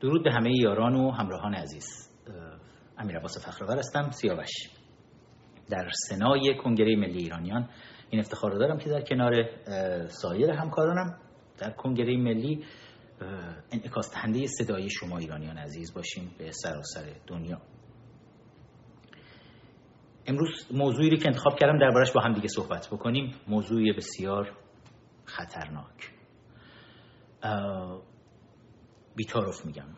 درود به همه یاران و همراهان عزیز. امیر عباس فخرآور هستم سیاوش. در سنای کنگره ملی ایرانیان این افتخار رو دارم که در کنار سایر همکارانم در کنگره ملی انعکاس دهنده صدای شما ایرانیان عزیز باشیم به سراسر دنیا. امروز موضوعی رو که انتخاب کردم دربارش با هم دیگه صحبت بکنیم. موضوعی بسیار خطرناک. بیتارف میگم.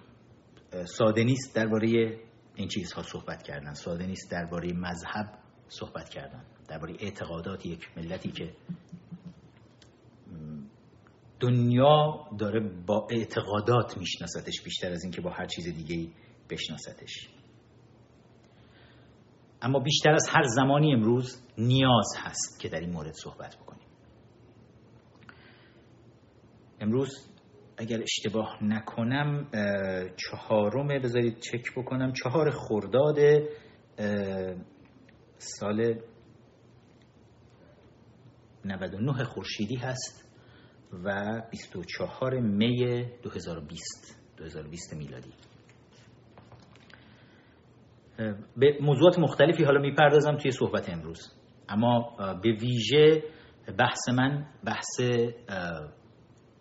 ساده نیست درباره این چیزها صحبت کردن. ساده نیست درباره مذهب صحبت کردن. درباره اعتقادات یک ملتی که دنیا داره با اعتقادات میشناستش بیشتر از اینکه با هر چیز دیگه بشناستش. اما بیشتر از هر زمانی امروز نیاز هست که در این مورد صحبت بکنیم. امروز اگر اشتباه نکنم چهارم بذارید چک بکنم. چهار خرداد سال 99 خورشیدی هست و 24 می 2020 2020 میلادی. به موضوعات مختلفی حالا می‌پردازم توی صحبت امروز. اما به ویژه بحث من بحث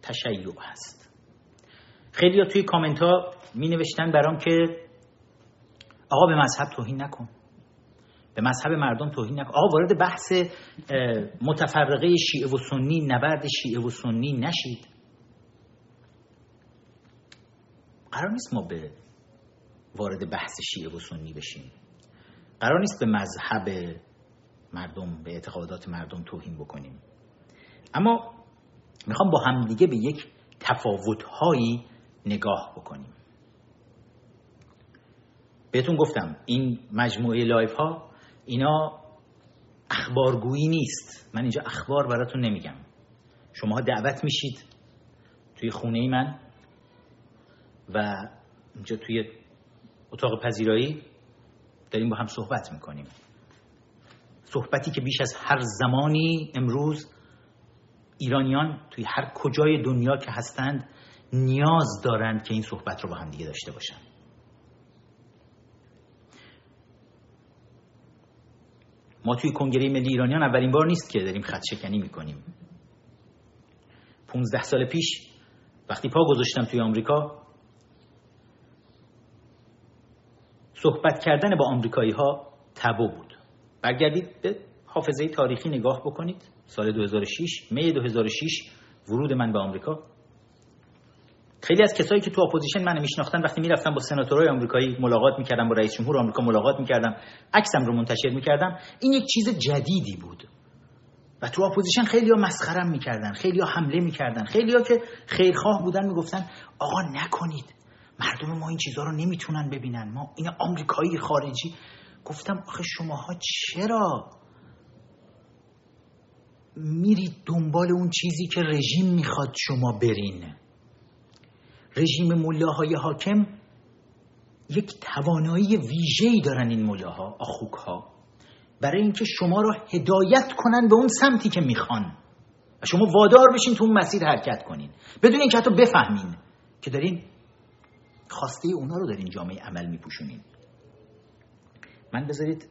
تشیع هست. خیلی ها توی کامنت ها می نوشتن برام که آقا به مذهب توهین نکن. به مذهب مردم توهین نکن. آقا وارد بحث متفرقه شیعه و سنی نبرد شیعه و سنی نشید. قرار نیست ما به وارد بحث شیعه و سنی بشیم. قرار نیست به مذهب مردم به اعتقادات مردم توهین بکنیم. اما می‌خوام با همدیگه به یک تفاوتهایی نگاه بکنیم. بهتون گفتم این مجموعه لایف ها اینا اخبارگویی نیست. من اینجا اخبار براتون نمیگم. شما دعوت میشید توی خونه من و اینجا توی اتاق پذیرایی داریم با هم صحبت می‌کنیم. صحبتی که بیش از هر زمانی امروز ایرانیان توی هر کجای دنیا که هستند نیاز دارند که این صحبت رو با هم دیگه داشته باشن. ما توی کنگره ملی ایرانیان اولین بار نیست که داریم خط شکنی می‌کنیم. 15 سال پیش وقتی پا گذاشتم توی آمریکا صحبت کردن با آمریکایی ها تابو بود. برگردید به حافظه تاریخی نگاه بکنید. سال 2006 می 2006 ورود من به آمریکا. خیلی از کسایی که تو اپوزیشن من میشناختن وقتی می‌رفتم با سناتورهای آمریکایی ملاقات می‌کردم با رئیس جمهور آمریکا ملاقات می‌کردم عکسم رو منتشر می‌کردم. این یک چیز جدیدی بود. و تو اپوزیشن خیلی ها مسخرم می‌کردن خیلی ها حمله می‌کردن خیلی ها که خیرخواه بودن می‌گفتن آقا نکنید. مردم ما این چیزها رو نمی‌تونن ببینن. ما این آمریکایی خارجی. گفتم آخه شماها چرا میرید دنبال اون چیزی که رژیم می‌خواد شما برین؟ رژیم ملاهای حاکم یک توانایی ویژه‌ای دارن این ملاها آخوند ها برای اینکه شما را هدایت کنن به اون سمتی که می‌خوان. و شما وادار بشین تو اون مسیر حرکت کنین. بدون اینکه حتی بفهمین که دارین خواسته اونا رو دارین جامعه عمل میپوشونین. من بذارید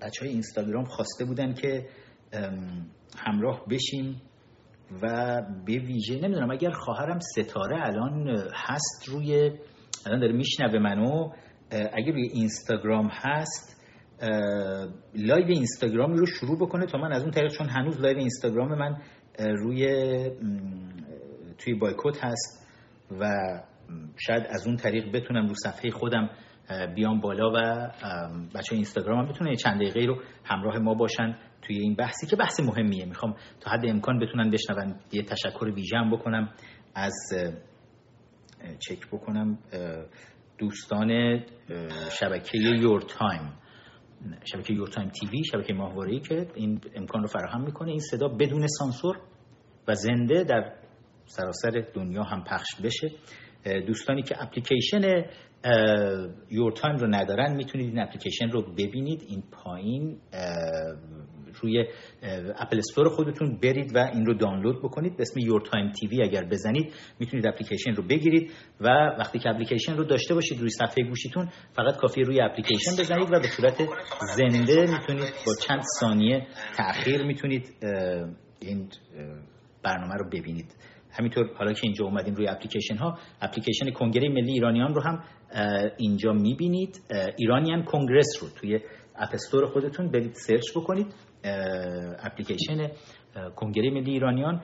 بچه های اینستاگرام خواسته بودن که همراه بشیم و به ویژه نمی‌دونم اگر خواهرم ستاره الان هست روی الان داره میشنوه منو اگر روی اینستاگرام هست لایو اینستاگرام رو شروع بکنه تا من از اون طریق چون هنوز لایو اینستاگرام من روی توی بایکوت هست و شاید از اون طریق بتونم رو صفحه خودم بیام بالا و بچه اینستاگرام هم بتونه چند دقیقه رو همراه ما باشن توی این بحثی که بحث مهمیه. می‌خوام تا حد امکان بتونن بشنون یه تشکر ویژه بکنم. از چک بکنم دوستان شبکه Your Time شبکه Your Time TV شبکه ماهواره‌ای که این امکان رو فراهم می‌کنه. این صدا بدون سانسور و زنده در سراسر دنیا هم پخش بشه. دوستانی که اپلیکیشن Your Time رو ندارن می‌تونید این اپلیکیشن رو ببینید این پایین روی Apple Store خودتون برید و این رو دانلود بکنید. به اسم Your Time TV اگر بزنید می‌تونید اپلیکیشن رو بگیرید و وقتی که اپلیکیشن رو داشته باشید روی صفحه گوشیتون فقط کافی روی اپلیکیشن بزنید و به صورت زنده می‌تونید با چند ثانیه تاخیر می‌تونید این برنامه رو ببینید. همینطور حالا که اینجا اومدیم روی اپلیکیشن ها اپلیکیشن کنگره ملی ایرانیان رو هم اینجا می‌بینید. Iranian Congress رو توی App Store خودتون برید سرچ بکنید. اپلیکیشن کنگره ملی ایرانیان.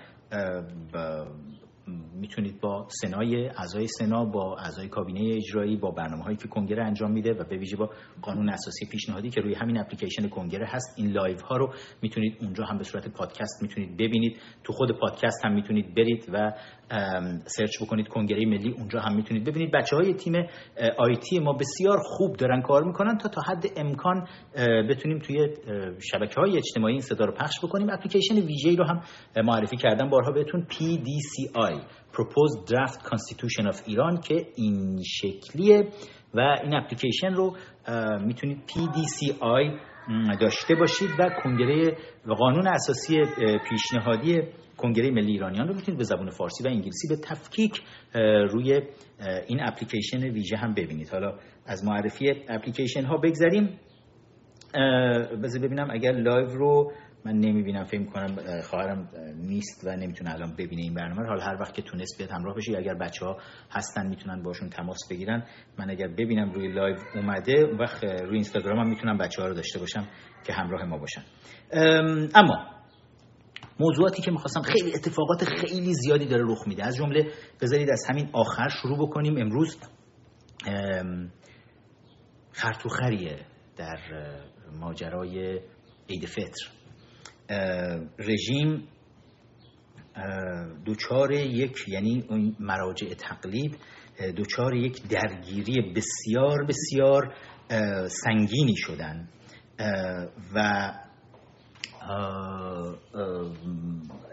می‌تونید با سنای اعضای سنا با اعضای کابینه اجرایی با برنامه هایی که کنگره انجام میده و به ویژه با قانون اساسی پیشنهادی که روی همین اپلیکیشن کنگره هست این live ها رو می‌تونید اونجا هم به صورت پادکست می‌تونید ببینید. تو خود پادکست هم می‌تونید برید و سرچ بکنید کنگره ملی اونجا هم می‌تونید ببینید. بچه های تیم آیتی ما بسیار خوب دارن کار می‌کنن تا تا حد امکان بتونیم توی شبکه های اجتماعی این صدا رو پخش بکنیم. اپلیکیشن ویژه‌ای رو هم معرفی کردم بارها بهتون PDCI Proposed Draft Constitution of ایران که این شکلیه و این اپلیکیشن رو می‌تونید PDCI داشته باشید و کنگره و قانون اساسی پیشنهادی کنگره ملی ایرانیان رو می‌تونید به زبان فارسی و انگلیسی به تفکیک روی این اپلیکیشن ویژه هم ببینید. حالا از معرفی اپلیکیشن ها بگذریم بذار ببینم اگر live رو من نمی‌بینم فکر کنم خواهرم نیست و نمی‌تونه الان ببینه این برنامه حالا هر وقت که تونست بیاد همراه بشه اگر بچه ها هستن می‌تونن باشون تماس بگیرن. من اگر ببینم روی live اومده وقت روی اینستاگرام هم می‌تونم بچه ها رو داشته باشم که همراه ما باشن. اما موضوعاتی که می‌خواستم خیلی اتفاقات خیلی زیادی داره رخ میده. از جمله بذارید از همین آخر شروع بکنیم. امروز خرطوخریه در ماجرای عید فطر. رژیم دوچار یک یعنی مراجع تقلید دوچار یک درگیری بسیار بسیار سنگینی شدن. و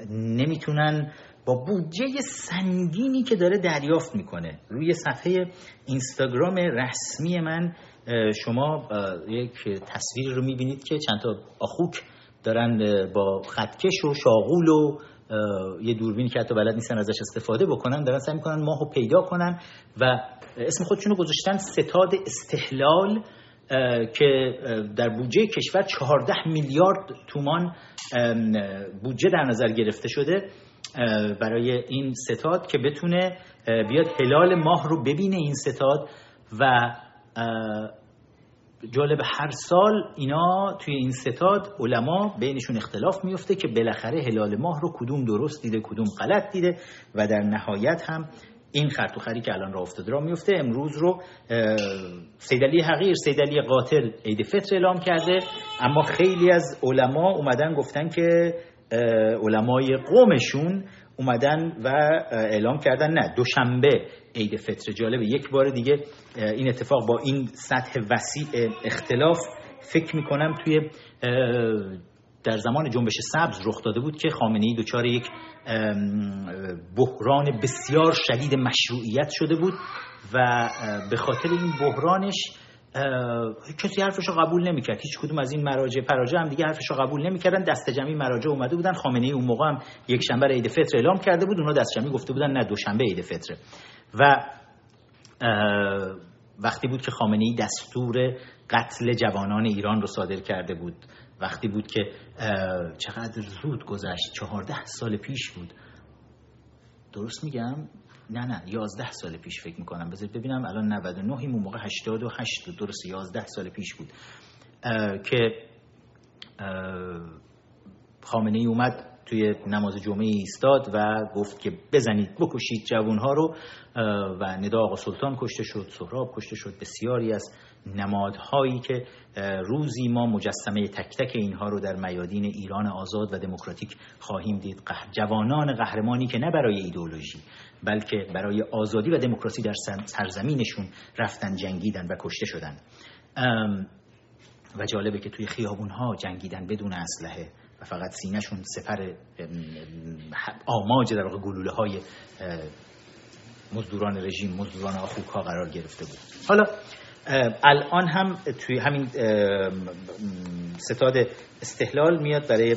نمی‌تونن با بودجه سنگینی که داره دریافت می‌کنه. روی صفحه اینستاگرام رسمی من شما یک تصویر رو می‌بینید که چند تا آخوک دارن با خطکش و شاغول و یه دوربینی که حتی بلد نیستن ازش استفاده بکنن دارن سعی می‌کنن ماهو پیدا کنن و اسم خودشونو گذاشتن ستاد استحلال که در بودجه کشور 14 میلیارد تومان بودجه در نظر گرفته شده برای این ستاد که بتونه بیاد هلال ماه رو ببینه این ستاد و جالب هر سال اینا توی این ستاد علما بینشون اختلاف میفته که بالاخره هلال ماه رو کدوم درست دیده کدوم غلط دیده و در نهایت هم این خرطوخری که الان را افتاده را میفته امروز رو سیدلی حقیر سیدلی قاتل عید فطر اعلام کرده. اما خیلی از علما اومدن گفتن که علمای قومشون اومدن و اعلام کردن نه دوشنبه عید فطر جالبه. یک بار دیگه این اتفاق با این سطح وسیع اختلاف فکر می‌کنم توی در زمان جنبش سبز رخ داده بود که خامنه ای دچار یک بحران بسیار شدید مشروعیت شده بود و به خاطر این بحرانش کسی حرفش رو قبول نمی‌کرد. هیچ کدوم از این مراجع پراجع هم دیگه حرفش رو قبول نمی‌کردن. دست جمعی مراجع اومده بودن. خامنه ای اون موقع هم یک شنبه عید فطر اعلام کرده بود. اونها دست جمعی گفته بودن نه دوشنبه عید فطره. و وقتی بود که خامنه ای دستور قتل جوانان ایران رو صادر کرده بود. وقتی بود که چقدر زود گذشت چهارده سال پیش بود. درست میگم؟ نه نه یازده سال پیش فکر می‌کنم. بذارید ببینم الان 99 اون موقع 88 درست یازده سال پیش بود. که خامنه ای اومد توی نماز جمعه ایستاد و گفت که بزنید بکشید جوانها رو. و ندا آقا سلطان کشته شد سهراب کشته شد بسیاری از نمادهایی که روزی ما مجسمه تک تک اینها رو در میادین ایران آزاد و دموکراتیک خواهیم دید. جوانان قهرمانی که نه برای ایدئولوژی بلکه برای آزادی و دموکراسی در سرزمینشون رفتن جنگیدن و کشته شدن. و جالبه که توی خیابون ها جنگیدن بدون اسلحه و فقط سینهشون سپر آماج در واقع گلوله های مزدوران رژیم مزدوران آخوک ها قرار گرفته بود. حالا الان هم توی همین ستاد استحلال میاد برای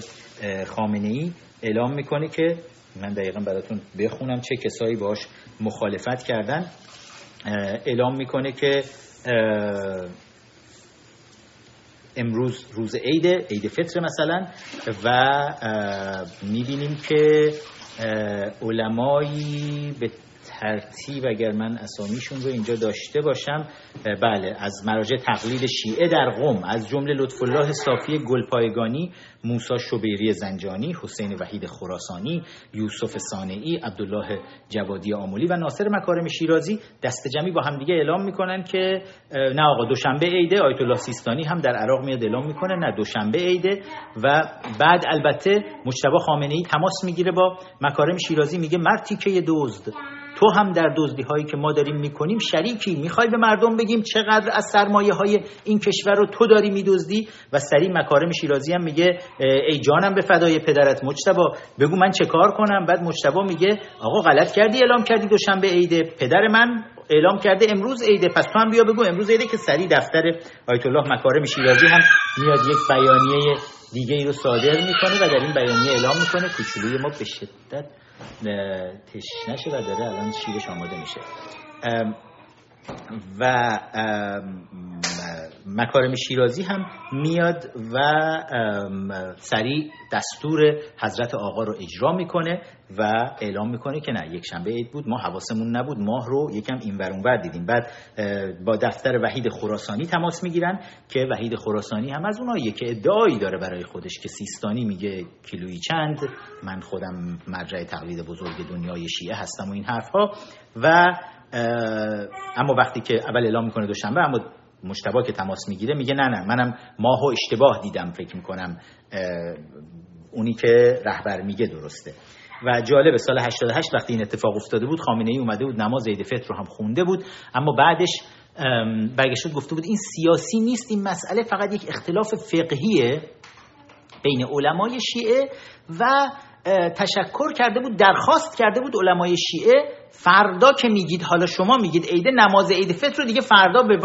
خامنه ای اعلام می‌کنه که من دقیقا براتون بخونم چه کسایی باش مخالفت کردن. اعلام می‌کنه که امروز روز عید عید فطر مثلا و می‌بینیم که علمایی به ترتیب اگر من اسامیشون رو اینجا داشته باشم بله از مراجع تقلید شیعه در قم از جمله لطف الله صافی گلپایگانی موسی شبیری زنجانی حسین وحید خراسانی یوسف سانعی عبدالله جوادی آمولی و ناصر مکارم شیرازی دست جمعی با همدیگه اعلام می‌کنن که نه آقا دوشنبه عیده آیت الله سیستانی هم در عراق میاد اعلام می‌کنه نه دوشنبه عیده و بعد البته مجتبی خامنه ای تماس می‌گیره با مکارم شیرازی میگه مرتی که دزد. تو هم در دزدی هایی که ما داریم می‌کنیم شریکی. می‌خوای به مردم بگیم چقدر از سرمایه های این کشور رو تو داری میدزدی؟ و سری مکارم شیرازی هم میگه ای جانم به فدای پدرت مجتبا بگو من چه کار کنم؟ بعد مجتبا میگه آقا غلط کردی اعلام کردی دوشنبه عیده پدر من اعلام کرده امروز عیده. پس تو هم بیا بگو امروز عیده که سری دفتر آیت الله مکارم شیرازی هم میاد یک بیانیه دیگه ای رو صادر می‌کنه و در این بیانیه اعلام می‌کنه کوچولوی ما به شدت تشنشه و داره الان شیرش آماده میشه. و مکارم شیرازی هم میاد و سریع دستور حضرت آقا رو اجرا می‌کنه و اعلام می‌کنه که نه یک شنبه عید بود ما حواسمون نبود ماه رو یکم این ور دیدیم. بعد با دفتر وحید خراسانی تماس می‌گیرن که وحید خراسانی هم از اوناییه که ادعایی داره برای خودش که سیستانی میگه کیلویی چند. من خودم مرجع تقلید بزرگ دنیای شیعه هستم و این حرفها. و اما وقتی که اول اعلام می‌کنه دوشنبه اما مشتبا که تماس می‌گیره میگه نه نه منم ماهو اشتباه دیدم فکر می‌کنم اونی که رهبر میگه درسته. و جالب سال 88 وقتی این اتفاق افتاده بود خامنه ای اومده بود نماز عید فطر رو هم خونده بود اما بعدش برگشت گفته بود این سیاسی نیست این مسئله فقط یک اختلاف فقهیه بین علمای شیعه و تشکر کرده بود درخواست کرده بود علمای شیعه فردا که میگید حالا شما میگید عیده نماز عید فطر رو دیگه فردا به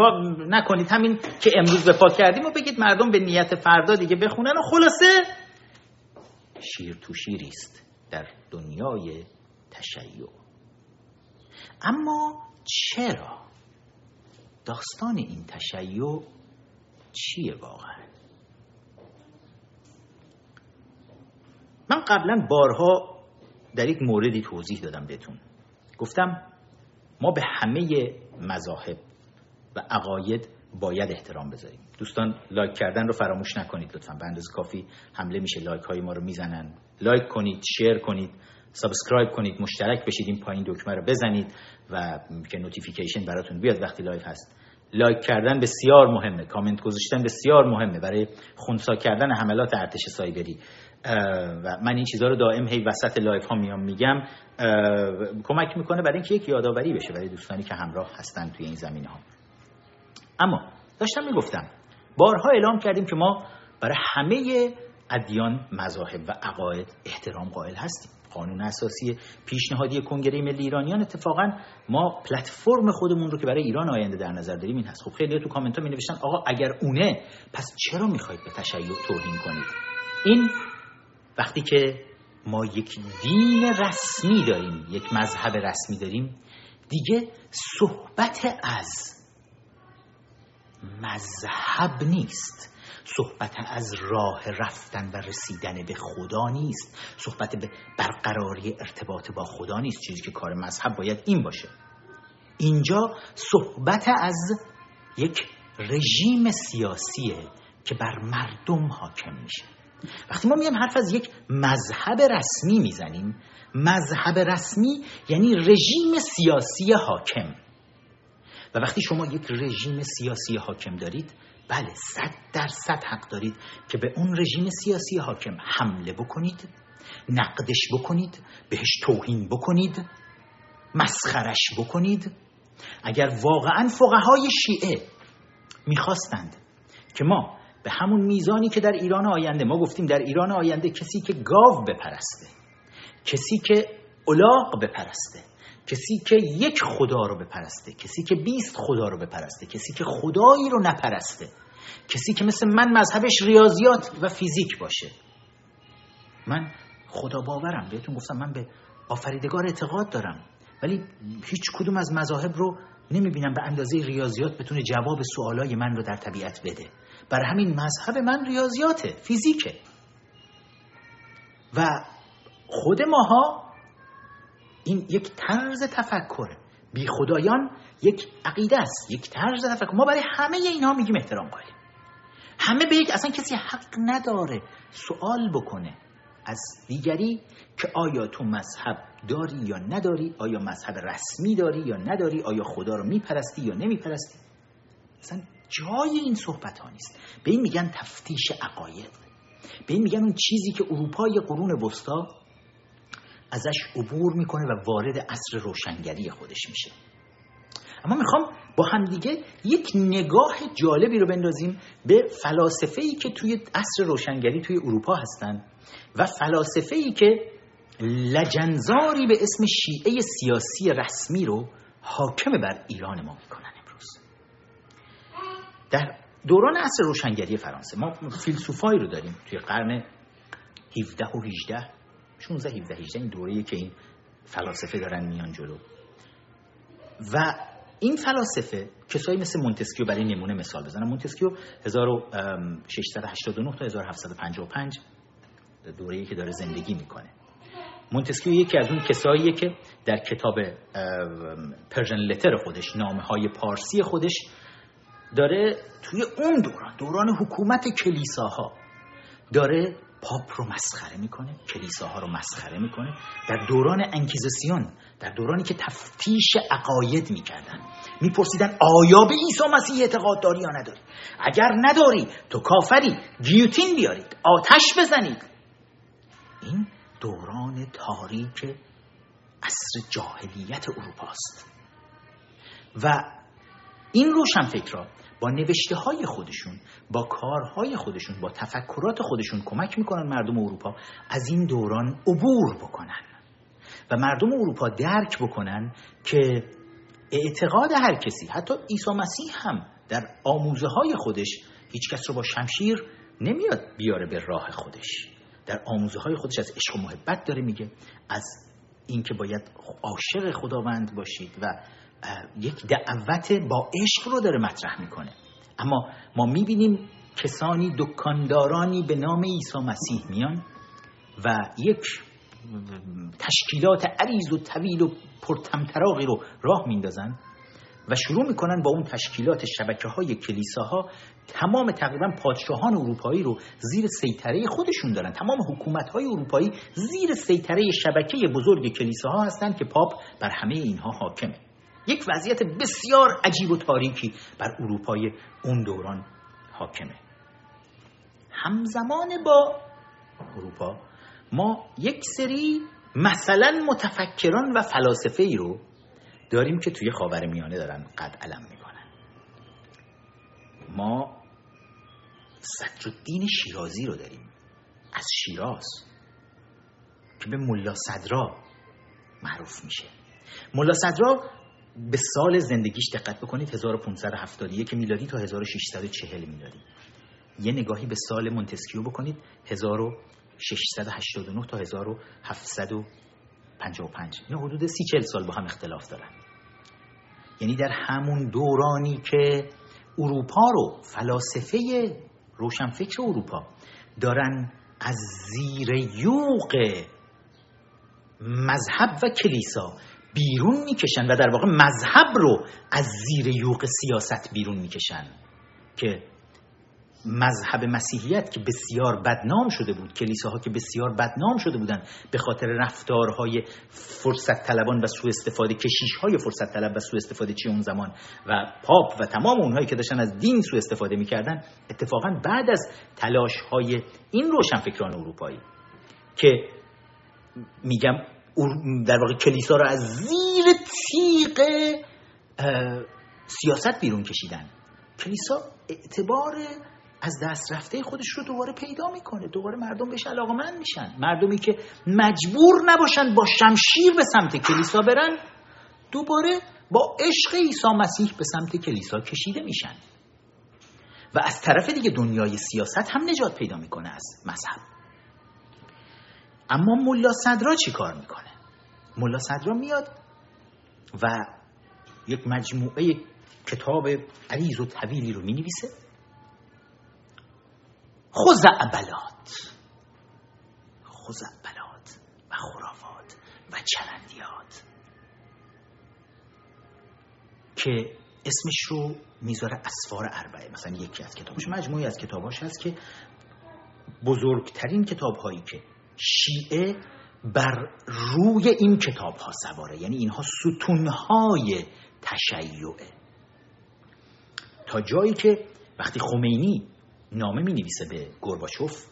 نکنید. همین که امروز به پا کردیم و بگید مردم به نیت فردا دیگه بخونن و خلاصه شیر تو شیریست در دنیای تشیع. اما چرا داستان این تشیع چیه واقعا؟ من قبلا بارها در یک موردی توضیح دادم بهتون. گفتم ما به همه مذاهب و عقاید باید احترام بذاریم. دوستان لایک کردن رو فراموش نکنید لطفا. به اندازه کافی حمله میشه. لایک های ما رو می‌زنن. لایک کنید share کنید subscribe کنید مشترک بشید این پایین دکمه رو بزنید و که notification براتون بیاد وقتی live هست. لایک کردن بسیار مهمه. کامنت گذاشتن بسیار مهمه برای خونسا کردن حملات ارتش سایبری. و من این چیزها رو دائم هی وسط live ها میام میگم کمک می‌کنه برای اینکه یک یادآوری بشه برای دوستانی که همراه هستن توی این زمینه ها اما داشتم می‌گفتم بارها اعلام کردیم که ما برای همه ادیان مذاهب و عقاید احترام قائل هستیم. قانون اساسی پیشنهادی کنگره ملی ایرانیان. اتفاقا ما پلتفرم خودمون رو که برای ایران آینده در نظر داریم این هست. خب خیلی تو کامنت ها می نوشتن آقا اگر اونه پس چرا می‌خواید به تشیع توهین کنید؟ این وقتی که ما یک دین رسمی داریم یک مذهب رسمی داریم دیگه صحبت از مذهب نیست. صحبت از راه رفتن و رسیدن به خدا نیست. صحبت به برقراری ارتباط با خدا نیست. چیزی که کار مذهب باید این باشه. اینجا صحبت از یک رژیم سیاسیه که بر مردم حاکم میشه. وقتی ما میایم حرف از یک مذهب رسمی می‌زنیم مذهب رسمی یعنی رژیم سیاسی حاکم. و وقتی شما یک رژیم سیاسی حاکم دارید بله صد درصد حق دارید که به اون رژیم سیاسی حاکم حمله بکنید نقدش بکنید بهش توهین بکنید مسخرش بکنید. اگر واقعا فقهای شیعه می‌خواستند که ما به همون میزانی که در ایران آینده ما گفتیم در ایران آینده کسی که گاو بپرسته کسی که الاغ بپرسته کسی که یک خدا رو بپرسته کسی که بیست خدا رو بپرسته کسی که خدایی رو نپرسته کسی که مثل من مذهبش ریاضیات و فیزیک باشه. من خدا باورم بهتون گفتم من به آفریدگار اعتقاد دارم ولی هیچ کدوم از مذاهب رو نمی‌بینم به اندازه ریاضیات بتونه جواب سوالای من رو در طبیعت بده. بر همین مذهب من ریاضیاته فیزیکه. و خود ماها این یک طرز تفکره بی خدایان یک عقیده است یک طرز تفکر. ما برای همه اینها میگیم احترام قائلیم همه به یک اصلا کسی حق نداره سوال بکنه. از دیگری که آیا تو مذهب داری یا نداری؟ آیا مذهب رسمی داری یا نداری؟ آیا خدا رو میپرستی یا نمیپرستی؟ اصلا جای این صحبت ها نیست. به این میگن تفتیش عقاید. به این میگن اون چیزی که اروپای قرون وسطا ازش عبور می‌کنه و وارد عصر روشنگری خودش میشه. اما می‌خوام با همدیگه یک نگاه جالبی رو بندازیم به فلاسفه ای که توی عصر روشنگری توی اروپا هستن و فلاسفه ای که لجنزاری به اسم شیعه سیاسی رسمی رو حاکم بر ایران ما می‌کنن امروز. در دوران عصر روشنگری فرانسه ما فیلسوفایی رو داریم توی قرن 17 و 18 16 17 18 این دوره که این فلاسفه دارن میان جلو. و این فلاسفه کسایی مثل مونتسکیو برای نمونه مثال بزنم. مونتسکیو 1689 تا 1755 دوره‌ای که داره زندگی می‌کنه. مونتسکیو یکی از اون کساییه که در کتاب Persian Letter خودش نامه های پارسی خودش داره توی اون دوران دوران حکومت کلیساها داره پاپ رو مسخره می‌کنه کلیساها رو مسخره می‌کنه. در دوران انکیزسیون در دورانی که تفتیش عقاید می‌کردن میپرسیدن آیا به عیسی مسیح اعتقاد داری یا نداری؟ اگر نداری تو کافری گیوتین بیارید آتش بزنید. این دوران تاریک عصر جاهلیت اروپاست. و این روشنفکرها با نوشته های خودشون با کارهای خودشون با تفکرات خودشون کمک می‌کنن مردم اروپا از این دوران عبور بکنن. و مردم اروپا درک بکنن که اعتقاد هر کسی حتی عیسی مسیح هم در آموزه های خودش هیچ کس رو با شمشیر نمیاد بیاره به راه خودش. در آموزه های خودش از عشق و محبت داره میگه از اینکه باید عاشق خداوند باشید و یک دعوت با عشق رو داره مطرح می‌کنه. اما ما می‌بینیم کسانی دکاندارانی به نام عیسی مسیح میان و یک تشکیلات عریض و طویل و پرتمطراقی رو راه میندازن و شروع می‌کنن با اون تشکیلات شبکه های کلیساها تمام تقریبا پادشاهان اروپایی رو زیر سیطره خودشون دارن. تمام حکومت های اروپایی زیر سیطره شبکه بزرگ کلیساها هستند که پاپ بر همه اینها حاکمه. یک وضعیت بسیار عجیب و تاریکی بر اروپای اون دوران حاکمه. همزمان با اروپا ما یک سری مثلا متفکران و فلاسفه ای رو داریم که توی خاور میانه دارن قد علم می‌کنن. ما صدرالدین شیرازی رو داریم. از شیراز که به ملا صدرا معروف میشه. ملا صدرا به سال زندگیش دقت بکنید 1571 میلادی تا 1640 میلادی. یه نگاهی به سال مونتسکیو بکنید 1689 تا 1755 اینا حدود 30 40 سال با هم اختلاف دارن. یعنی در همون دورانی که اروپا رو فلاسفه روشنفکر اروپا دارن از زیر یوق مذهب و کلیسا بیرون می‌کشن و در واقع مذهب رو از زیر یوق سیاست بیرون می‌کشن که مذهب مسیحیت که بسیار بدنام شده بود کلیساها که بسیار بدنام شده بودن به خاطر رفتارهای فرصت طلبان و سوء استفاده کشیش های فرصت طلب و سوء استفاده چی اون زمان و پاپ و تمام اونهایی که داشتن از دین سوء استفاده می‌کردن اتفاقا بعد از تلاش های این روشنفکران اروپایی که میگم در واقع کلیسا رو از زیر تیغ سیاست بیرون کشیدن. کلیسا اعتبار از دست رفته خودش رو دوباره پیدا می‌کنه. دوباره مردم بهش علاقمند میشن. مردمی که مجبور نباشن با شمشیر به سمت کلیسا برن دوباره با عشق عیسی مسیح به سمت کلیسا کشیده میشن. و از طرف دیگه دنیای سیاست هم نجات پیدا می‌کنه از مذهب. اما ملا صدرا چی کار می‌کنه؟ ملا صدرا میاد و یک مجموعه کتاب عریض و طویلی رو می‌نویسه. خزعبلات. خزعبلات و خرافات و چرندیات. که اسمش رو می‌ذاره اسفار اربعه مثلا یکی از کتابش مجموعی از کتاباش هست که بزرگترین کتاب هایی که شیعه بر روی این کتاب ها سواره. یعنی اینها ستون های تشیعه تا جایی که وقتی خمینی نامه می نویسه به گرباچوف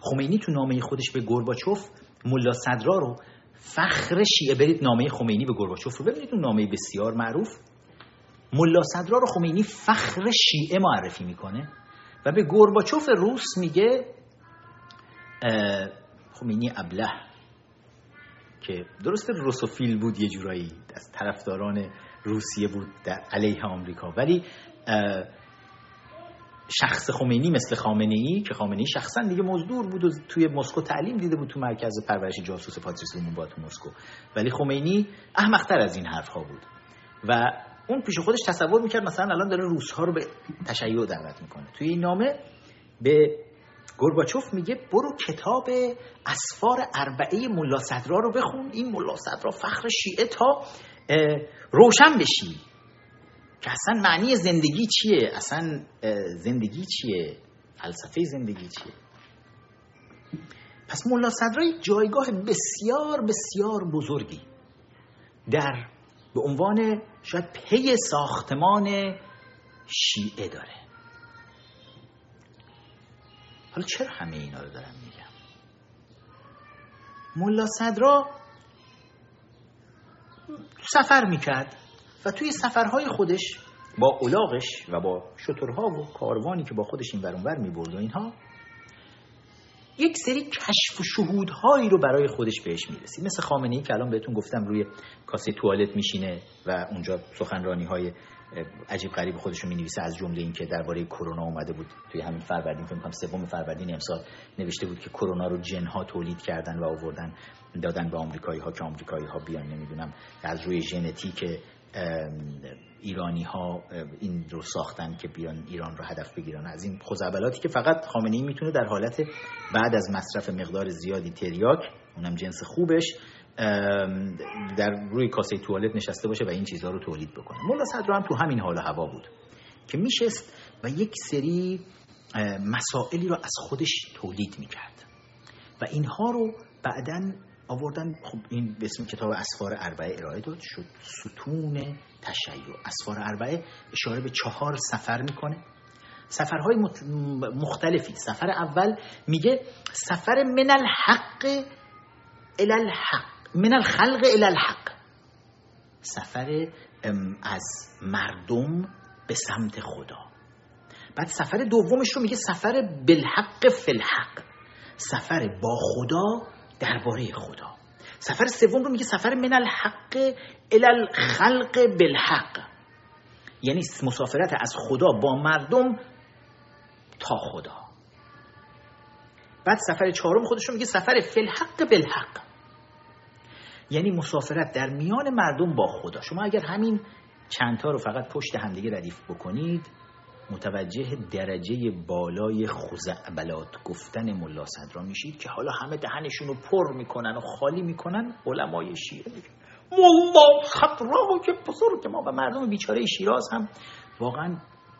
خمینی تو نامه خودش به گرباچوف ملا صدرا رو فخر شیعه برید نامه خمینی به گرباچوف رو ببینید اون نامه بسیار معروف. ملا صدرا رو خمینی فخر شیعه معرفی می‌کنه و به گرباچوف روس میگه خمینی ابله که درست روسوفیل بود یه جورایی از طرفداران روسیه بود در علیه آمریکا. ولی شخص خمینی مثل خامنه ای که خامنه ای شخصا دیگه مزدور بود و توی مسکو تعلیم دیده بود تو مرکز پرورش جاسوس پاتریس با تو مسکو. ولی خمینی احمقتر از این حرف ها بود. و اون پیش خودش تصور می‌کرد مثلا الان داره روس ها رو به تشیع دعوت می‌کنه. توی این نامه به گرباچوف میگه برو کتاب اسفار اربعه ملا صدرا رو بخون. این ملا صدرا فخر شیعه تا روشن بشی. که اصلا معنی زندگی چیه؟ اصلا زندگی چیه؟ فلسفه زندگی چیه؟ پس ملا صدرا یک جایگاه بسیار بسیار بزرگی در به عنوان شاید پی ساختمان شیعه داره. حالا چرا همه اینا رو دارم میگم؟ ملا صدرا سفر می‌کرد و توی سفرهای خودش با اولاغش و با شترها و کاروانی که با خودش این برونور می‌برد و اینها یک سری کشف و شهودهایی رو برای خودش بهش می‌رسی مثل خامنه ای که الان بهتون گفتم روی کاسه توالت میشینه و اونجا سخنرانی های عجیب غریب خودش رو می‌نویسه از جمله اینکه درباره کرونا اومده بود. توی همین فروردین فکر کنم سوم فروردین امسال نوشته بود که کرونا رو جنها تولید کردن و آوردن دادن به آمریکایی ها که آمریکایی ها بیان نمی‌دونم از روی ژنتیک ایرانی ها این رو ساختن که بیان ایران رو هدف بگیرن. از این خزعبلاتی که فقط خامنه ای می‌تونه در حالت بعد از مصرف مقدار زیادی تریاک اونم جنس خوبش در روی کاسه توالت نشسته باشه و این چیزها رو تولید بکنه. مولا صدر هم تو همین حال هوا بود که میشست و یک سری مسائلی رو از خودش تولید می‌کرد. و اینها رو بعدا آوردن خب این به اسم کتاب اسفار اربعه ارائه داد شد ستون تشیع. اسفار اربعه اشاره به چهار سفر می‌کنه. سفرهای مختلفی. سفر اول میگه سفر من الحق الى الحق. من الخلق الى الحق. سفر از مردم به سمت خدا. بعد سفر دومش رو میگه سفر بالحق فی الحق. سفر با خدا درباره خدا. سفر سوم رو میگه سفر من الحق الى الخلق بالحق. یعنی مسافرت از خدا با مردم تا خدا. بعد سفر چهارم خودش رو میگه سفر فی الحق بالحق. یعنی مسافرت در میان مردم با خدا. شما اگر همین چندتا رو فقط پشت همدیگه ردیف بکنید متوجه درجه بالای خزعبلات گفتن ملا صدرا میشید که حالا همه دهنشون رو پر می‌کنن و خالی می‌کنن علمای شیعه ملا صدرا که بزرگ ما و مردم بیچاره شیراز هم واقعا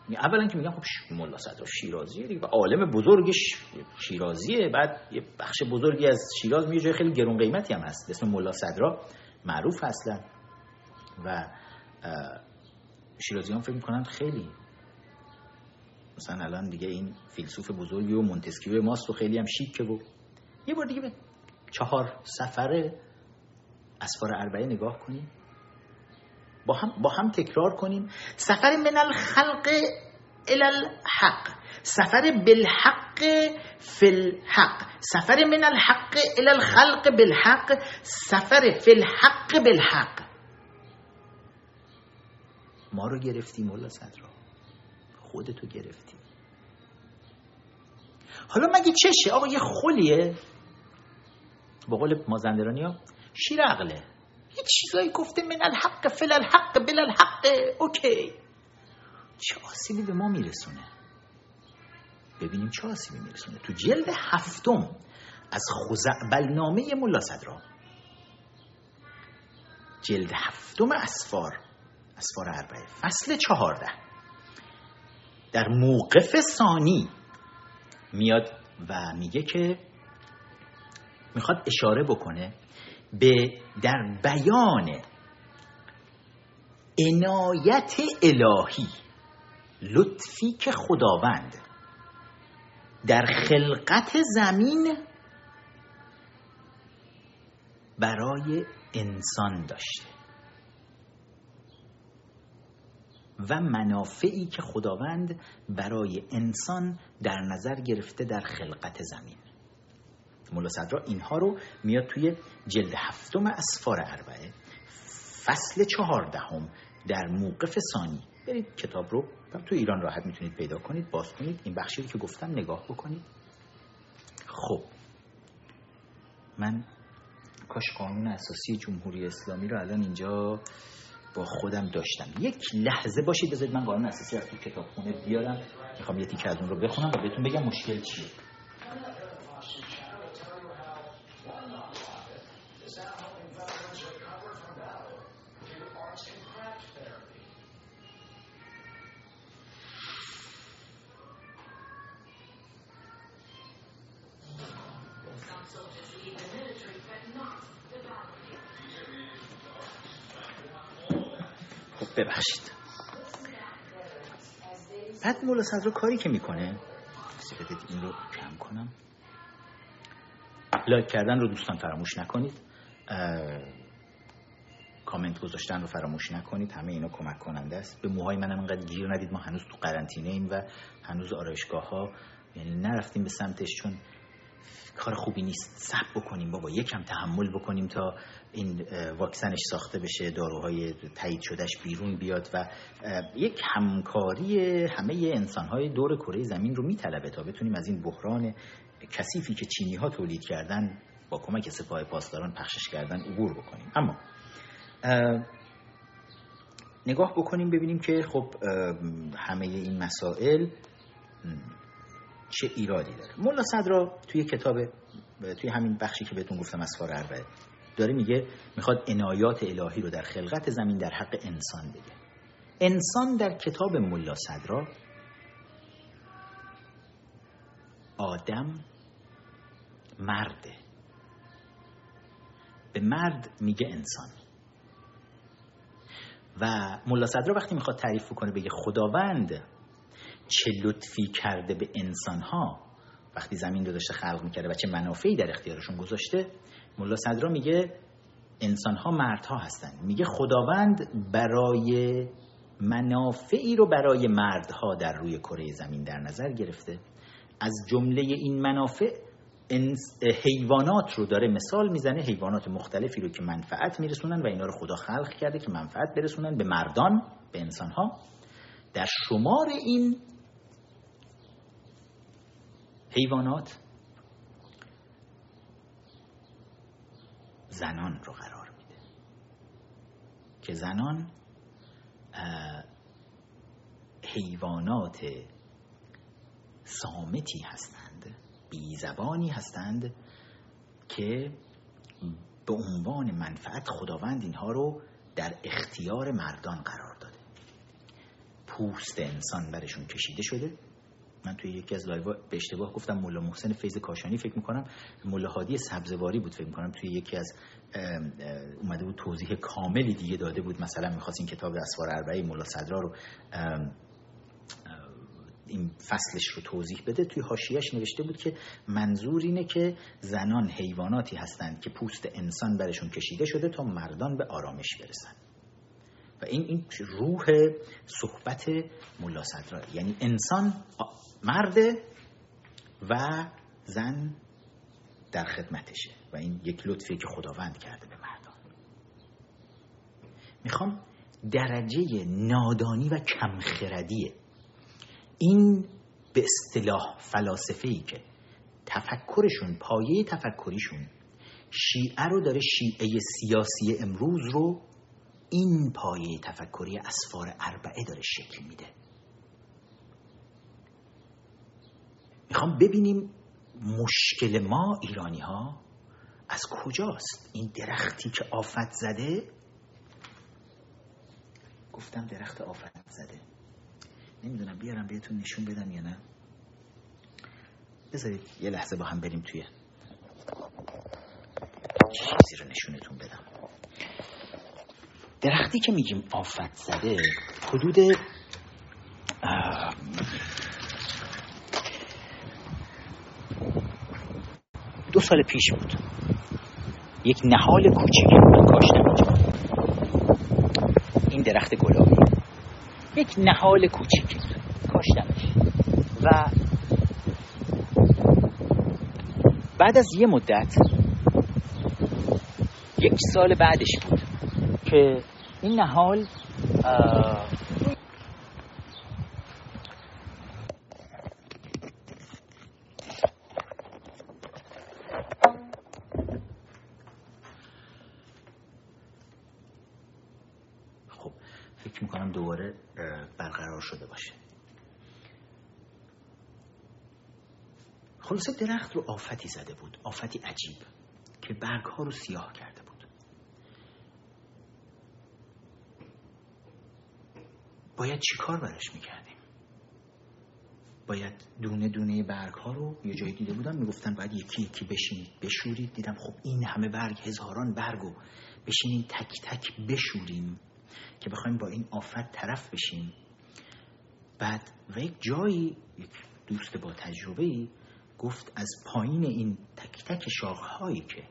اولا که میگن خب ملا صدرا شیرازیه دیگه عالم بزرگش شیرازیه. بعد یه بخش بزرگی از شیراز میگه جای خیلی گرون قیمتی هم هست. اسم ملا صدرا معروف اصلا. و شیرازی هم فکر می‌کنن خیلی مثلا الان دیگه این فیلسوف بزرگی و مونتسکیو ماست و خیلی هم شیکه و یه بار دیگه به چهار سفر اسفار اربعه نگاه کنیم. با هم, با هم تکرار کنیم. سفر من الخلق الحق. سفر بالحق فی الحق. سفر من الحق الى الخلق بالحق. سفر فی الحق بالحق. ما رو گرفتیم مولا صدرا. خودتو گرفتی حالا مگه چشه؟ آقا یه خلیه با قول مازندرانی ها شیر عقله یه چیزایی گفته من الحق فل الحق بل الحق. اوکی. چه آسیبی به ما میرسونه؟ ببینیم چه آسیبی میرسونه. تو جلد هفتم از خزعبلنامه ملا صدرا. جلد هفتم اسفار اسفار اربعه فصل چهارده. در موقف ثانی میاد و میگه که می‌خواد اشاره بکنه به در بیان عنایت الهی لطفی که خداوند در خلقت زمین برای انسان داشته و منافعی که خداوند برای انسان در نظر گرفته در خلقت زمین. مولا صدرا اینها رو میاد توی جلد هفتم اسفار اربعه فصل چهاردهم در موقف ثانی. برید کتاب رو تو ایران راحت می‌تونید پیدا کنید باز کنید. این بخشی که گفتم نگاه بکنید. خب. من کاش قانون اساسی جمهوری اسلامی رو الان اینجا با خودم داشتم. یک لحظه باشید بذارید من قانون اساسی از تو کتابخونه بیارم. می‌خوام یه تیکه از اون رو بخونم و بهتون بگم مشکل چیه. صدر کاری که می‌کنه. بدید این رو کم کنم. لایک کردن رو دوستان فراموش نکنید. کامنت گذاشتن رو فراموش نکنید. همه اینا کمک کننده است. به موهای منم انقدر گیر ندید. ما هنوز تو قرنطینه ایم و هنوز آرایشگاه ها یعنی نرفتیم به سمتش چون کار خوبی نیست. سب بکنیم بابا یکم تحمل بکنیم تا این واکسنش ساخته بشه داروهای تایید شدهش بیرون بیاد و یک همکاری همه انسانهای دور کره زمین رو میطلبه تا بتونیم از این بحران کثیفی که چینی ها تولید کردن با کمک سپاه پاسداران پخشش کردن عبور بکنیم. اما نگاه بکنیم ببینیم که خب همه این مسائل چه ایرادی داره؟ مولا صدرا توی کتاب توی همین بخشی که بهتون گفتم از اربعه داره میگه می‌خواد عنایات الهی رو در خلقت زمین در حق انسان بگه انسان در کتاب ملا صدرا آدم مرده به مرد میگه انسان و ملا صدرا وقتی می‌خواد تعریف کنه بگه خداوند چه لطفی کرده به انسان ها وقتی زمین رو داشته خلق می‌کرده و چه منافعی در اختیارشون گذاشته ملا صدرا میگه انسان ها مردها هستند میگه خداوند برای منافعی رو برای مردها در روی کره زمین در نظر گرفته. از جمله این منافع حیوانات رو داره مثال می‌زنه حیوانات مختلفی رو که منفعت میرسونن و اینا رو خدا خلق کرده که منفعت برسونن به مردان به انسان ها در شمار این حیوانات زنان رو قرار میده. که زنان حیوانات سامتی هستند بی زبانی هستند که به عنوان منفعت خداوند اینها رو در اختیار مردان قرار داده. پوست انسان برشون کشیده شده. من توی یکی از live به اشتباه گفتم مولا محسن فیض کاشانی فکر می‌کنم مولا هادی سبزواری بود فکر می‌کنم توی یکی از اومده بود توضیح کاملی دیگه داده بود مثلا می‌خواست این کتاب اسفار اربعه مولا صدرا رو این فصلش رو توضیح بده توی حاشیهش نوشته بود که منظور اینه که زنان حیواناتی هستند که پوست انسان برشون کشیده شده تا مردان به آرامش برسن. و این این روح صحبت ملا صدرا یعنی انسان مرد و زن در خدمتشه و این یک لطفی که خداوند کرده به مردان می‌خوام درجه نادانی و کمخردی این به اصطلاح فلاسفه ای که تفکرشون پایه تفکریشون شیعه رو داره شیعه سیاسی امروز رو این پایه تفکری اسفار اربعه داره شکل میده. می‌خوام ببینیم مشکل ما ایرانی ها از کجاست؟ این درختی که آفت زده؟ گفتم درخت آفت زده. نمی‌دونم بیارم بهتون نشون بدم یا نه. بذارید یه لحظه با هم بریم توی چیزی رو نشونتون بدم. درختی که میگیم آفت زده حدود دو سال پیش بود. یک نهال کوچیکی بود کاشتم این درخت گلابی. یک نهال کوچیکی کاشتمش و بعد از یه مدت یک سال بعدش بود که این نهال خب فکر می‌کنم دوباره برقرار شده باشه. خلاصه درخت رو آفتی زده بود آفتی عجیب که برگ ها رو سیاه کرده بود باید چی کار براش می‌کردیم؟ باید دونه دونه برگ ها رو یه جایی دیده بودم می‌گفتن باید یکی یکی بشینید بشورید. دیدم خب این همه برگ هزاران برگ و بشینید تک تک بشوریم که بخوایم با این آفت طرف بشیم. بعد و یک جایی یک دوست با تجربه گفت از پایین این تک تک شاخهایی که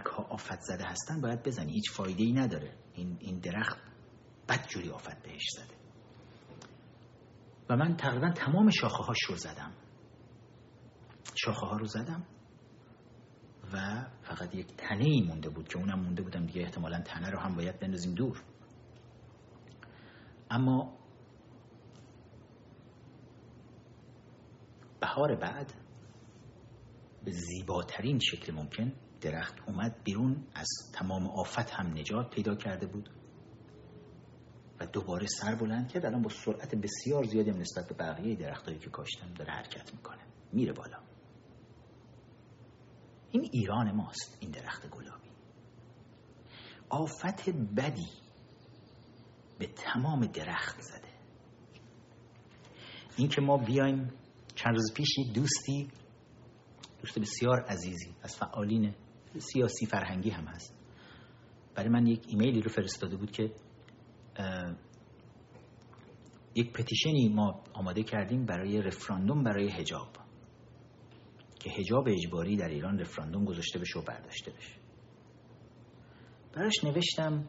برگ ها آفت زده هستن باید بزنی. هیچ فایده ای نداره. این, این درخت بد جوری آفت بهش زده. و من تقریبا تمام شاخه هاش رو زدم. شاخه ها رو زدم و فقط یک تنه ای مونده بود که اونم مونده بودم دیگه. احتمالا تنه رو هم باید بندازیم دور. اما بهار بعد به زیباترین شکل ممکن درخت اومد بیرون از تمام آفت هم نجات پیدا کرده بود و دوباره سر بلند کرد. الان با سرعت بسیار زیادی نسبت به بقیه درختهایی که کاشتم داره حرکت می‌کنه. میره بالا. این ایران ماست این درخت گلابی. آفت بدی به تمام درخت زده. این که ما بیایم چند روز پیش یک دوستی دوست بسیار عزیزی از فعالین سیاسی فرهنگی هم هست. برای من یک ایمیلی رو فرستاده بود که یک پتیشنی ما آماده کردیم برای رفراندوم برای هجاب که هجاب اجباری در ایران رفراندوم گذاشته بشه و برداشته بشه. براش نوشتم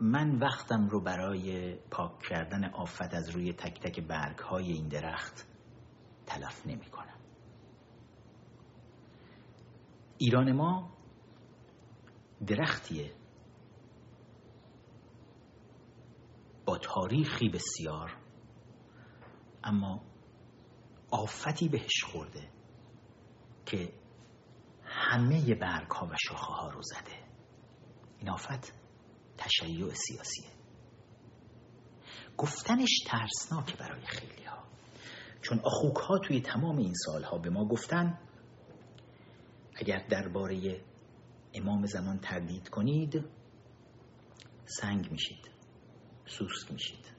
من وقتم رو برای پاک کردن آفت از روی تک تک برگ های این درخت تلف نمی کنم ایران ما درختیه. با تاریخی بسیار اما آفتی بهش خورده که همه برگ ها و شاخه ها رو زده. این آفت تشیع سیاسیه. گفتنش ترسناکه برای خیلی ها چون اخوک ها توی تمام این سالها به ما گفتن اگر درباره امام زمان تردید کنید سنگ میشید سوسک میشید.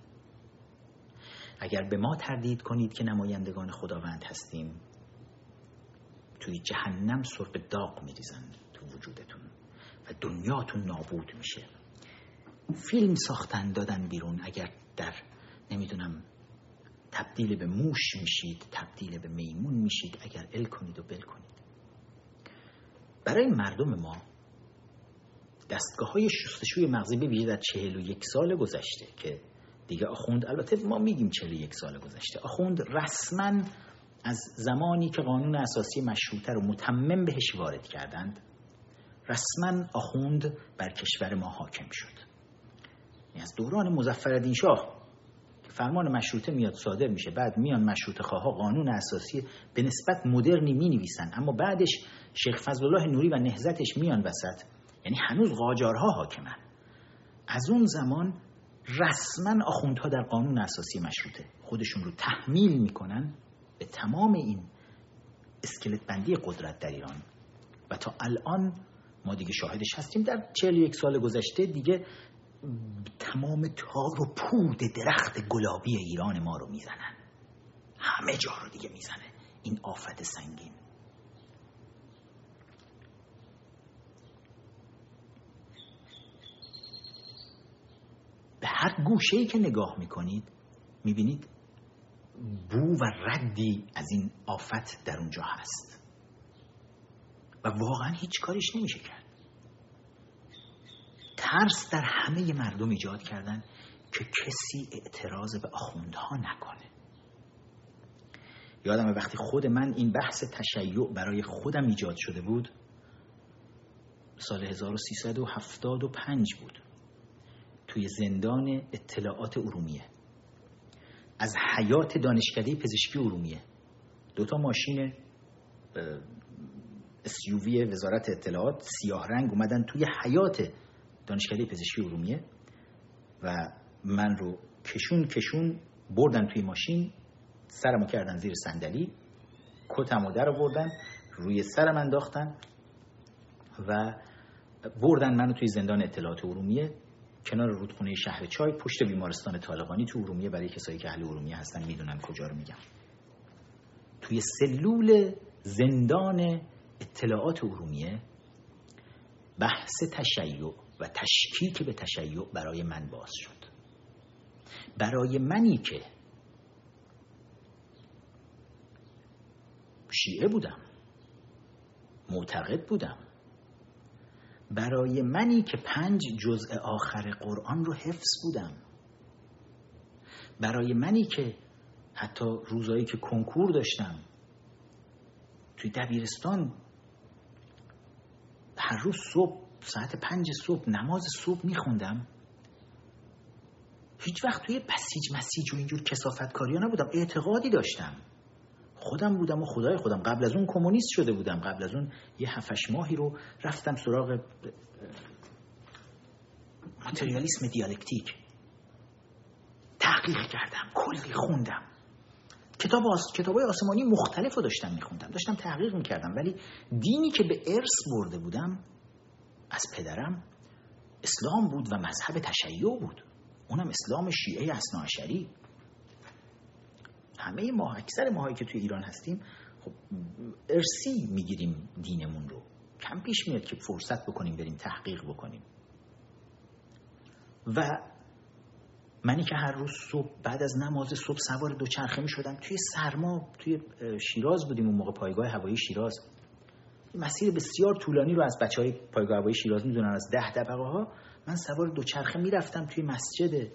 اگر به ما تردید کنید که نمایندگان خداوند هستیم توی جهنم سرب داغ میریزن تو وجودتون و دنیاتون نابود میشه. فیلم ساختن دادن بیرون. اگر در نمی‌دونم تبدیل به موش میشید تبدیل به میمون میشید. اگر ال کنید و بل کنید. برای مردم ما دستگاه های شستشوی مغزی به در چهل و یک سال گذشته که دیگه آخوند البته ما میگیم چهل و یک سال گذشته آخوند رسما از زمانی که قانون اساسی مشروطه رو متمم بهش وارد کردند رسما آخوند بر کشور ما حاکم شد. از دوران مزفر شاه فرمان مشروطه میاد صادر میشه بعد میان مشروطه خواه قانون اساسی به نسبت مدرنی می نویسن اما بعدش شیخ فضل الله نوری و نهزتش میان وسط. یعنی هنوز قاجارها حاکمن. از اون زمان رسما آخوندها در قانون اساسی مشروطه. خودشون رو تحمیل می‌کنن به تمام این اسکلت بندی قدرت در ایران. و تا الان ما دیگه شاهدش هستیم. در چهل یک سال گذشته دیگه تمام تار و پود درخت گلابی ایران ما رو می‌زنن. همه جا رو دیگه می‌زنه. این آفت سنگین. به هر گوشه که نگاه می‌کنید می‌بینید بو و ردی از این آفت در اونجا هست. و واقعا هیچ کاریش نمیشه کرد. ترس در همه مردم ایجاد کردن که کسی اعتراض به آخوندها نکنه. یادم وقتی خود من این بحث تشیع برای خودم ایجاد شده بود سال 1375 بود. توی زندان اطلاعات ارومیه. از حیات دانشکده پزشکی ارومیه. دوتا ماشین SUV وزارت اطلاعات سیاه رنگ اومدن توی حیات دانشکده پزشکی ارومیه و من رو کشون کشون بردن توی ماشین سرمو کردن زیر صندلی کتمو در بردن روی سرم انداختن و بردن منو توی زندان اطلاعات ارومیه. کنار رودخونه شهر چای پشت بیمارستان طالقانی تو ارومیه برای کسایی که اهل ارومیه هستن می‌دونن کجا رو میگم. توی سلول زندان اطلاعات ارومیه بحث تشیع و تشکیک به تشیع برای من باز شد. برای منی که شیعه بودم معتقد بودم برای منی که پنج جزء آخر قرآن رو حفظ بودم. برای منی که حتی روزایی که کنکور داشتم توی دبیرستان هر روز صبح ساعت پنج صبح نماز صبح میخوندم. هیچ وقت توی بسیج مسیج و اینجور کسافت کاری نبودم اعتقادی داشتم. خودم بودم و خدای خودم. قبل از اون کمونیست شده بودم. قبل از اون یه هفش ماهی رو رفتم سراغ ماتریالیسم دیالکتیک. تحقیق کردم کلی خوندم. کتاب آس... کتاب آسمانی مختلف رو داشتم میخوندم. داشتم تحقیق می‌کردم. ولی دینی که به ارث برده بودم از پدرم اسلام بود و مذهب تشیع بود. اونم اسلام شیعه اصناعشری همه ما اکثر ماهایی که توی ایران هستیم خب ارسی می‌گیریم دینمون رو. کم پیش میاد که فرصت بکنیم بریم تحقیق بکنیم. و منی که هر روز صبح بعد از نماز صبح سوار دوچرخه می شدم توی سرما توی شیراز بودیم اون موقع پایگاه هوایی شیراز. مسیر بسیار طولانی رو از بچه های پایگاه هوایی شیراز می‌دونن از ده طبقه ها من سوار دوچرخه می‌رفتم توی مسجد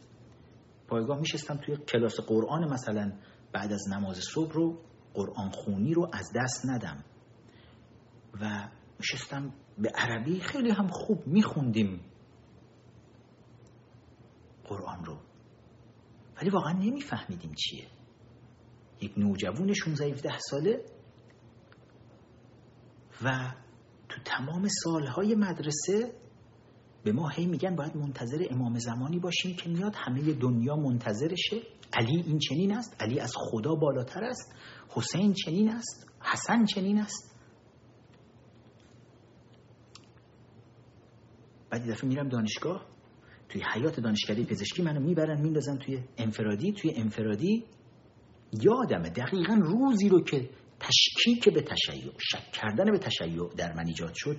پایگاه میشستم توی کلاس قرآن مثلا. بعد از نماز صبح رو قرآن خونی رو از دست ندم. و نشستم به عربی خیلی هم خوب میخوندیم قرآن رو. ولی واقعا نمیفهمیدیم چیه. یک نوجوون 16 17 ساله و تو تمام سالهای مدرسه به ما هی میگن باید منتظر امام زمانی باشیم که میاد. همه دنیا منتظرشه. علی این چنین است. علی از خدا بالاتر است. حسین چنین است. حسن چنین است. بعد دفعه میرم دانشگاه. توی حیات دانشکده پزشکی منو می‌برن میندازن توی انفرادی. توی انفرادی یادمه دقیقا روزی رو که تشکیک به تشیع شک کردن به تشیع در من ایجاد شد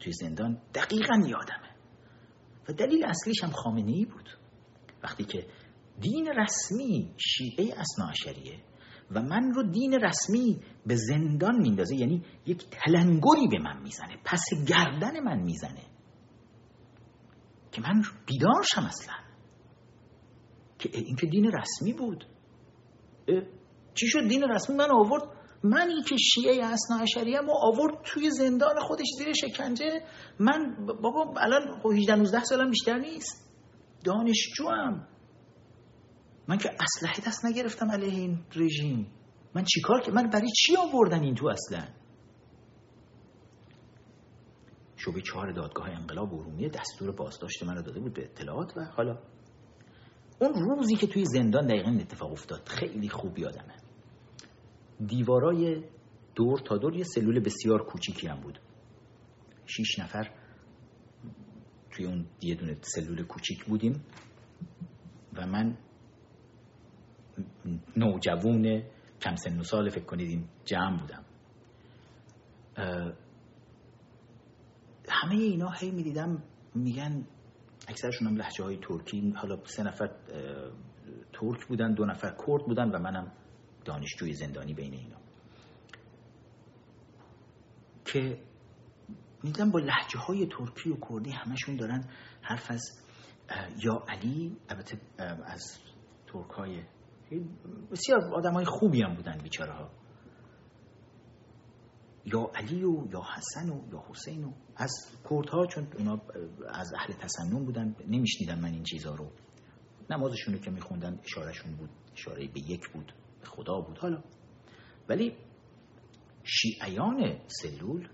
توی زندان دقیقا یادمه. و دلیل اصلیش هم خامنه ای بود. وقتی که دین رسمی شیعه اصناعشریه و من رو دین رسمی به زندان میندازه یعنی یک تلنگری به من می‌زنه پس گردن من می‌زنه که من بیدار شم اصلا. که این که دین رسمی بود. چی شد؟ دین رسمی من آورد منی که شیعه اصنا عشریه ما آورد توی زندان خودش زیر شکنجه. من بابا الان 18 19 سالم بیشتر نیست. دانشجو هم من که اسلحه دست نگرفتم علیه این رژیم. من چیکار که من برای چی آوردن این تو اصلا؟ شعبه چهار دادگاه انقلاب ارومیه دستور بازداشت من داده بود به اطلاعات و حالا. اون روزی که توی زندان دقیقا اتفاق افتاد خیلی خوب یادمه دیوارای دور تا دور یه سلول بسیار کوچیکی هم بود. شیش نفر توی اون یه دونه سلول کوچیک بودیم و من نوجوون کم سن و سال فکر کنید این جمع بودم. همه اینا هی می‌دیدم میگن اکثرشون هم لحجه های ترکی. حالا سه نفر ترک بودن دو نفر کرد بودن و منم دانشجوی زندانی بین اینا. که میدم با لحجه های ترکی و کردی همشون دارن حرف از یا علی البته از ترک های بسیار آدم های خوبی هم بودن بیچاره ها یا علی و یا حسن و یا حسین و از کردها چون اونا از اهل تسنن بودن نمیشنیدن من این چیزها رو. نمازشون رو که میخوندن اشارهشون بود اشاره به یک بود. به خدا بود. حالا ولی شیعیان سلول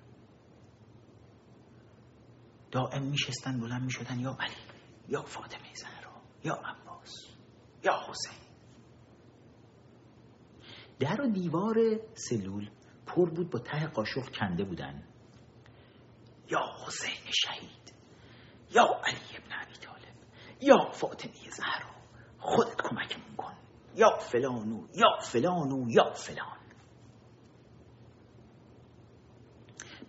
دائم میشستن بلند می‌شدن یا علی یا فاطمه زهرا یا عباس یا حسین. در و دیوار سلول پر بود با ته قاشق کنده بودن. یا حسین شهید یا علی ابن عبی طالب یا فاطمه زهرا. خودت کمکمون کن. یا فلانو یا فلانو یا فلان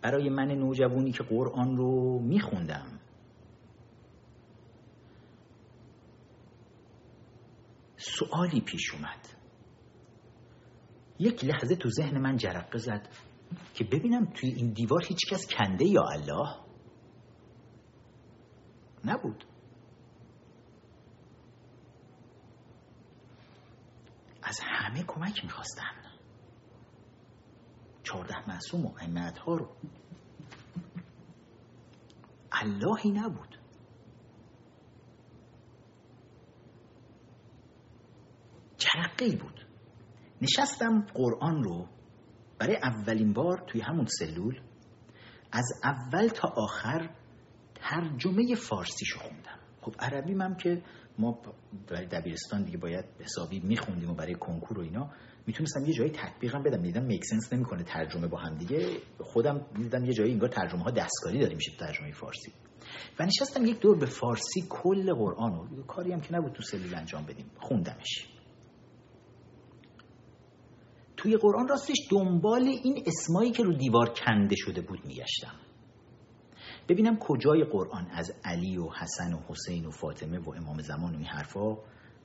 برای من نوجوانی که قرآن رو میخوندم. سوالی پیش اومد. یک لحظه تو ذهن من جرقه زد که ببینم توی این دیوار هیچ کس کنده یا الله؟ نبود. از همه کمک می‌خواستن. چهارده معصوم و امت ها رو. اللهی نبود. جرقه بود. نشستم قرآن رو برای اولین بار توی همون سلول. از اول تا آخر ترجمه فارسیشو خوندم. خب عربی هم که ما برای دبیرستان دیگه باید حسابی میخوندیم و برای کنکور و اینا. می‌تونستم یه جایی تطبیقم بدم. دیدم میکسنس نمی‌کنه ترجمه با هم دیگه. خودم دیدم یه جایی انگار ترجمه ها دستکاری داره میشه ترجمه فارسی. و نشستم یک دور به فارسی کل قرآن رو. کاری هم که نبود تو سلول انجام بدیم. خوندمش. توی قرآن راستش دنبال این اسمایی که رو دیوار کنده شده بود میگشتم. ببینم کجای قرآن. از علی و حسن و حسین و فاطمه و امام زمان و این حرفا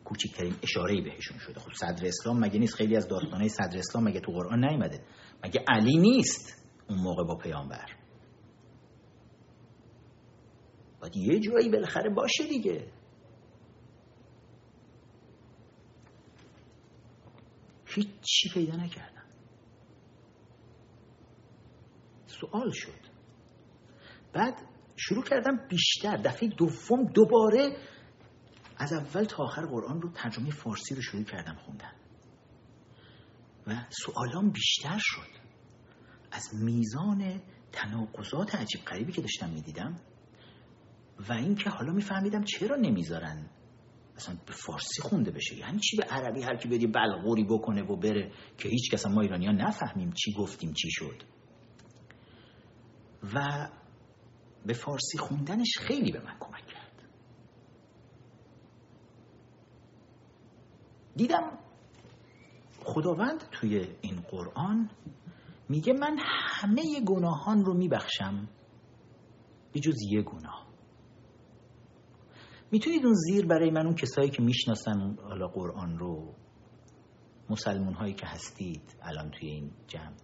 کوچکترین اشاره‌ای بهشون شده. خب صدر اسلام مگه نیست؟ خیلی از داستانهای صدر اسلام مگه تو قرآن نیومده؟ مگه علی نیست اون موقع با پیامبر؟ باید یه جایی بالاخره باشه دیگه. هیچی پیدا نکردم سوال شد. بعد شروع کردم بیشتر. دفعه دوم دوباره از اول تا آخر قرآن رو ترجمه فارسی رو شروع کردم خوندن. و سوالام بیشتر شد. از میزان تناقضات عجیب قریبی که داشتم می‌دیدم و اینکه حالا میفهمیدم چرا نمی‌ذارن اصلا به فارسی خونده بشه. یعنی چی به عربی هر کی بدی بلغوری بکنه و بره که هیچ کس ما ایرانی ها نفهمیم چی گفتیم چی شد. و به فارسی خوندنش خیلی به من کمک کرد. دیدم خداوند توی این قرآن میگه من همه گناهان رو میبخشم به جز یه گناه. می‌تونید اون زیر برای من اون کسایی که می‌شناسن حالا قرآن رو مسلمون هایی که هستید الان توی این جمع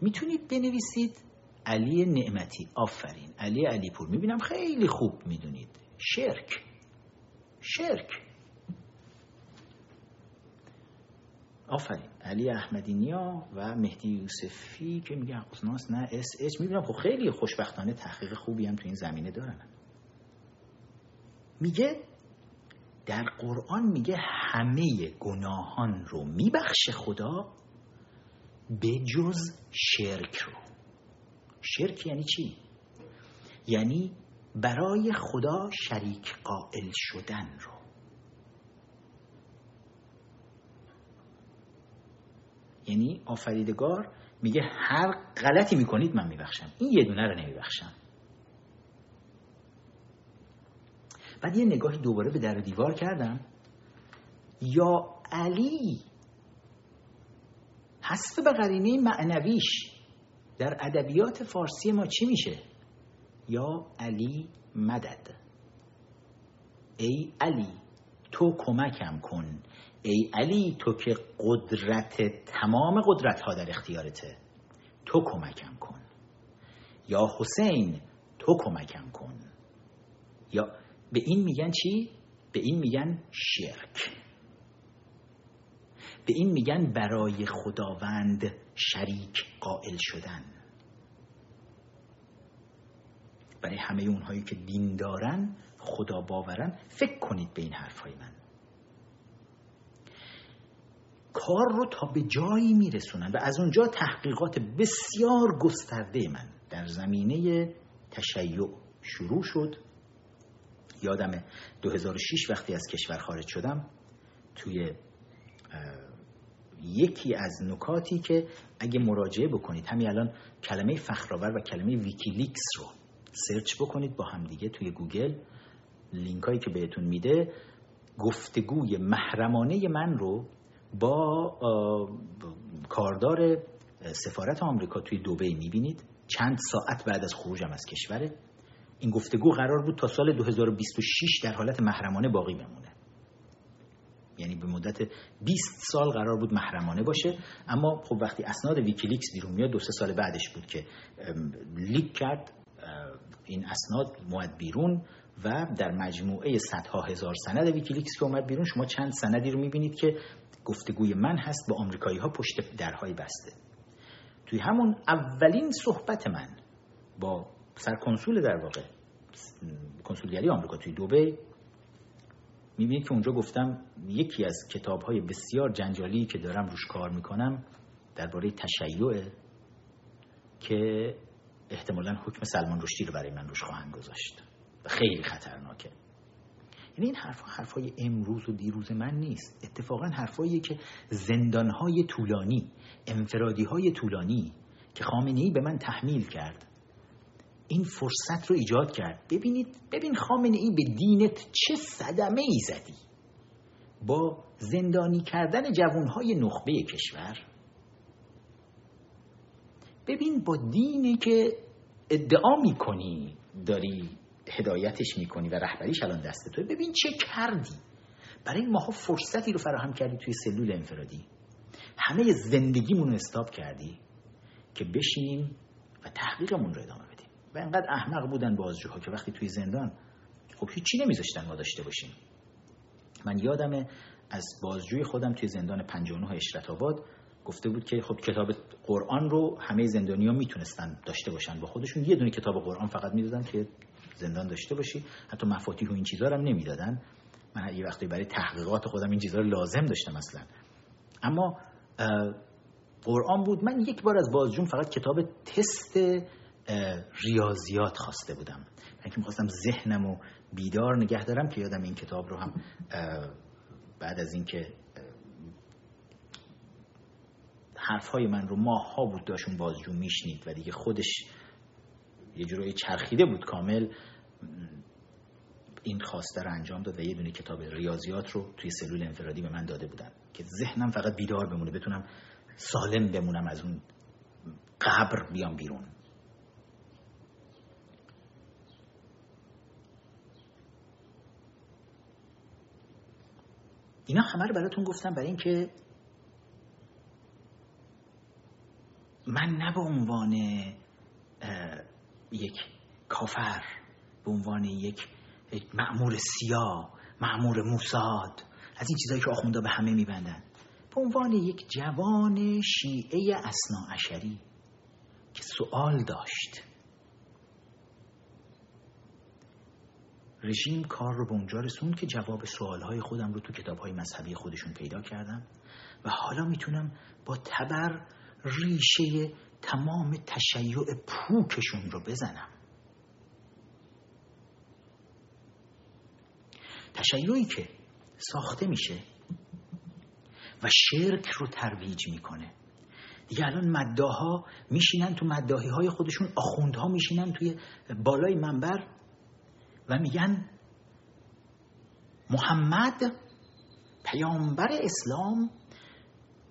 می‌تونید بنویسید علی نعمتی. آفرین. علی علی پور می‌بینم خیلی خوب می‌دونید. شرک. شرک. آفرین. علی احمدی نیا و مهدی یوسفی که میگه اقسناس نه اس اچ می‌بینم خب خیلی خوشبختانه تحقیق خوبی هم تو این زمینه دارن. میگه در قرآن میگه همه گناهان رو میبخشه خدا به جز شرک رو. شرک یعنی چی؟ یعنی برای خدا شریک قائل شدن رو. یعنی آفریدگار میگه هر غلطی می‌کنید من میبخشم. این یه دونه رو نمیبخشم. بعد یه نگاهی دوباره به در دیوار کردم. یا علی حسب به قرینه معنویش. در ادبیات فارسی ما چی میشه؟ یا علی مدد. ای علی تو کمکم کن. ای علی تو که قدرت تمام قدرت ها در اختیارته. تو کمکم کن. یا حسین تو کمکم کن. یا به این میگن چی؟ به این میگن شرک. به این میگن برای خداوند شریک قائل شدن. برای همه اونهایی که دین دارن خدا باورن فکر کنید به این حرفهای من. کار رو تا به جایی میرسونن و از اونجا تحقیقات بسیار گسترده من. در زمینه تشیع شروع شد. یادم 2006 وقتی از کشور خارج شدم توی یکی از نکاتی که اگه مراجعه بکنید همین الان کلمه فخرآور و کلمه ویکیلیکس رو سرچ بکنید با همدیگه توی گوگل. لینک هایی که بهتون میده گفتگوی محرمانه من رو با کاردار سفارت آمریکا توی دوبی می‌بینید. چند ساعت بعد از خروجم از کشوره. این گفتگو قرار بود تا سال 2026 در حالت محرمانه باقی بمونه. یعنی به مدت 20 سال قرار بود محرمانه باشه. اما خب وقتی اسناد ویکیلیکس بیرون میاد دو سه سال بعدش بود که leak کرد این اسناد اومد بیرون و در مجموعه صدها هزار سند ویکیلیکس که اومد بیرون شما چند سندی رو می‌بینید که گفتگوی من هست با آمریکایی ها پشت درهای بسته. توی همون اولین صحبت من با سرکنسول در واقع کنسولگری آمریکا توی دوبه می‌بینید که اونجا گفتم یکی از کتاب های بسیار جنجالی که دارم روش کار می‌کنم درباره تشیعه که احتمالا حکم سلمان رشدی رو برای من روش خواهند گذاشت. خیلی خطرناکه. یعنی این حرف حرفای امروز و دیروز من نیست. اتفاقا حرفایی که زندانهای طولانی انفرادی های طولانی که خامنه ای به من تحمیل کرد این فرصت رو ایجاد کرد. ببینید ببین خامنه ای به دینت چه صدمه ای زدی. با زندانی کردن جوانهای نخبه کشور. ببین با دینی که ادعا می‌کنی داری هدایتش می‌کنی و رهبریش الان دست توی ببین چه کردی. برای ماها فرصتی رو فراهم کردی توی سلول انفرادی. همه زندگیمون رو استاب کردی که بشینیم و تحقیقمون رو ادامه و انقدر احمق بودن بازجوها که وقتی توی زندان خب هیچی نمیذاشتن ما داشته باشیم. من یادم از بازجوی خودم توی زندان 59 اشرت آباد گفته بود که خب کتاب قرآن رو همه زندانیا می‌تونستن داشته باشن. با خودشون یه دونه کتاب قرآن فقط می‌دادن که زندان داشته باشی. حتی مفاتیح و این چیزا رو نمی‌دادن. من یه وقتی برای تحقیقات خودم این چیزا رو لازم داشتم اصلا. اما قرآن بود. من یک بار از بازجون فقط کتاب تست ریاضیات خواسته بودم. که می‌خواستم ذهنم و بیدار نگه دارم که یادم این کتاب رو هم بعد از اینکه حرفهای من رو ماه ها بود داشون بازجو میشنید و دیگه خودش یه جورایی چرخیده بود کامل این خواسته رو انجام داد و یه دونه کتاب ریاضیات رو توی سلول انفرادی به من داده بودن که ذهنم فقط بیدار بمونه بتونم سالم بمونم از اون قبر بیام بیرون. اینا همه رو براتون گفتم برای اینکه من نه به عنوان یک کافر به عنوان یک معمور سیاه معمور موساد از این چیزهایی که آخونده به همه میبندن. به عنوان یک جوان شیعه اسنا عشری که سوال داشت. رژیم کار رو به اونجا رسون که جواب سوالهای خودم رو تو کتابهای مذهبی خودشون پیدا کردم. و حالا می‌تونم با تبر ریشه تمام تشیع پوکشون رو بزنم. تشیعی که ساخته میشه و شرک رو ترویج می‌کنه. دیگه الان مداها میشینن تو مداهی های خودشون آخوندها میشینن توی بالای منبر و میگن محمد پیامبر اسلام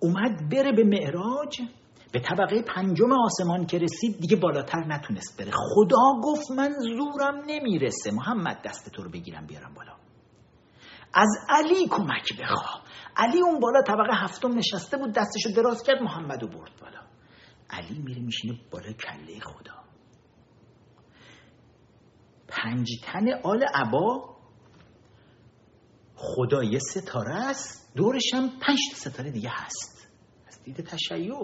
اومد بره به معراج به طبقه پنجم آسمان که رسید دیگه بالاتر نتونست بره. خدا گفت من زورم نمی‌رسه. محمد دست تو رو بگیرم بیارم بالا. از علی کمک بخوا. علی اون بالا طبقه هفتم نشسته بود دستشو دراز کرد محمد رو برد بالا. علی میره میشینه بالا کله خدا. پنج تن آل عبا خدا یه ستاره است. دورش هم پنج ستاره دیگه هست. از دید تشیع.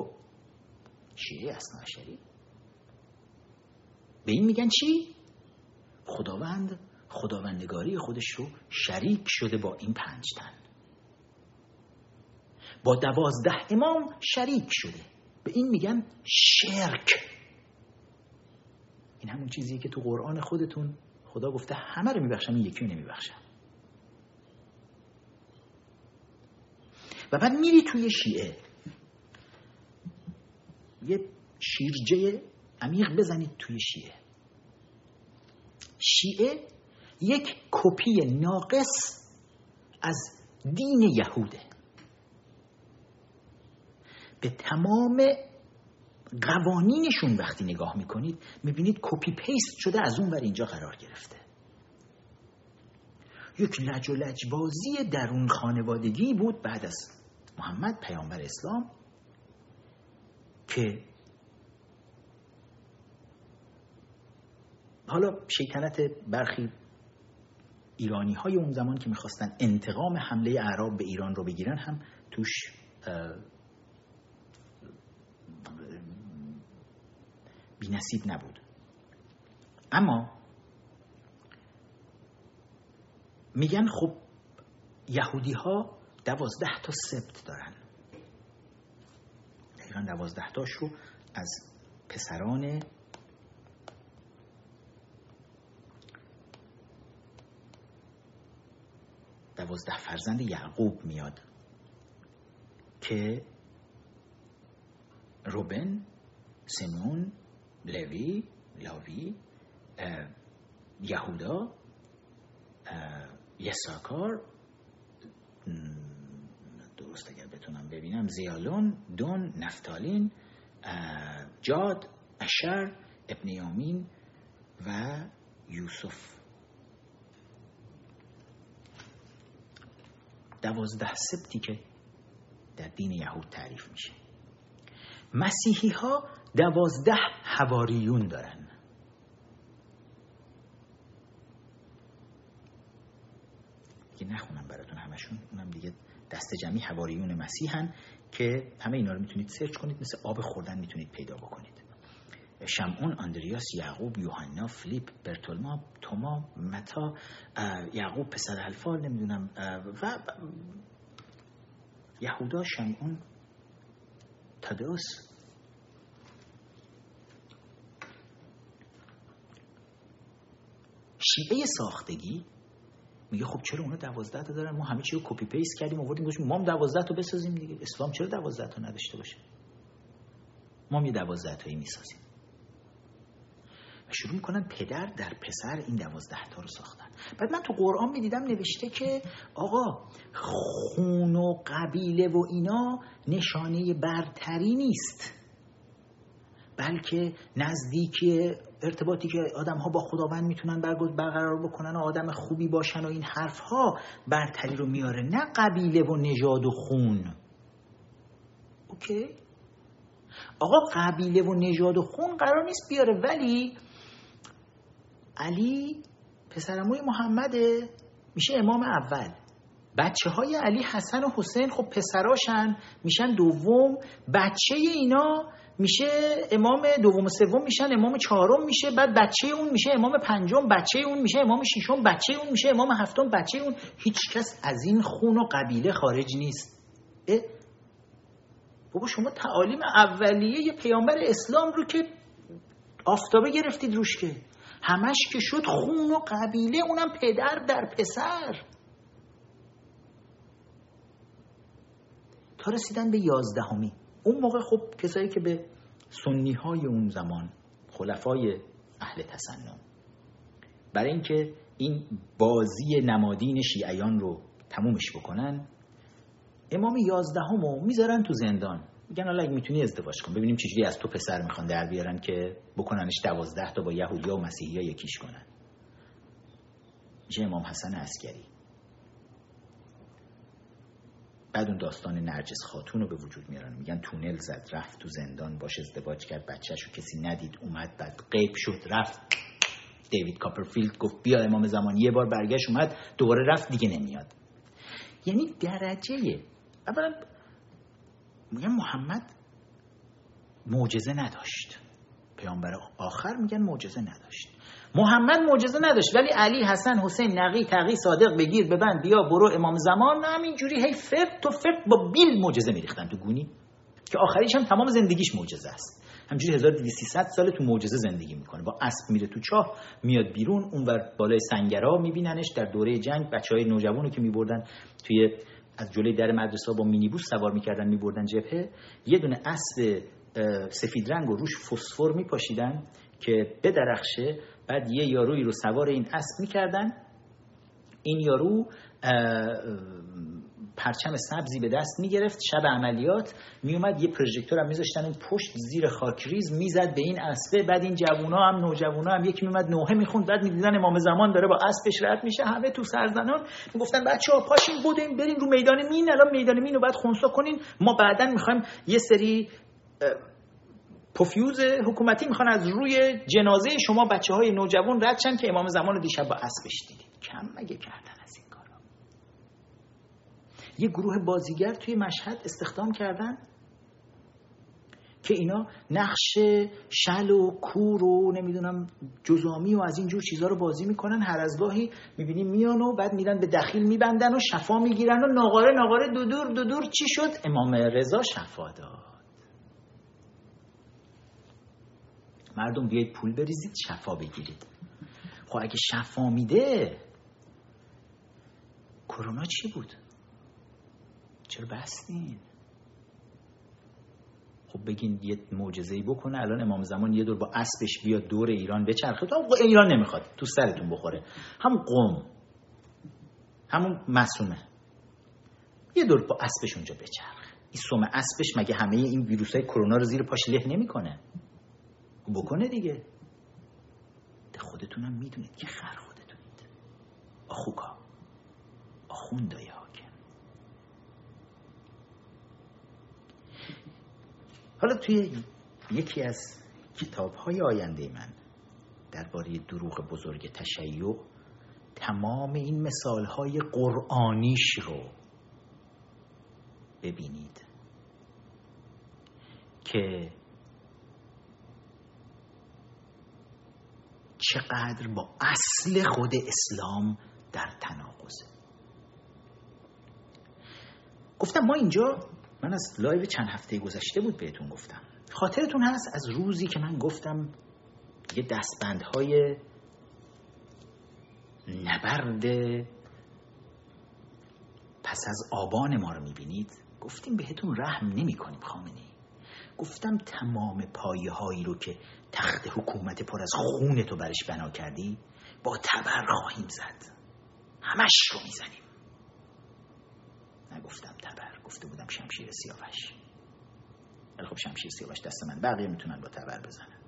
شیعه اصلا شریف به این میگن چی؟ خداوند خداوندگاری خودش رو شریک شده با این پنج تن. با دوازده امام شریک شده. به این میگن شرک. این همون چیزیه که تو قرآن خودتون خدا گفته همه رو میبخشم این یکی رو نمیبخشم. و بعد میری توی شیعه. یه شیرجه عمیق بزنید توی شیعه. شیعه یک کپی ناقص از دین یهوده. به تمام قوانینشون وقتی نگاه می‌کنید می‌بینید کپی پیست شده از اون ور اینجا قرار گرفته. یک لج و لجبازی درون خانوادگی بود بعد از محمد پیامبر اسلام که حالا شیطنت برخی ایرانی های اون زمان که می‌خواستن انتقام حمله اعراب به ایران رو بگیرن هم توش بی نصیب نبود. اما میگن خب یهودی ها دوازده تا سبت دارن. دقیقا دوازده تاش رو از پسران دوازده فرزند یعقوب میاد که روبن سمون لوی لاوی یهودا یساکار درست اگر بتونم ببینم زیالون دون نفتالین جاد اشر ابن یامین و یوسف. دوازده سبتی که در دین یهود تعریف میشه. مسیحی ها دوازده هواریون دارن. دیگه نخونم براتون همشون. اونم دیگه دست جمعی هواریون مسیحن که همه اینا رو می‌تونید سرچ کنید مثل آب خوردن می‌تونید پیدا بکنید. شمعون اندریاس یعقوب یوحنا فلیپ برتولما توما متا یعقوب پسر الفال نمی‌دونم و یهودا شمعون تادوس شیعه ساختگی. میگه خب چرا اونا دوازده تا دارن؟ ما همه چی رو کپی پیست کردیم آوردیم گفتیم ما هم دوازده تا بسازیم دیگه. اسلام چرا دوازده تا نداشته باشه؟ ما هم یه دوازده تایی می‌سازیم. و شروع می‌کنن پدر در پسر این دوازده تا رو ساختن. بعد من تو قرآن می‌دیدم نوشته که آقا خون و قبیله و اینا نشانه برتری نیست. بلکه نزدیکی ارتباطی که آدم ها با خداوند می‌تونن برقرار بکنن و آدم خوبی باشن و این حرف ها برتری رو میاره. نه قبیله و نژاد و خون. اوکی؟ آقا قبیله و نژاد و خون قرار نیست بیاره ولی علی پسرموی محمده. میشه امام اول. بچه های علی حسن و حسین خب پسراشن میشن دوم. بچه اینا میشه امام دوم و سوم میشن امام چهارم میشه بعد بچه اون میشه امام پنجم بچه اون میشه امام ششم بچه اون میشه امام هفتم بچه اون. هیچ کس از این خون و قبیله خارج نیست. بابا شما تعالیم اولیه یه پیامبر اسلام رو که آفتابه گرفتید روش که. همش که شد خون و قبیله اونم پدر در پسر. تا رسیدن به یازدهمی. اون موقع خب کسایی که به سنی های اون زمان خلفای اهل تسنن برای اینکه این بازی نمادین شیعیان رو تمومش بکنن امام یازدهم رو می‌ذارن تو زندان. میگن حالا اگه می‌تونی ازدواج کن ببینیم چجوری از تو پسر می‌خوان در بیارن که بکننش دوازده تا با یهودی و مسیحی ها یکیش کنن. میشه امام حسن عسکری. بعد اون داستان نرجس خاتون رو به وجود میارن. میگن تونل زد رفت تو زندان باش ازدواج کرد بچهش رو کسی ندید اومد بعد قیب شد رفت. دیوید کاپرفیلد گفت بیا امام زمان یه بار برگشت اومد دوباره رفت دیگه نمیاد. یعنی درجه اولا میگن محمد معجزه نداشت. پیامبر آخر میگن معجزه نداشت. محمد معجزه نداشت ولی علی حسن حسین نقی تقی صادق بگیر ببند بیا برو امام زمان همینجوری هی فرد تو فرد با بیل معجزه میریختن تو گونی که آخریش هم تمام زندگیش معجزه است. همجوری 1200 سال تو معجزه زندگی می‌کنه. با اسب میره تو چاه میاد بیرون اونور بالای سنگرا میبیننش در دوره جنگ بچه های که میبردن توی از جلوی در مدرسه با مینیبوس سوار می‌کردن میبردن جبهه. یه دونه اسب سفید رنگ و روش فسفر میپاشیدن که بدرخشه بعد یه یارویی رو سوار این اسب می‌کردن. این یارو پرچم سبزی به دست می‌گرفت. شب عملیات میومد یه پروژکتور هم میذاشتن اون پشت زیر خاکریز می‌زد به این اسبه. بعد این جوونا هم نوجوانا هم یکی میومد نوحه می‌خوند. بعد می‌دیدن امام زمان داره با اسبش رد میشه. همه تو سرزنان می‌گفتن بچه ها پاشین بودیم بریم رو میدان مین. الان میدان مین رو بعد خونسا کنین. ما بعدا می‌خوایم یه سری پفیوز حکومتی می‌خوان از روی جنازه شما بچه های نوجوان رد که امام زمان دیشب با اسبش دیدید. کم مگه کردن از این کارا؟ یه گروه بازیگر توی مشهد استخدام کردن که اینا نقش شل و کور و نمی‌دونم جزامی و از اینجور چیزها رو بازی می‌کنن. هر از گاهی می‌بینیم میان و بعد میرن به دخیل میبندن و شفا می‌گیرن و ناقاره ناقاره دودور دودور چی شد؟ امام رضا شفا داد. مردم بیاید پول بریزید شفا بگیرید. خب اگه شفا میده کرونا چی بود؟ چرا بستین؟ خب بگین یه معجزه بکنه. الان امام زمان یه دور با اسبش بیاد دور ایران بچرخه. تو ایران نمی‌خواد تو سرتون بخوره. هم قوم همون مسومه یه دور با اسبش اونجا بچرخه. این سوم اسبش مگه همه این ویروس های کرونا رو زیر پاش له نمی‌کنه؟ بکنه دیگه. خودتونم می‌دونید که خر خودتونید. آخوکا. آخوندای حاکم. حالا توی یکی از کتاب های آینده من درباره دروغ بزرگ تشیع تمام این مثال های قرآنیش رو ببینید که چقدر با اصل خود اسلام در تناقضه گفتم ما اینجا من از لایو چند هفته گذشته بود بهتون گفتم. خاطرتون هست از روزی که من گفتم یه دستبندهای نبرد پس از آبان ما رو می‌بینید؟ گفتیم بهتون رحم نمی کنیم گفتم تمام پایه هایی رو که تخت حکومت پر از خون تو برش بنا کردی؟ با تبر خواهیم زد. همش رو می‌زنیم. نگفتم تبر گفته بودم شمشیر سیاوش. ولی خب شمشیر سیاوش دست من بقیه می‌تونن با تبر بزنن.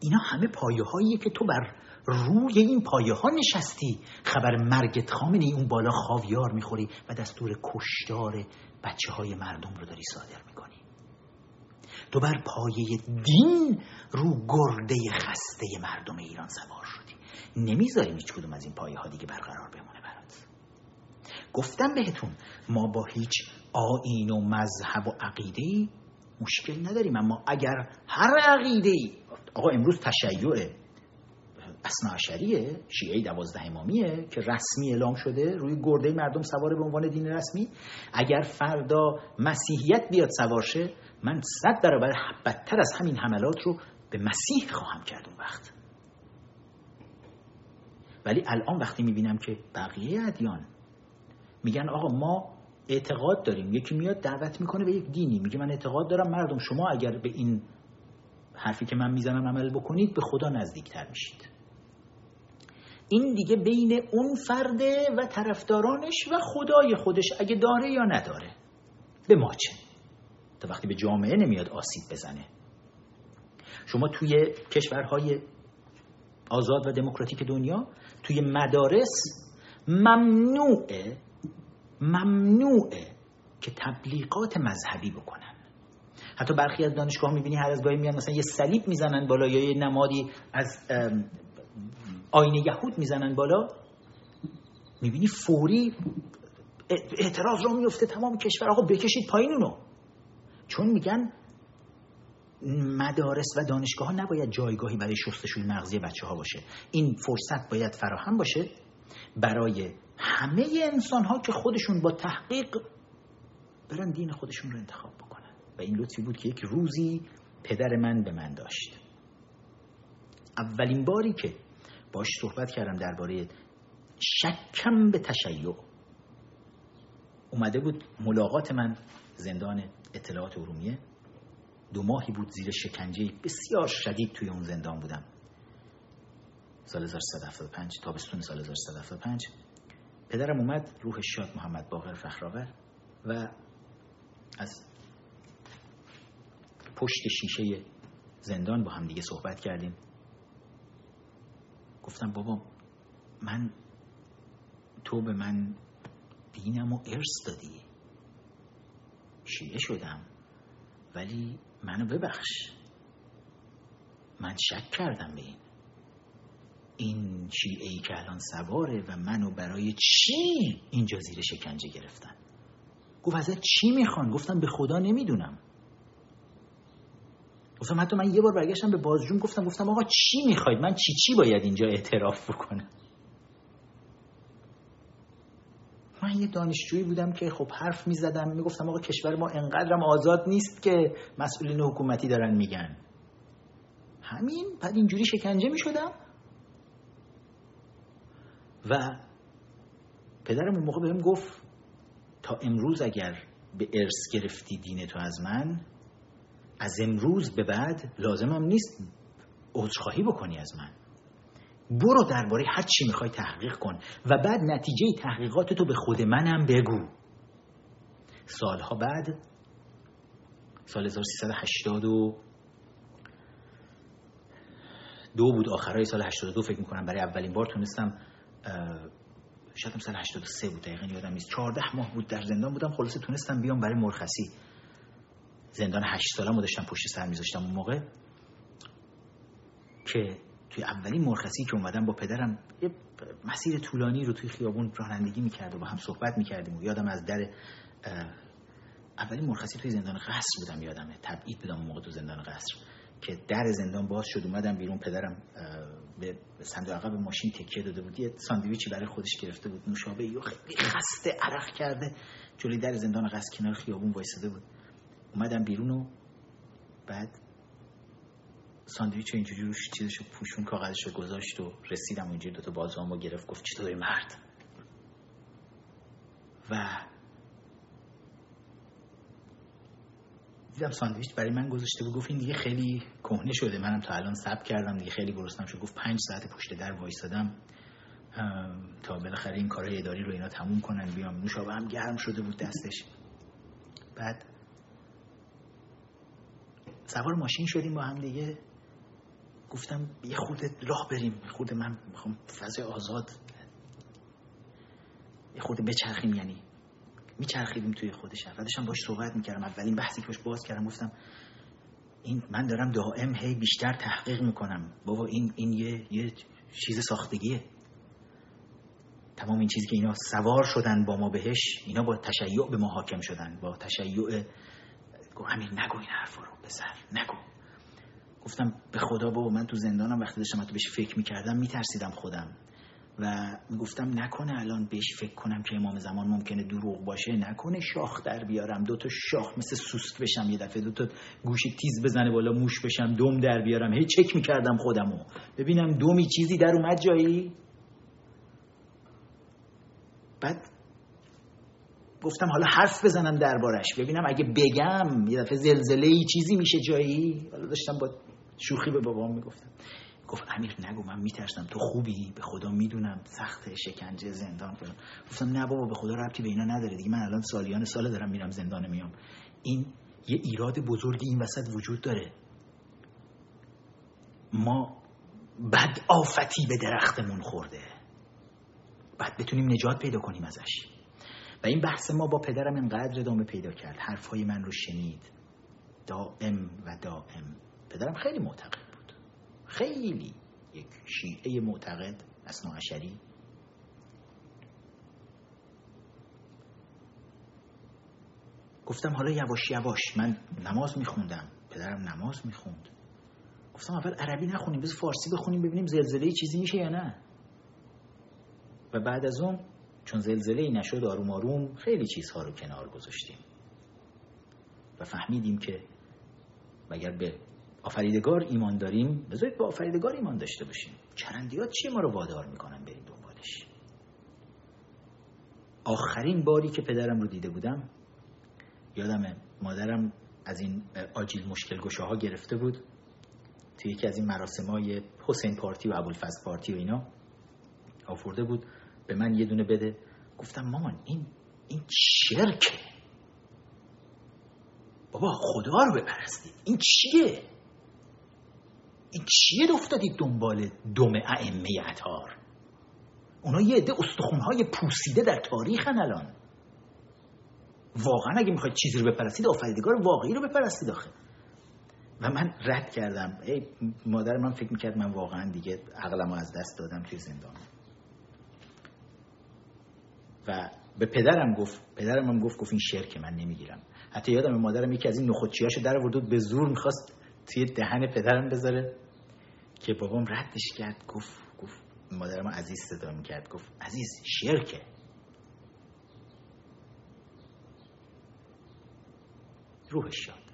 اینا همه پایه هاییه که تو بر روی این پایه ها نشستی. خبر مرگت خامنی اون بالا خاویار می‌خوری و دستور کشتار بچه های مردم رو داری صادر می‌کنی. تو بر پایه دین رو گرده خسته مردم ایران سوار شدی. نمی‌ذاریم هیچ کدوم از این پایه ها دیگه برقرار بمونه برات. گفتم بهتون ما با هیچ آین و مذهب و عقیده مشکل نداریم اما اگر هر عقیده آقا امروز تشیع اصناعشریه شیعه دوازده امامیه که رسمی اعلام شده روی گرده مردم سواره به عنوان دین رسمی. اگر فردا مسیحیت بیاد سوار شه من صد برابر بدتر از همین حملات رو به مسیح خواهم کرد اون وقت. ولی الان وقتی می‌بینم که بقیه ادیان میگن آقا ما اعتقاد داریم یکی میاد دعوت می‌کنه به یک دینی میگه من اعتقاد دارم مردم شما اگر به این حرفی که من می‌زنم عمل بکنید به خدا نزدیکتر میشید. این دیگه بین اون فرده و طرفدارانش و خدای خودش اگه داره یا نداره به ما چه؟ تا وقتی به جامعه نمیاد آسیب بزنه. شما توی کشورهای آزاد و دموکراتیک دنیا توی مدارس ممنوعه ممنوعه که تبلیغات مذهبی بکنن. حتی برخی از دانشگاه می‌بینی هر از گاهی میان مثلا یه صلیب می‌زنن بالا یا یه نمادی از آین یهود می‌زنن بالا. می‌بینی فوری اعتراض رو میفته تمام کشور آقا بکشید پایین اونو. چون میگن مدارس و دانشگاه ها نباید جایگاهی برای شستشوی مغزی بچه ها باشه. این فرصت باید فراهم باشه برای همه انسان ها که خودشون با تحقیق برن دین خودشون رو انتخاب بکنن. و این لطفی بود که یک روزی پدر من به من داشت. اولین باری که باش صحبت کردم درباره شکم به تشیع. اومده بود ملاقات من زندان اطلاعات ارومیه. دو ماهی بود زیر شکنجه بسیار شدید توی اون زندان بودم. سال 1375 تابستون سال 1375 پدرم اومد روح شاد محمد باقر فخرآور و از پشت شیشه زندان با هم دیگه صحبت کردیم. گفتم بابا من تو به من دینم و ارث دادی. شیعه شدم. ولی منو ببخش. من شک کردم به این. این شیعه ای که الان سواره و منو برای چی اینجا زیر شکنجه گرفتن؟ گفت ازت چی می‌خوان؟ گفتم به خدا نمی‌دونم. گفتم حتی من یه بار برگشتم به بازجون گفتم گفتم آقا چی می‌خواید؟ من چی چی باید اینجا اعتراف بکنم؟ من یه دانشجویی بودم که خب حرف می‌زدم می‌گفتم آقا کشور ما انقدرم آزاد نیست که مسئولین حکومتی دارن میگن. همین بعد اینجوری شکنجه می‌شدم. و پدرم اون موقع بهم گفت تا امروز اگر به ارث گرفتی دین تو از من از امروز به بعد لازمم نیست عذرخواهی بکنی از من. برو درباره هر چی می‌خوای تحقیق کن و بعد نتیجه تحقیقات تو به خود منم بگو. سالها بعد سال 1380 دو بود آخرای سال 82 فکر می‌کنم برای اولین بار تونستم شاید سال 83 بود دقیقا یادم نیست. 14 ماه بود در زندان بودم خلاصه تونستم بیام برای مرخصی. زندان 8 سالم داشتم پشت سر میذاشتم اون موقع که توی اولین مرخصی که اومدم با پدرم یه مسیر طولانی رو توی خیابون رانندگی می‌کرد و با هم صحبت می‌کردیم و یادم از در اولین مرخصی توی زندان قصر بودم یادمه تبعید بودم اون موقع تو زندان قصر که در زندان باز شد اومدم بیرون پدرم به صندوق عقب ماشین تکیه داده بود یه ساندویچی برای خودش گرفته بود نوشابه یا خیلی خسته عرق کرده جلوی در زندان قصر کنار خیابون وایساده بود. اومدم بیرون و بعد ساندویچ اینجوری روش چیزشو پوشون کاغذشو گذاشت و رسیدم اونجوری دوتا بازوامو گرفت گفت چطوری مرد؟ و دیدم ساندویچ برای من گذاشته بود گفت این دیگه خیلی کهنه شده. منم تا الان سب کردم دیگه خیلی گرسنم شد. گفت پنج ساعت پشت در وایسادم. تا بالاخره این کارهای اداری رو اینا تموم کنن بیام. نوشابه هم گرم شده بود دستش. بعد سوار ماشین شدیم با هم دیگه. گفتم یه خورده راه بریم. خورده من می‌خوام فضای آزاد. یه خورده بچرخیم یعنی. میچرخیدیم توی خودش. اولش هم باش صحبت می‌کردم. اولین بحثی که باش باز کردم گفتم این من دارم دائم هی بیشتر تحقیق می‌کنم. بابا این این یه یه چیز ساختگیه. تمام این چیزی که اینا سوار شدن با ما بهش اینا با تشیع به ما حاکم شدن. با تشیع گو امیر نگو این حرف رو بسر نگو. گفتم به خدا بابا من تو زندانم وقتی داشتم تو بهش فکر می‌کردم میترسیدم خودم. و می‌گفتم نکنه الان بهش فکر کنم که امام زمان ممکنه دروغ باشه نکنه شاخ در بیارم دو تا شاخ مثل سوسک بشم یه دفعه دو تا گوش تیز بزنه بالا موش بشم دم در بیارم. هی چک می‌کردم خودمو. ببینم دومی چیزی در اومد جایی. بعد گفتم حالا حرف بزنم دربارش. ببینم اگه بگم یه دفعه زلزله ای چیزی میشه جایی؟ حالا داشتم با شوخی به بابام می‌گفتم گفت امیر نگو من میترسم. تو خوبی؟ به خدا می‌دونم. سخت شکنجه زندان. کنم گفتم نه بابا به خدا ربطی به اینا نداره دیگه. من الان سالیان سال دارم میرم زندان میام. این یه ایراد بزرگی این وسط وجود داره. ما بد آفتی به درختمون خورده. بعد بتونیم نجات پیدا کنیم ازش. و این بحث ما با پدرم انقدر ادامه پیدا کرد. حرفهای من رو شنید. دائم و دائم. پدرم خیلی معتقد بود. خیلی یک شیعه معتقد اسنا عشری. گفتم حالا یواش یواش من نماز میخوندم. پدرم نماز می‌خوند. گفتم اول عربی نخونیم بذار فارسی بخونیم ببینیم زلزله چیزی میشه یا نه. و بعد از اون چون زلزله ای نشد آروم آروم خیلی چیزها رو کنار گذاشتیم. و فهمیدیم که اگر به آفریدگار ایمان داریم؟ بذارید به آفریدگار ایمان داشته باشیم. چرندیات چی ما رو وادار می‌کنن بریم دنبالش؟ آخرین باری که پدرم رو دیده بودم یادم مادرم از این آجیل مشکل ها گرفته بود. توی یکی از این مراسم های حسین پارتی و ابوالفضل پارتی و اینا آفرده بود. به من یه دونه بده. گفتم مامان این این شرکه بابا خدا رو بپرستید. این چیه؟ این چیه افتادید دنبال دم ائمه عطار؟ اونا یه عده استخونهای پوسیده در تاریخن الان. واقعا اگه می‌خواید چیزی رو بپرستید آفریدگار واقعی رو بپرستید آخه. و من رد کردم. ای مادر من فکر می‌کرد من واقعا دیگه عقلمو از دست دادم توی زندان. و به پدرم گفت پدرم هم گفت گفت این شرک من نمی‌گیرم. حتی یادم مادرم یکی از این نخودچیاشو در آورد به زور می‌خواست توی دهن پدرم بذاره. که بابام ردش کرد گفت گفت مادرم عزیز صدا می‌کرد گفت عزیز شرکه. روحش شاد.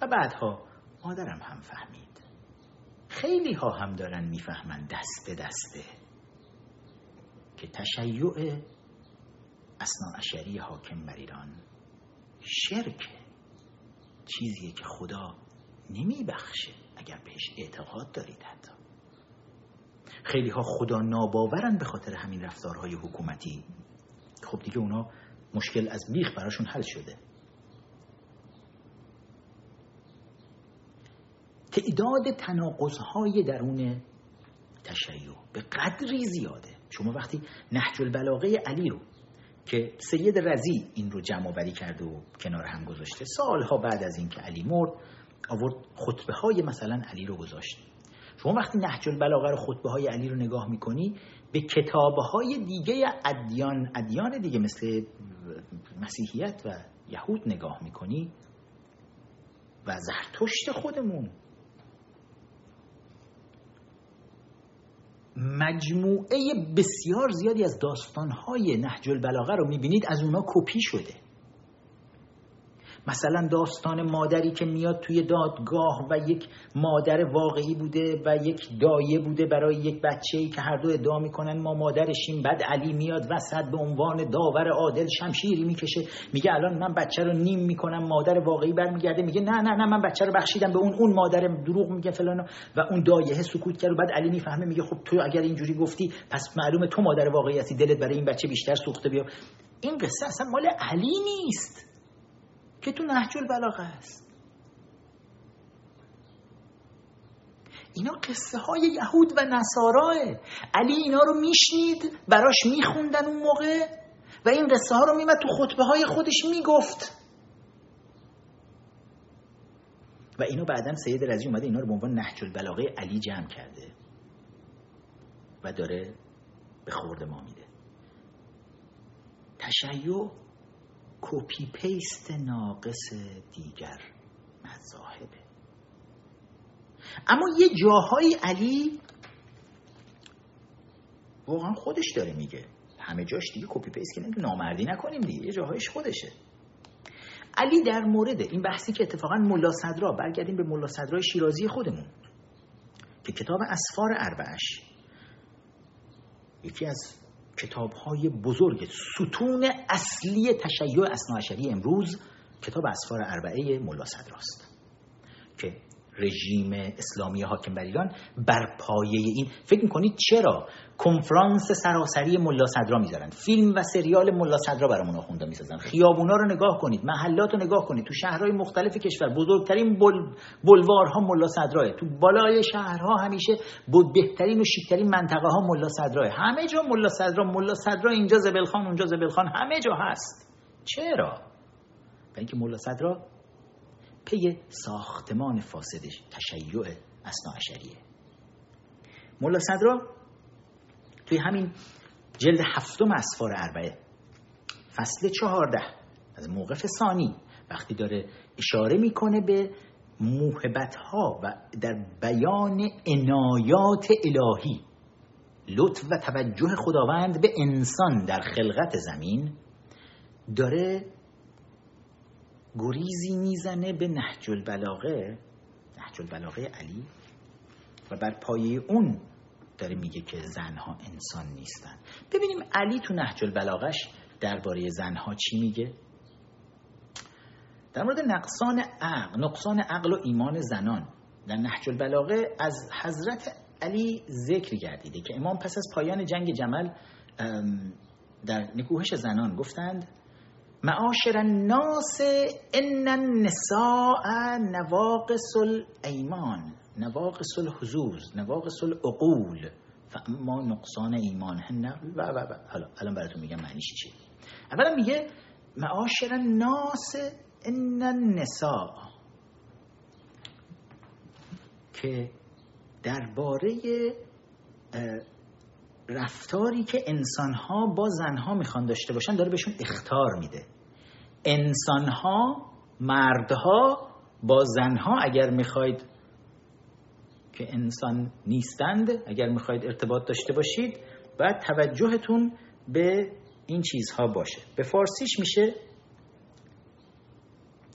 و بعدها مادرم هم فهمید. خیلی ها هم دارن می‌فهمن دست دسته که تشیع اسنا اشری حاکم بر ایران شرک. چیزیه که خدا نمیبخشه اگر بهش اعتقاد دارید حتی. خیلی ها خدا ناباورن به خاطر همین رفتارهای حکومتی. خب دیگه اونا مشکل از بیخ براشون حل شده. تعداد تناقضهای درون تشیع به قدری زیاده. شما وقتی نهج البلاغه علی رو که سید رزی این رو جمع بری کرده و کنار هم گذاشته سالها بعد از اینکه علی مرد آورد خطبه های مثلا علی رو گذاشت. شما وقتی نهج البلاغه رو خطبه های علی رو نگاه می‌کنی به کتاب های دیگه ادیان ادیان دیگه مثل مسیحیت و یهود نگاه می‌کنی و زرتشت خودمون. مجموعه بسیار زیادی از داستانهای نهج البلاغه رو می‌بینید از اونا کپی شده. مثلا داستان مادری که میاد توی دادگاه و یک مادر واقعی بوده و یک دایه بوده برای یک بچه ای که هر دو ادعا می‌کنن ما مادرشیم بعد علی میاد وسط به عنوان داور عادل شمشیری می‌کشه. میگه الان من بچه رو نیم می‌کنم مادر واقعی برمیگرده. میگه نه نه نه من بچه رو بخشیدم به اون اون مادر دروغ میگه فلان و اون دایه سکوت کرد. بعد علی می‌فهمه میگه خب تو اگر اینجوری گفتی پس معلومه تو مادر واقعی هستی دلت برای این بچه بیشتر سوخته بیا. این قصه اصلا مال علی نیست. که تو نهج البلاغه است اینا قصه های یهود و نصاراه علی اینا رو میشنید براش میخوندن اون موقع و این قصه ها رو میمد تو خطبه های خودش می‌گفت. و اینو بعدا سید رضی اومده اینا رو به عنوان نهج البلاغه علی جمع کرده و داره به خورد ما میده. تشیع کپی پیست ناقص دیگر مذاهبه اما یه جاهای علی واقعا خودش داره میگه. همه جاش دیگه copy paste که نامردی نکنیم دیگه یه جاهایش خودشه. علی در مورد این بحثی که اتفاقا ملا صدرا برگردیم به ملا صدرای شیرازی خودمون که کتاب اسفار اربعش یکی از کتاب های بزرگ ستون اصلی تشیع اثنی‌عشری امروز کتاب اسفار اربعه ملا صدراست که رژیم اسلامی حاکم بر ایران بر پایه این. فکر می‌کنید چرا کنفرانس سراسری ملا صدرا می‌ذارن؟ فیلم و سریال ملا صدرا برامون آخونده می‌سازن. خیابونا رو نگاه کنید محلات رو نگاه کنید. تو شهرهای مختلف کشور بزرگترین بل... بلوارها ملا صدراه. تو بالای شهرها همیشه بود بهترین و شیکترین منطقه ها ملا صدراه. همه جا ملا صدرا ملا صدرا اینجا زبلخان اونجا زبلخان همه جا هست. چرا؟ اینکه ملا صدرا پی ساختمان فاسدش تشیع اصناعشریه ملا صدرا توی همین جلد هفتم اسفار اربعه فصل چهارده از موقف ثانی وقتی داره اشاره می‌کنه به موهبت ها و در بیان عنایات الهی لطف و توجه خداوند به انسان در خلقت زمین داره گریزی می‌زنه به نهج البلاغه نهج البلاغه علی. و بر پایه اون داره میگه که زنها انسان نیستن. ببینیم علی تو نهج البلاغش درباره زنها چی میگه؟ در مورد نقصان عقل نقصان عقل و ایمان زنان. در نهج البلاغه از حضرت علی ذکر گردیده که امام پس از پایان جنگ جمل در نکوهش زنان گفتند معاشر الناس ان النساء نواقص الایمان نواقص الحظوظ نواقص العقول. فاما نقصان ایمانهن و و و. حالا الان براتون میگم معنیش چیه. اولا میگه معاشر الناس ان النساء. که درباره رفتاری که انسانها با زنها می‌خوان داشته باشن داره بهشون اختار میده. انسانها مردها با زنها اگر می‌خواید که انسان نیستند اگر می‌خواید ارتباط داشته باشید باید توجهتون به این چیزها باشه. به فارسیش میشه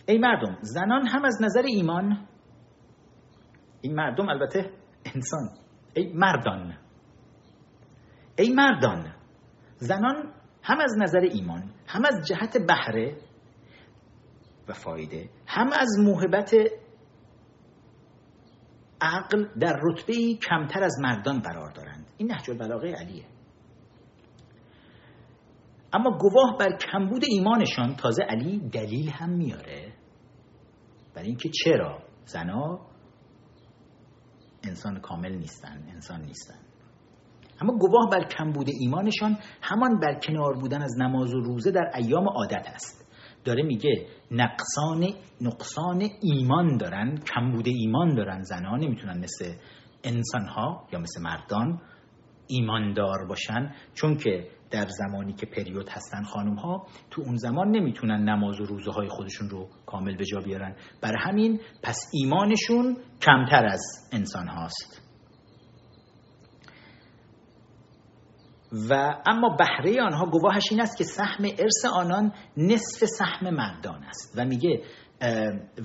ای مردم زنان هم از نظر ایمان این مردم البته انسان ای مردان ای مردان زنان هم از نظر ایمان هم از جهت بهره و فایده. هم از موهبت عقل در رتبه کمتر از مردان قرار دارند. این نهج البلاغه علیه. اما گواه بر کمبود ایمانشان تازه علی دلیل هم میاره. برای اینکه چرا؟ زنا انسان کامل نیستن انسان نیستن. اما گواه بر کمبود ایمانشان همان بر کنار بودن از نماز و روزه در ایام عادت است. داره میگه نقصان نقصان ایمان دارن کمبود ایمان دارن زنان نمی‌تونن مثل انسان ها یا مثل مردان ایماندار باشن. چون که در زمانی که پریود هستن خانم ها تو اون زمان نمی‌تونن نماز و روزه های خودشون رو کامل به جا بیارن. برای همین پس ایمانشون کمتر از انسان هاست و اما بهره آنها گواهش این است که سهم ارث آنان نصف سهم مردان است. و میگه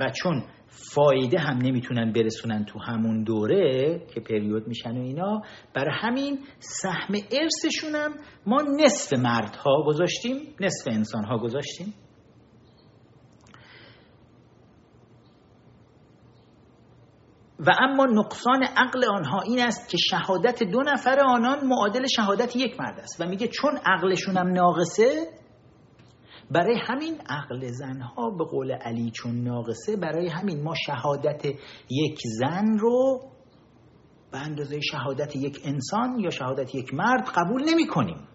و چون فایده هم نمی‌تونن برسونن تو همون دوره که پریود میشن و اینا برای همین سهم ارثشون هم ما نصف مردها گذاشتیم نصف انسانها گذاشتیم. و اما نقصان عقل آنها این است که شهادت دو نفر آنان معادل شهادت یک مرد است. و میگه چون عقلشون هم ناقصه برای همین عقل زنها به قول علی چون ناقصه برای همین ما شهادت یک زن رو به اندازه شهادت یک انسان یا شهادت یک مرد قبول نمی کنیم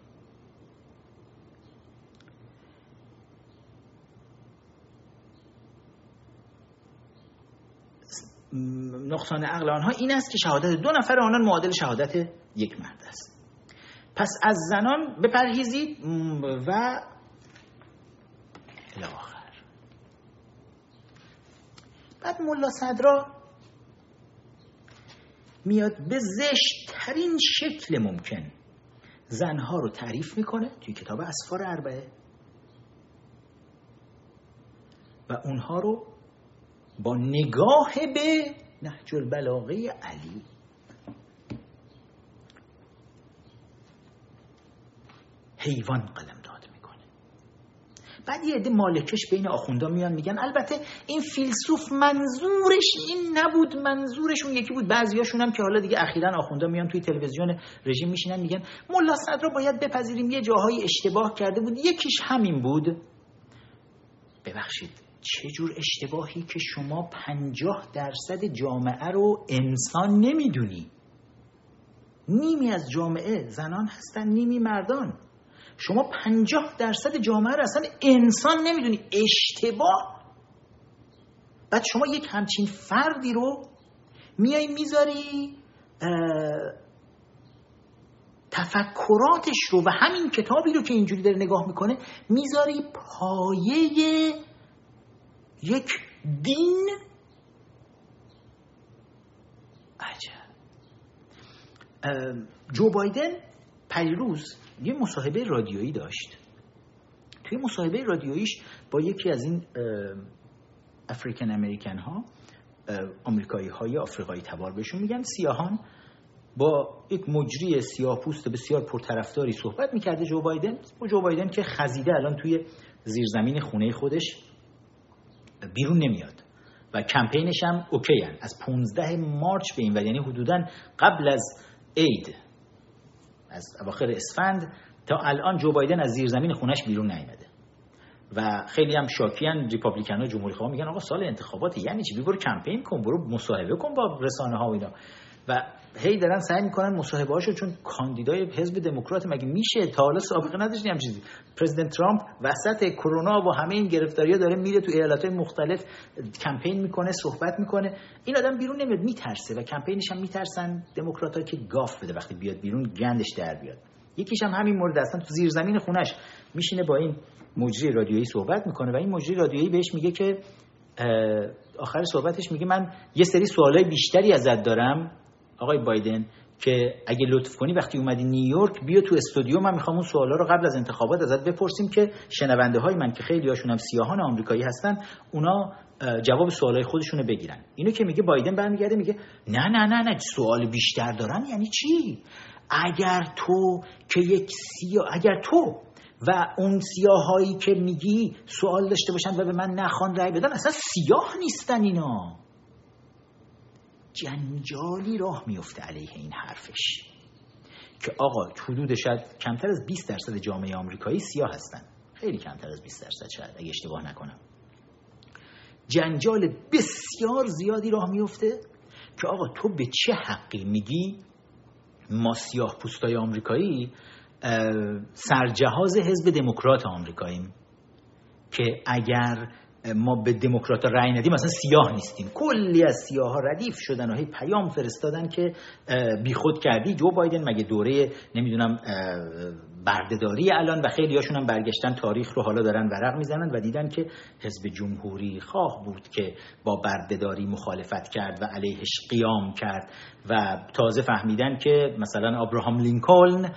نقصان عقل آنها این است که شهادت دو نفر آنان معادل شهادت یک مرد است. پس از زنان بپرهیزید و الاخر بعد ملا صدرا میاد به زشتترین شکل ممکن زنها رو تعریف می‌کنه توی کتاب اسفار اربعه و اونها رو با نگاه به نهج البلاغه علی. حیوان قلم داد می‌کنه. بعد یه عده مالکش بین آخوندا میان میگن البته این فیلسوف منظورش این نبود منظورش اون یکی بود. بعضیاشون هم که حالا دیگه اخیرا آخوندا میان توی تلویزیون رژیم میشینن میگن ملا صدرا باید بپذیریم یه جاهای اشتباه کرده بود یکیش همین بود. ببخشید. چه جور اشتباهی که شما پنجاه درصد جامعه رو انسان نمی‌دونی؟ نیمی از جامعه زنان هستن نیمی مردان. شما پنجاه درصد جامعه رو اصلا انسان نمی‌دونی. اشتباه. بعد شما یک همچین فردی رو میای می‌ذاری تفکراتش رو و همین کتابی رو که اینجوری داره نگاه می‌کنه می‌ذاری پایه یک دین. عجب. جو بایدن پریروز یه مصاحبه رادیویی داشت. توی مصاحبه رادیوییش با یکی از این افریکن امریکن ها آمریکایی های آفریقایی تبار بهشون میگن. سیاهان با یک مجری سیاه پوست بسیار پرطرفداری صحبت می‌کرده جو بایدن. با جو بایدن که خزیده الان توی زیرزمین خونه خودش. بیرون نمیاد. و کمپینش هم okay هن. از 15 March به این ور یعنی حدودا قبل از عید از اواخر اسفند تا الان جو بایدن از زیرزمین خونش بیرون نیامده. و خیلی هم شاکیان Republican ها جمهوری خواه میگن آقا سال انتخابات یعنی چی؟ برو کمپین کن برو مصاحبه کن با رسانه ها و اینا. و هی دارن سعی می‌کنن مصاحبه هاشو چون کاندیدای حزب دموکرات مگه میشه؟ تا حالا سابقه نداشتیم هم چیزی. پرزیدنت ترامپ وسط کرونا و همه این گرفتاری داره میره تو ایالت های مختلف کمپین می‌کنه صحبت می‌کنه. این آدم بیرون نمیاد میترسه و کمپینش هم میترسن دموکرات که گاف بده وقتی بیاد بیرون گندش در بیاد. یکیش هم همین مورد اصلا تو زیر زمین خونش میشینه با این مجری رادیویی صحبت می‌کنه و این مجری رادیویی بهش میگه که آخر صحبتش میگه من یه سری سوالای بیشتری ازت دارم. آقای بایدن که اگه لطف کنی وقتی اومدی نیویورک بیا تو استودیو من می‌خوام اون سوالا رو قبل از انتخابات ازت بپرسیم که شنونده های من که خیلی هاشون هم سیاهان آمریکایی هستن اونا جواب سوالای خودشون رو بگیرن. اینو که میگه بایدن برمیگرده میگه نه نه نه نه سوال بیشتر دارن یعنی چی؟ اگر تو که یک سیاه اگر تو و اون سیاهایی که میگی سوال داشته باشن و به من نخوان رای بدن اصلا سیاه نیستن اینا. جنجالی راه میفته علیه این حرفش. که آقا حدود شاید کمتر از 20 درصد جامعه آمریکایی سیاه هستن. خیلی کمتر از 20 درصد شاید اگه اشتباه نکنم. جنجال بسیار زیادی راه میفته که آقا تو به چه حقی میگی؟ ما سیاه پوستای آمریکایی سرجهاز حزب دموکرات آمریکاییم که اگر ما به دموکرات رأی ندیم مثلا سیاه نیستیم. کلی از سیاه ها ردیف شدن و هی پیام فرستادن که بیخود کردی. جو بایدن مگه دوره نمی‌دونم بردهداری الان و خیلی هاشون هم برگشتن تاریخ رو حالا دارن ورق می‌زنن و دیدن که حزب جمهوری خواه بود که با بردهداری مخالفت کرد و علیهش قیام کرد و تازه فهمیدن که مثلا ابراهام لینکلن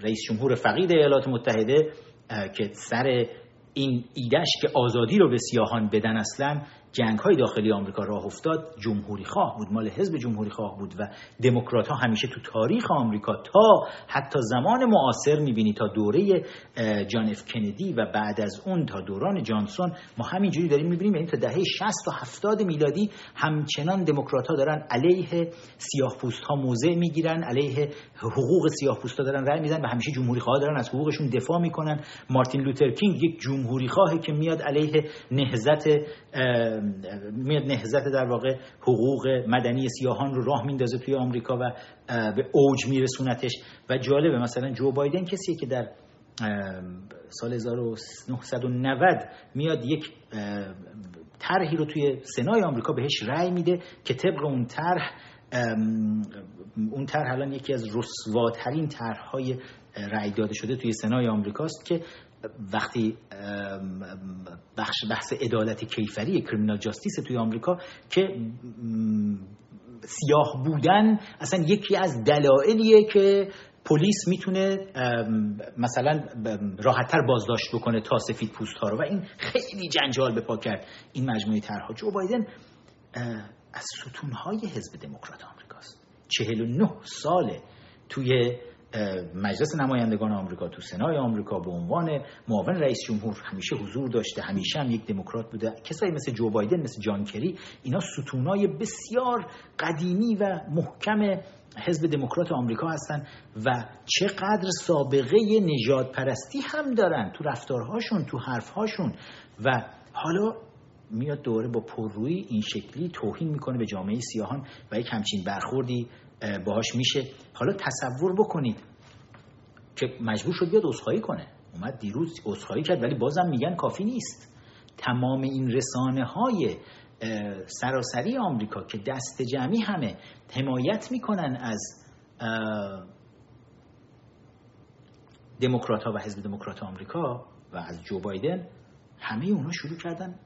رئیس جمهور فقید ایالات متحده که سر این ایدهش که آزادی رو به سیاهان بدن اصلا جنگ های داخلی آمریکا راه افتاد جمهوری خواه بود مال حزب جمهوری خواه بود و دموکرات ها همیشه تو تاریخ آمریکا تا حتی زمان معاصر می‌بینی تا دوره جان اف کندی و بعد از اون تا دوران جانسون ما همینجوری داریم می‌بینیم یعنی تا دهه 60 و 70 میلادی همچنان دموکرات ها دارن علیه سیاه پوست ها موضع می‌گیرن علیه حقوق سیاه پوست ها دارن رأی می‌زنن و همیشه جمهوری خواه دارن از حقوقشون دفاع می‌کنن. مارتین لوتر کینگ یک جمهوری خواهه که میاد علیه نهضت میاد نهزت در واقع حقوق مدنی سیاهان رو راه میندازه توی آمریکا و به اوج میرسونتش. و جالبه مثلا جو بایدن کسیه که در سال 1990 میاد یک طرحی رو توی سنای آمریکا بهش رأی میده که طبق اون طرح اون طرح الان یکی از رسواترین طرحهای رأی داده شده توی سنای آمریکاست که وقتی بخش بحث عدالت کیفری کریمینال جاستیس توی آمریکا که سیاه بودن اصلا یکی از دلایلیه که پلیس می‌تونه مثلا راحتتر بازداشت بکنه تا سفید پوست ها رو. و این خیلی جنجال به پا کرد این مجموعه طرحها. جو بایدن از ستونهای حزب دموکرات آمریکاست. 49 ساله توی مجلس نمایندگان آمریکا تو سنای آمریکا به عنوان معاون رئیس جمهور همیشه حضور داشته همیشه هم یک دموکرات بوده. کسایی مثل جو بایدن مثل جان کری اینا ستونای بسیار قدیمی و محکم حزب دموکرات آمریکا هستن و چقدر سابقه نجات پرستی هم دارن تو رفتارهاشون تو حرفهاشون. و حالا میاد دوره با پررویی این شکلی توهین می‌کنه به جامعه سیاهان و یک همچین برخوردی باهاش میشه. حالا تصور بکنید که مجبور شد بیاد عذرخواهی کنه. اومد دیروز عذرخواهی کرد ولی بازم میگن کافی نیست. تمام این رسانه های سراسری آمریکا که دست جمعی همه حمایت می‌کنن از دموکرات ها و حزب دموکرات آمریکا و از جو بایدن همه اونا شروع کردن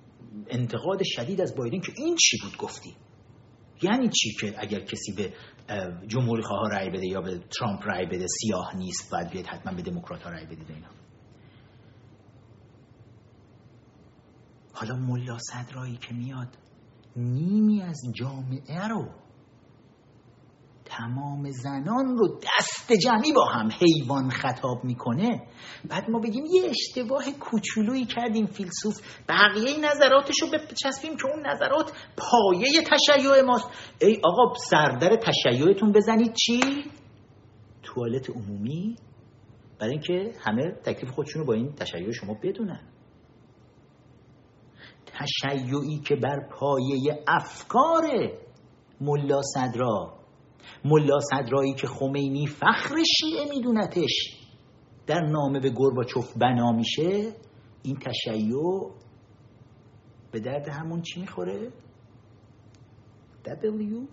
انتقاد شدید از بایدن که این چی بود گفتی؟ یعنی چی که اگر کسی به جمهوری خواه رأی بده یا به ترامپ رأی بده سیاه نیست باید بیاد حتما به دموکرات ها رأی بده اینا حالا ملا صدرایی که میاد نیمی از جامعه رو تمام زنان رو دست جمعی با هم حیوان خطاب می‌کنه. بعد ما بگیم یه اشتباه کوچولویی کردیم فیلسوف. بقیه نظراتش رو بچسبیم که اون نظرات پایه تشیع ماست. ای آقا سردر تشیعتون بزنید. چی؟ توالت عمومی. برای اینکه همه تکلیف خودشون رو با این تشیع شما بدونن. تشیعی که بر پایه افکار ملا صدرا ملا صدرایی که خمینی فخر شیعه میدونتش. در نامه به گرباچوف بنا میشه این تشیع به درد همون چی می‌خوره؟ W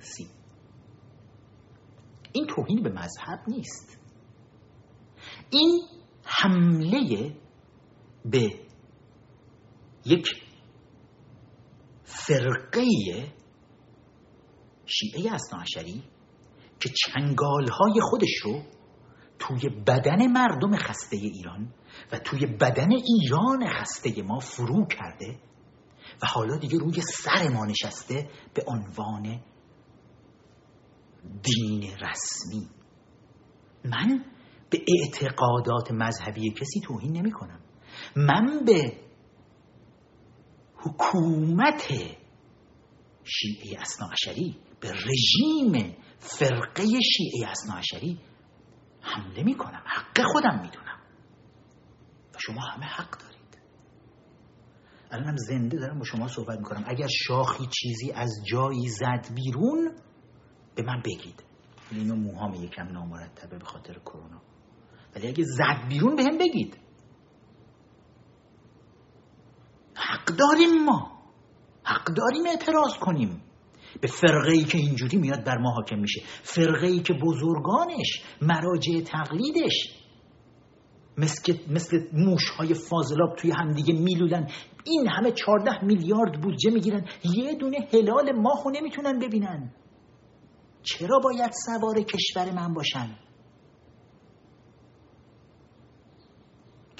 C این توهین به مذهب نیست. این حمله به یک فرقه شیعه اصناعشری که چنگال های خودش رو توی بدن مردم خسته ایران و توی بدن ایران خسته ما فرو کرده و حالا دیگه روی سر ما نشسته به عنوان دین رسمی. من به اعتقادات مذهبی کسی توهین نمی کنم. من به حکومت شیعه اصناعشری به رژیم فرقه شیعه اصناعشری حمله می کنم حق خودم می‌دونم. و شما همه حق دارید. الانم زنده دارم با شما صحبت می‌کنم. اگر شاخی چیزی از جایی زد بیرون به من بگید. اینو موهام یکم نامرتبه به خاطر کرونا. ولی اگه زد بیرون به هم بگید. حق داریم ما. حق داریم اعتراض کنیم. به فرقه ای که اینجوری میاد بر ما حاکم میشه. فرقه ای که بزرگانش مراجع تقلیدش مثل, مثل موش های فاضلاب توی همدیگه میلودن این همه چارده میلیارد بودجه می‌گیرن. یه دونه هلال ماهو نمی‌تونن ببینن. چرا باید سوار کشور من باشن؟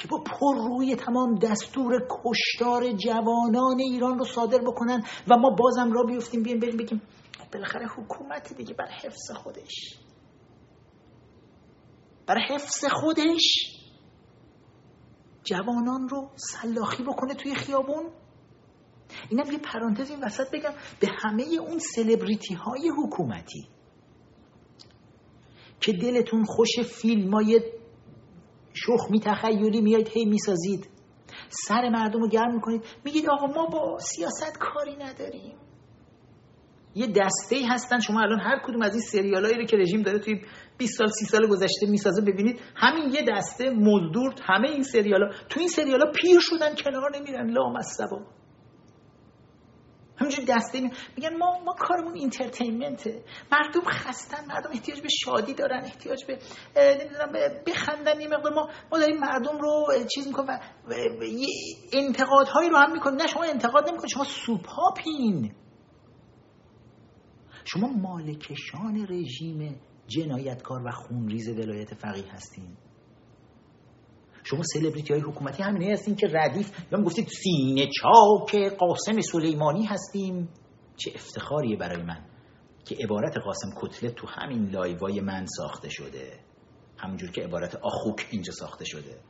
که با پر روی تمام دستور کشتار جوانان ایران رو صادر بکنن و ما بازم را بیفتیم بیایم بریم بگیم بالاخره حکومت دیگه بر حفظ خودش. بر حفظ خودش جوانان رو سلاخی بکنه توی خیابون؟ اینم یه پرانتز این وسط بگم به همه اون سلبریتی های حکومتی که دلتون خوش فیلم های شخمی تخیلی میایید هی می‌سازید. سر مردم رو گرم می‌کنید. میگید آقا ما با سیاست کاری نداریم. یه دسته ای هستن. شما الان هر کدوم از این سریال هایی رو که رژیم داره توی 20 سال 30 سال گذشته می‌سازه ببینید همین یه دسته مزدور همه این سریال ها تو این سریال ها پیر شدن کنار نمیرن. لام همینجور دسته می... میگن ما ما کارمون اینترتینمنته مردم خستن مردم احتیاج به شادی دارن احتیاج به نمی‌دونم بخندن یه مقدار. ما ما داریم مردم رو چیز می‌کنیم و, و... انتقادهایی رو هم می‌کنیم. نه شما انتقاد نمی‌کنید شما سوپاپین. شما مالکشان رژیم جنایتکار و خونریز ولایت فقیه هستین. شما سلبریتی های حکومتی همینه هستین که ردیف یا گفتید سینه چاک قاسم سلیمانی هستیم؟ چه افتخاریه برای من که عبارت قاسم کتله تو همین لایوای من ساخته شده. همونجور که عبارت آخوک اینجا ساخته شده.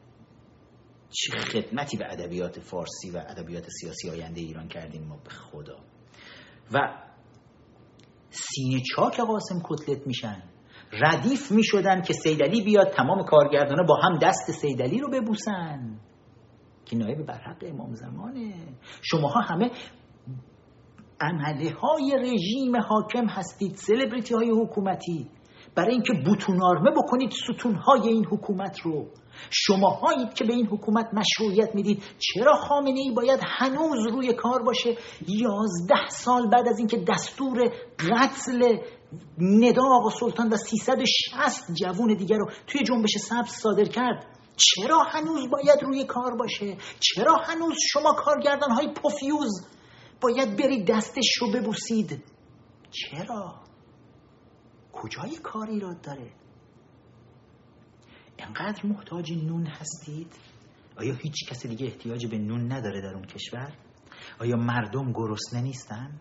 چه خدمتی به ادبیات فارسی و ادبیات سیاسی آینده ایران کردیم ما به خدا. و سینه چاک قاسم کتلت میشن. ردیف می شدن که سیدلی بیاد تمام کارگردانه با هم دست سیدلی رو ببوسن. که نایب برحق امام زمانه. شماها همه عمله های رژیم حاکم هستید سلبریتی های حکومتی. برای اینکه بوتونارمه بکنید ستون های این حکومت رو. شما هایید که به این حکومت مشروعیت می‌دید. چرا خامنه ای باید هنوز روی کار باشه؟ یازده سال بعد از اینکه دستور قتل ندا آقا سلطان و 360 جوون دیگر رو توی جنبش سبز صادر کرد. چرا هنوز باید روی کار باشه؟ چرا هنوز شما کارگردان های پوفیوز باید برید دستش رو ببوسید؟ چرا؟ کجای کار ایراد داره؟ انقدر محتاج نون هستید؟ آیا هیچ کسی دیگه احتیاج به نون نداره در اون کشور؟ آیا مردم گرسنه نیستن؟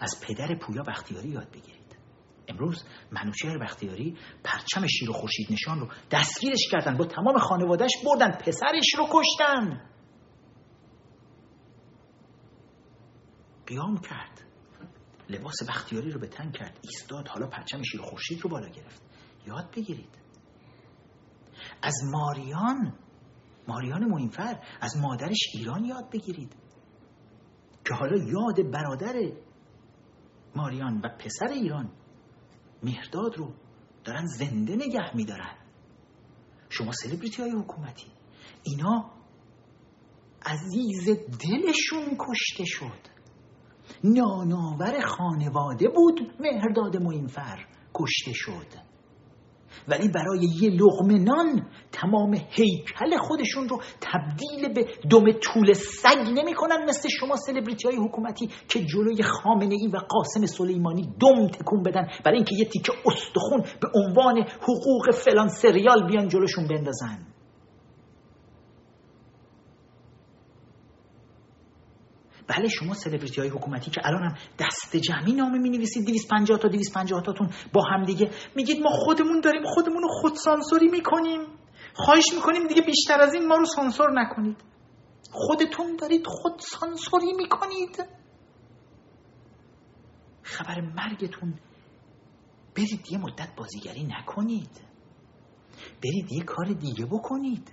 از پدر پویا بختیاری یاد بگیرید. امروز منوچهر بختیاری پرچم شیر و خورشید نشان رو دستگیرش کردن. با تمام خانوادهش بردن. پسرش رو کشتن. قیام کرد. لباس بختیاری رو به تن کرد. ایستاد. حالا پرچم شیر و خورشید رو بالا گرفت. یاد بگیرید. از ماریان ماریان موینفر از مادرش ایران یاد بگیرید. که حالا یاد برادر ماریان و پسر ایران مهرداد رو دارن زنده نگه میدارن. شما سلبریتی های حکومتی. اینا عزیز دلشون کشته شد. ناناور خانواده بود مهرداد موینفر کشته شد. ولی برای یه لغمه نان تمام هیکل خودشون رو تبدیل به دم طول سگ نمی‌کنن مثل شما سلبریتی های حکومتی که جلوی خامنه ای و قاسم سلیمانی دم تکون بدن برای اینکه یه تیکه استخون به عنوان حقوق فلان سریال بیان جلوشون بندازن. بله شما سلبریتی های حکومتی که الان هم دست جمعی نامه می نویسید 250 تا 250 تاتون با هم دیگه میگید ما خودمون داریم خودمون رو خود سانسوری می‌کنیم. خواهش می‌کنیم دیگه بیشتر از این ما رو سانسور نکنید. خودتون دارید خود سانسوری می‌کنید. خبر مرگتون. برید یه مدت بازیگری نکنید. برید یه کار دیگه بکنید.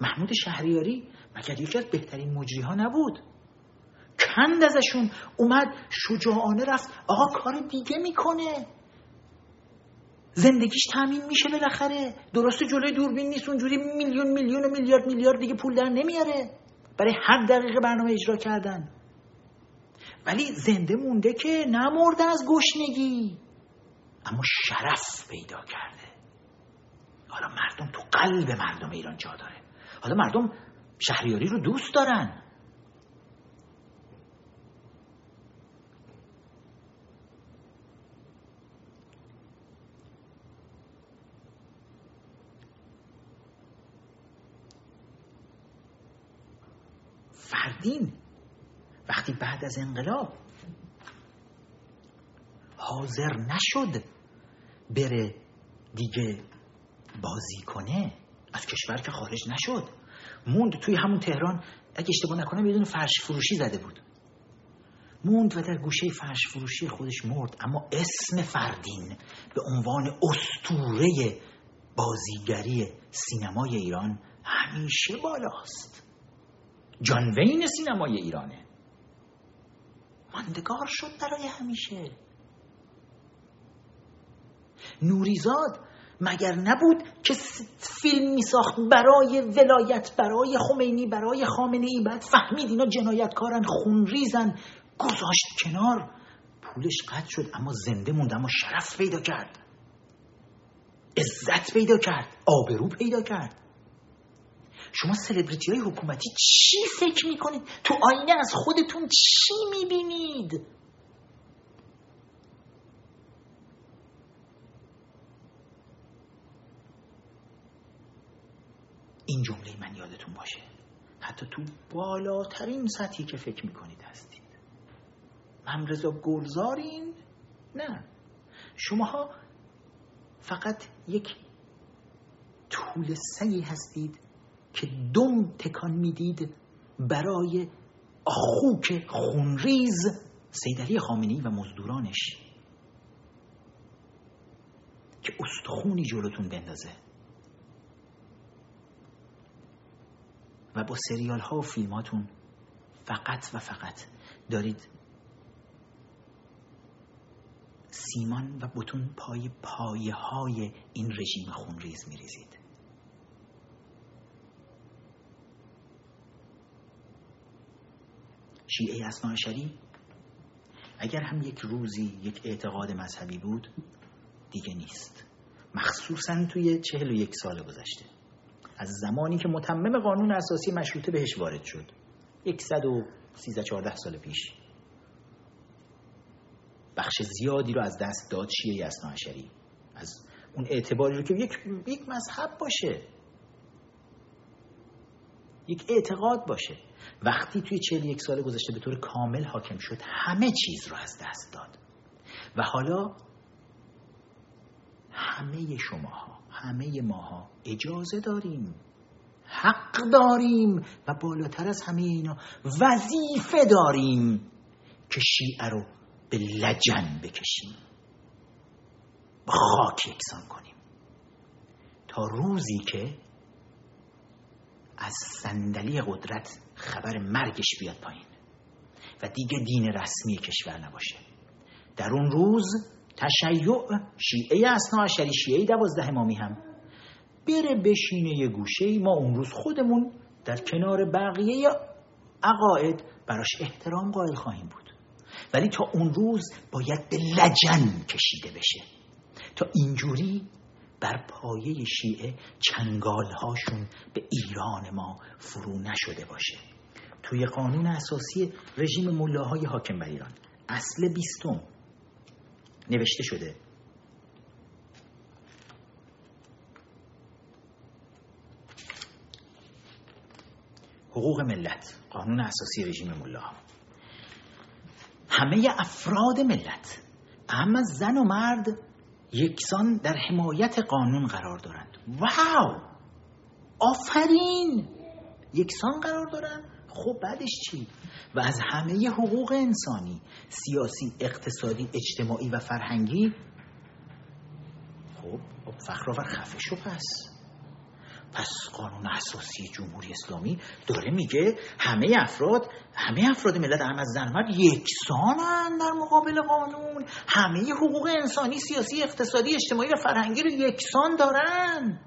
محمود شهریاری مگر یکی از بهترین مجری ها نبود؟ کند ازشون اومد شجاعانه رفت. آقا کار دیگه می‌کنه. زندگیش تامین میشه بالاخره. درست جلوی دوربین نیست اونجوری میلیون میلیون و میلیارد میلیارد دیگه پول در نمیاره. برای هر دقیقه برنامه اجرا کردن. ولی زنده مونده که نمرده از گشنگی. اما شرف پیدا کرده. حالا مردم تو قلب مردم ایران جا داره. حالا مردم شهریاری رو دوست دارن. فردین وقتی بعد از انقلاب حاضر نشد بره دیگه بازی کنه از کشور که خارج نشد. موند توی همون تهران اگه اشتباه نکنم یه دونه فرش فروشی زده بود. موند و در گوشه فرش فروشی خودش مرد اما اسم فردین به عنوان استوره بازیگری سینمای ایران همیشه بالاست. جان وین سینمای ایرانه. ماندگار شد برای همیشه. نوریزاد مگر نبود که فیلم میساخت برای ولایت برای خمینی برای خامنه ای؟ بعد فهمید اینا جنایتکارن خونریزن. گذاشت کنار. پولش قطع شد اما زنده موند اما شرف پیدا کرد. عزت پیدا کرد آبرو پیدا کرد. شما سلبریتی های حکومتی چی فکر می‌کنید؟ تو آینه از خودتون چی می‌بینید؟ این جمله من یادتون باشه. حتی تو بالاترین سطحی که فکر می‌کنید هستید. ممرزا گلزارین؟ نه. شماها فقط یک طول سعی هستید که دم تکان می‌دید برای خوک خونریز سیدلی خامنی و مزدورانش. که استخونی جلوتون بندازه. و با سریال ها و فیلماتون فقط و فقط دارید سیمان و بتون پای پایه های این رژیم خونریز میریزید. شیعه اصناعشری اگر هم یک روزی یک اعتقاد مذهبی بود دیگه نیست. مخصوصا توی چهل و یک سال گذشته. از زمانی که متمم قانون اساسی مشروطه بهش وارد شد. یک صد و سیزده چارده سال پیش. بخش زیادی رو از دست داد شیعه اصناعشری از اون اعتباری رو که یک, یک مذهب باشه. یک اعتقاد باشه. وقتی توی چهل یک سال گذشته به طور کامل حاکم شد همه چیز رو از دست داد. و حالا همه شماها همه ماها اجازه داریم حق داریم و بالاتر از همه اینا وظیفه داریم که شیعه رو به لجن بکشیم با خاک یکسان کنیم. تا روزی که از صندلی قدرت خبر مرگش بیاد پایین و دیگه دین رسمی کشور نباشه. در اون روز تشیع شیعه اصنا عشری شیعه دوازده امامی هم. بره بشینه یه گوشه ما اون روز خودمون در کنار بقیه عقاید براش احترام قائل خواهیم بود. ولی تا اون روز باید به لجن کشیده بشه. تا اینجوری بر پایه شیعه چنگالهاشون به ایران ما فرو نشده باشه. توی قانون اساسی رژیم ملاهای حاکم بر ایران. اصل بیستم. نوشته شده. حقوق ملت قانون اساسی رژیم ملاها همه افراد ملت اما زن و مرد یکسان در حمایت قانون قرار دارند. واو! آفرین! یکسان قرار دارند. خب بعدش چی؟ و از همه حقوق انسانی سیاسی اقتصادی اجتماعی و فرهنگی؟ خب, خب فخرآور خفه شو پس. پس قانون اساسی جمهوری اسلامی داره میگه همه افراد همه افراد ملت هم از زن مرد در مقابل قانون. همه حقوق انسانی سیاسی اقتصادی اجتماعی و فرهنگی رو یکسان دارن.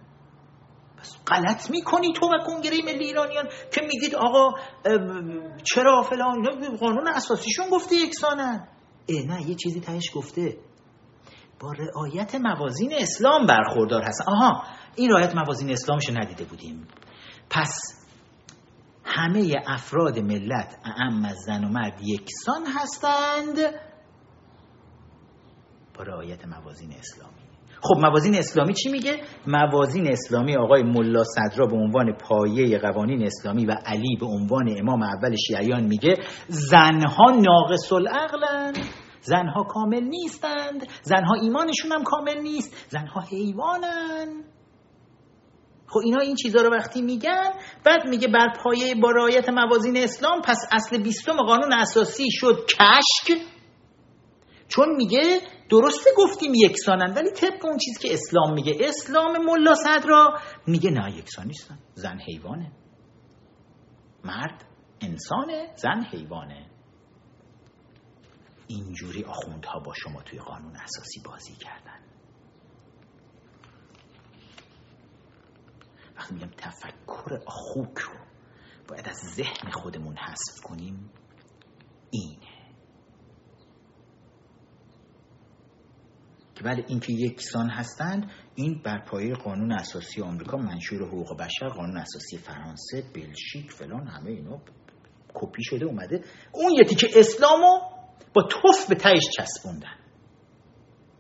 غلط می‌کنی تو و کنگره ملی ایرانیان که میگید آقا چرا فلان؟ قانون اساسیشون گفته یکسانن. نه یه چیزی تهش گفته. با رعایت موازین اسلام برخوردار هستن آها این رعایت موازین اسلامش ندیده بودیم. پس همه افراد ملت اعم از زن و مرد یکسان هستند با رعایت موازین اسلامی. خب موازین اسلامی چی میگه؟ موازین اسلامی آقای ملا صدرا به عنوان پایه قوانین اسلامی و علی به عنوان امام اول شیعیان میگه زنها ناقص العقلند زنها کامل نیستند زنها ایمانشون هم کامل نیست زنها حیوانن خب اینا این چیزها رو وقتی میگن بعد میگه بر پایه با رعایت موازین اسلام پس اصل بیستم قانون اساسی شد کشک چون میگه درسته گفتیم یکسانن ولی طبق اون چیزی که اسلام میگه. اسلام ملا صدرا میگه نه یکسان نیستن. زن حیوانه. مرد انسانه زن حیوانه. اینجوری آخوندها با شما توی قانون اساسی بازی کردن. وقتی میگم تفکر خوک رو باید از ذهن خودمون حذف کنیم اینه. که بله اینکه یکسان هستند این بر پایه قانون اساسی آمریکا منشور حقوق بشر قانون اساسی فرانسه بلژیک فلان همه اینا کپی شده اومده. اون یتی که اسلامو با توف به تهش چسبوندن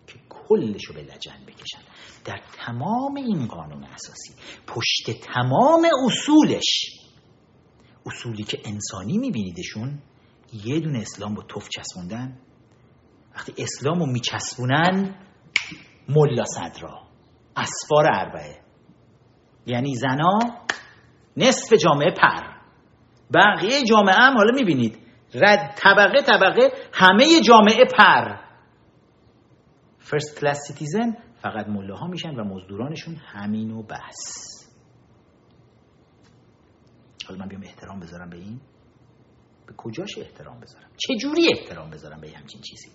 که کلشو به لجن بکشن. در تمام این قانون اساسی پشت تمام اصولش اصولی که انسانی میبینیدشون یه دونه اسلام با توف چسبوندن. وقتی اسلام رو میچسبونن ملا صدرا. اسفار اربعه. یعنی زنا نصف جامعه پر. بقیه جامعه هم حالا می‌بینید رد طبقه طبقه همه جامعه پر. first class citizen فقط ملا ها میشن و مزدورانشون همین و بس. حالا من بیام احترام بذارم به این. به کجاش احترام بذارم؟ چه جوری احترام بذارم به همچین چیزی؟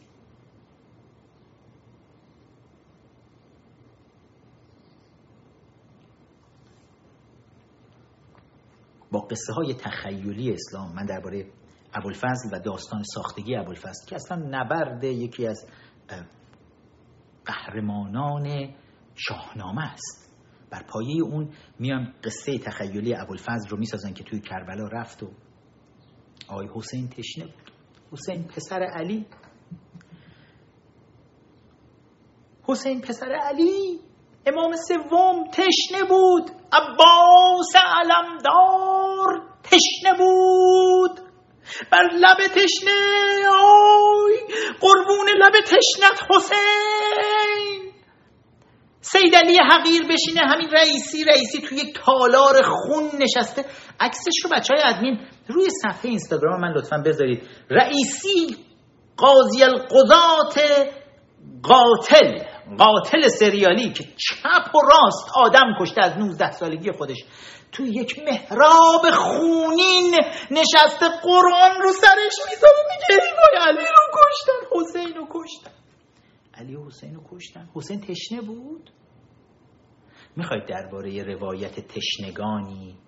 قصه های تخیلی اسلام. من درباره ابوالفضل و داستان ساختگی ابوالفضل که اصلا نبرد یکی از قهرمانان شاهنامه است. بر پایه اون میان قصه تخیلی ابوالفضل رو می‌سازن که توی کربلا رفت و آقای حسین تشنه بود. حسین پسر علی. حسین پسر علی! امام سوم تشنه بود. عباس علمدار تشنه بود. بر لب تشنه آی قربون لب تشنت حسین. سید علی حقیر بشینه همین رئیسی رئیسی توی یک تالار خون نشسته. عکسش رو بچه های ادمین روی صفحه اینستاگرام من لطفا بذارید. رئیسی قاضی القضات قاتل. قاتل سریالی که چپ و راست آدم کشته از 19 سالگی خودش. تو یک محراب خونین نشسته قرآن رو سرش می‌ذاره میگه وای علی رو کشتن حسین رو کشتن. علی و حسین رو کشتن. حسین تشنه بود؟ می‌خواید درباره روایت تشنگانی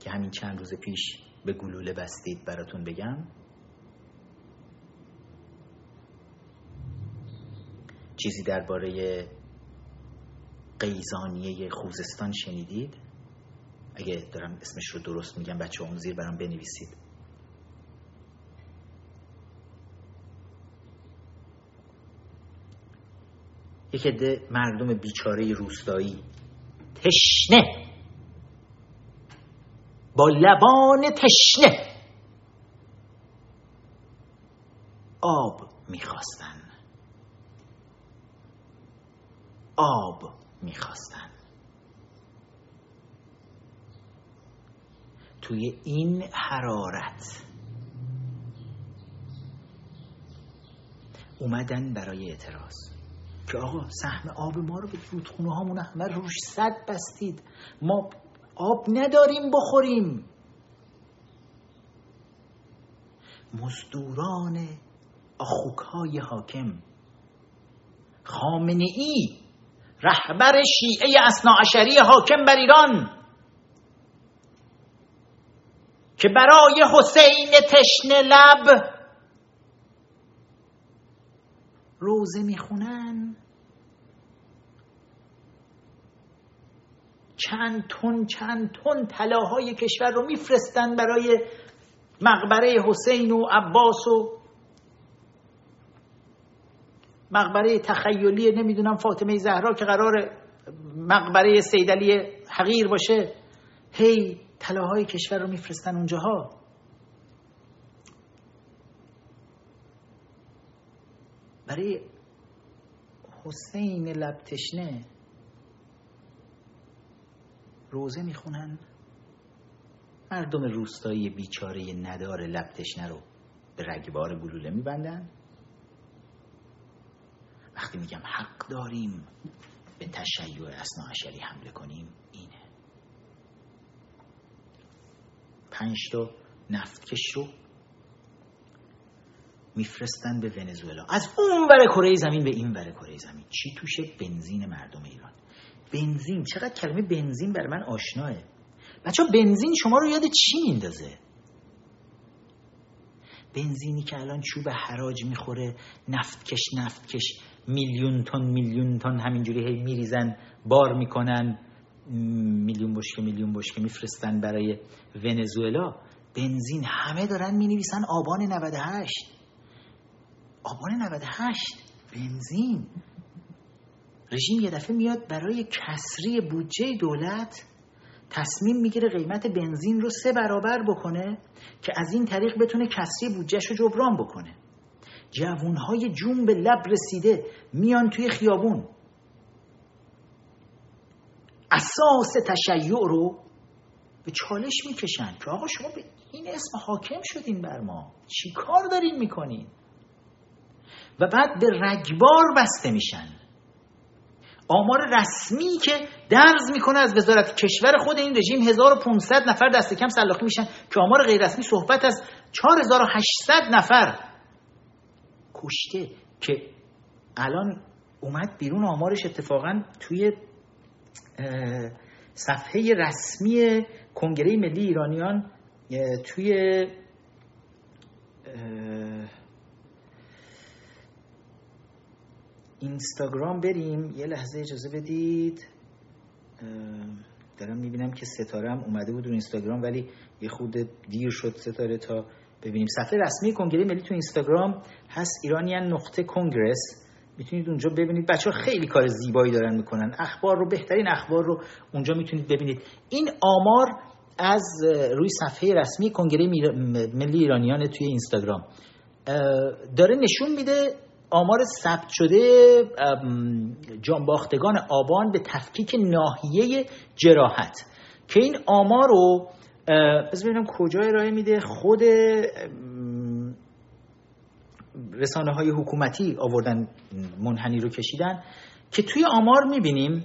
که همین چند روز پیش به گلوله بستید براتون بگم؟ چیزی درباره قیزانیه خوزستان شنیدید؟ اگه دارم اسمش رو درست میگم بچه اون زیر برام بنویسید. یک عده مردم بیچاره روستایی تشنه. با لبان تشنه. آب می‌خواستن. آب می‌خواستن. توی این حرارت اومدن برای اعتراض. که آقا سهم آب ما رو به رودخونه هامون همه روش صد بستید. ما آب نداریم بخوریم. مزدوران آخوک حاکم خامنه ای رهبر شیعه اصناعشری حاکم بر ایران که برای حسین تشنه لب روزه می‌خونن. چند تن چند تن طلاهای کشور رو میفرستن برای مقبره حسین و عباس و مقبره تخیلی نمی‌دونم فاطمه زهرا که قرار مقبره سیدلی حقیر باشه. هی طلاهای کشور رو میفرستن اونجاها. برای حسین لبتشنه روزه می‌خونن. مردم روستایی بیچاره ندار لبتشنه رو به رگبار گلوله میبندن. وقتی میگم حق داریم به تشیع اصناعشری حمله کنیم اینه. پنج تا نفتکش رو میفرستن به ونزوئلا. از اون ور کره زمین به این ور کره زمین. چی توشه؟ بنزین مردم ایران. بنزین. چقدر کلمه بنزین بر من آشناه. بچه بنزین شما رو یاد چی میندازه؟ بنزینی که الان چوب حراج می‌خوره نفتکش نفتکش میلیون تن میلیون تن همینجوری هی میریزن بار می‌کنن. میلیون بشکه میلیون بشکه میفرستن برای ونزوئلا. بنزین همه دارن می‌نویسن آبان 98 آبان 98 بنزین. رژیم یه دفعه میاد برای کسری بودجه دولت تصمیم می‌گیره قیمت بنزین رو سه برابر بکنه که از این طریق بتونه کسری بودجهش رو جبران بکنه. جوونهای جون به لب رسیده میان توی خیابون. اساس تشیع رو به چالش می‌کشن که آقا شما به این اسم حاکم شدین بر ما. چی کار دارین می‌کنین؟ و بعد به رگبار بسته میشن. آمار رسمی که درز می‌کنه از وزارت کشور خود این رژیم 1500 نفر دست کم سلاخی میشن که آمار غیر رسمی صحبت از 4800 نفر. کشته که الان اومد بیرون آمارش اتفاقا توی صفحه رسمی کنگره ملی ایرانیان توی اینستاگرام بریم. یه لحظه اجازه بدید. دارم می‌بینم که ستاره هم اومده بود رو اینستاگرام ولی یه خود دیر شد ستاره تا ببینیم. صفحه رسمی کنگره ملی تو اینستاگرام هست. ایرانیان نقطه کنگرس. می‌تونید اونجا ببینید. بچه ها خیلی کار زیبایی دارن می‌کنن. اخبار رو بهترین اخبار رو اونجا می‌تونید ببینید. این آمار از روی صفحه رسمی کنگره ملی ایرانیان توی اینستاگرام. داره نشون میده آمار ثبت شده جانباختگان آبان به تفکیک ناحیه جراحت که این آمار رو از ببینم کجا ارائه میده خود رسانه های حکومتی آوردن منحنی رو کشیدن که توی آمار می‌بینیم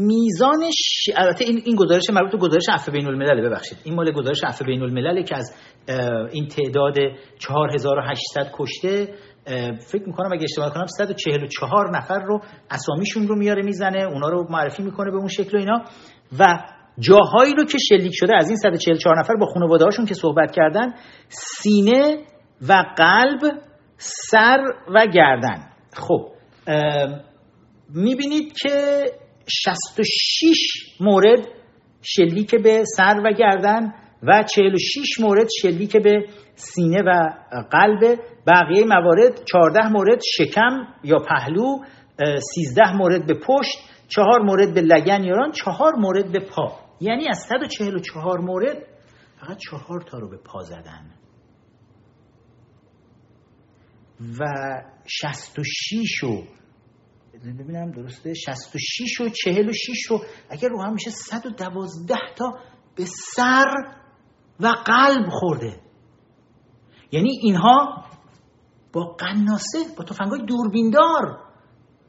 میزانش البته این این گزارش مربوط به گزارش عفو بین الملل ببخشید. این مال گزارش عفو بین الملل که از این تعداد 4800 کشته فکر می‌کنم اگه اشتباه کنم 144 نفر رو اسامیشون رو میاره می‌زنه اونا رو معرفی می‌کنه به اون شکل و اینا. و جاهایی رو که شلیک شده از این 144 نفر با خانواده هاشون که صحبت کردن سینه و قلب سر و گردن. خب می‌بینید که 66 مورد شلیک به سر و گردن و 46 مورد شلیک به سینه و قلب بقیه موارد 14 مورد شکم یا پهلو 13 مورد به پشت 4 مورد به لگن یاران 4 مورد به پا. یعنی از 144 مورد فقط 4 تا رو به پا زدن. و 66 رو ببینم درسته 66 و 46 رو اگر رو هم میشه 112 تا به سر و قلب خورده. یعنی اینها با قناسه با تفنگای دوربیندار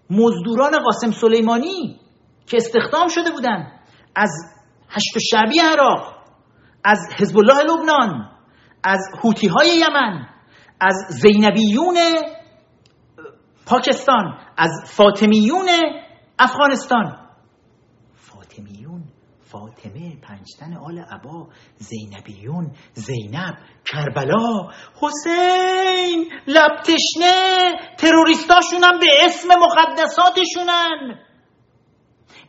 مزدوران قاسم سلیمانی که استخدام شده بودن. از هشت شعبی عراق از حزب الله لبنان از هوتی های یمن از زینبیون پاکستان از فاطمیون افغانستان. فاطمیون فاطمه پنجتن آل عبا زینبیون زینب کربلا حسین لبتشنه تروریستاشونم به اسم مقدساتشونن.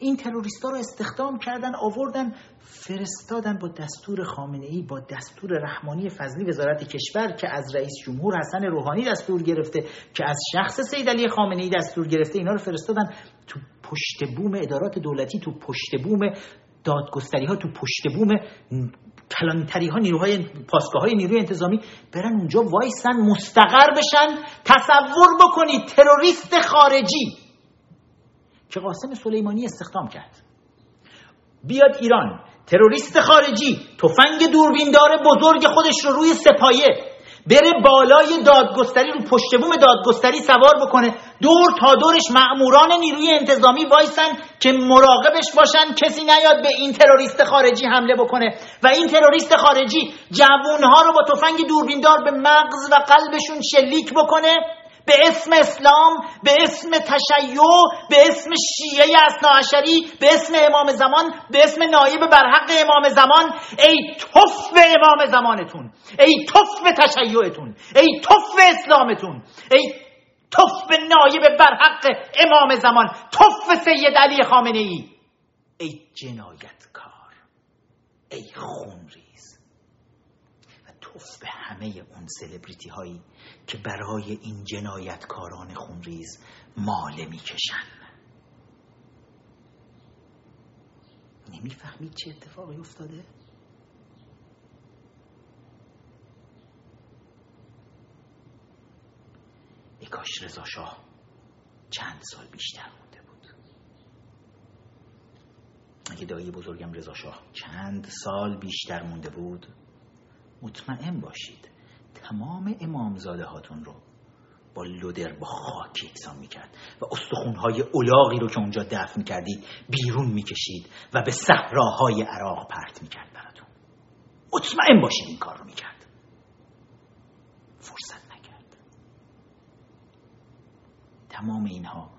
این تروریستا رو استخدام کردن آوردن فرستادن با دستور خامنه ای با دستور رحمانی فضلی وزارت کشور که از رئیس جمهور حسن روحانی دستور گرفته که از شخص سید علی خامنه ای دستور گرفته اینا رو فرستادن تو پشت بوم ادارات دولتی تو پشت بوم دادگستری ها تو پشت بوم کلانتری ها نیروهای پاسگاه های نیروی انتظامی برن اونجا وایسن مستقر بشن تصور بکنید تروریست خارجی. که قاسم سلیمانی استخدام کرد. بیاد ایران تروریست خارجی تفنگ دوربیندار بزرگ خودش رو روی سپایه بره بالای دادگستری رو پشت بوم دادگستری سوار بکنه. دور تا دورش مأموران نیروی انتظامی وایسن که مراقبش باشن کسی نیاد به این تروریست خارجی حمله بکنه. و این تروریست خارجی جوونها رو با تفنگ دوربیندار به مغز و قلبشون شلیک بکنه. به اسم اسلام به اسم تشیع به اسم شیعه اصناعشری به اسم امام زمان به اسم نایب برحق امام زمان. ای توف امام زمانتون ای توف تشیعتون ای توف اسلامتون ای توف نایب برحق امام زمان توف سید علی خامنه ای ای جنایتکار ای خونریز. و توف به همه اون سلبریتی هایی که برای این جنایتکاران خونریز ماله می‌کشن نمی‌فهمید چه اتفاقی افتاده؟ ای کاش رضا شاه چند سال بیشتر مونده بود اگه دایی بزرگم رضا شاه چند سال بیشتر مونده بود مطمئن باشید تمام امامزاده هاتون رو با لودر با خاک یکسان می‌کرد و استخونهای اولاغی رو که اونجا دفن می‌کردید بیرون می‌کشید و به صحراهای عراق پرت می‌کرد براتون. مطمئن باشید این کار رو می‌کرد. فرصت نکرد. تمام اینها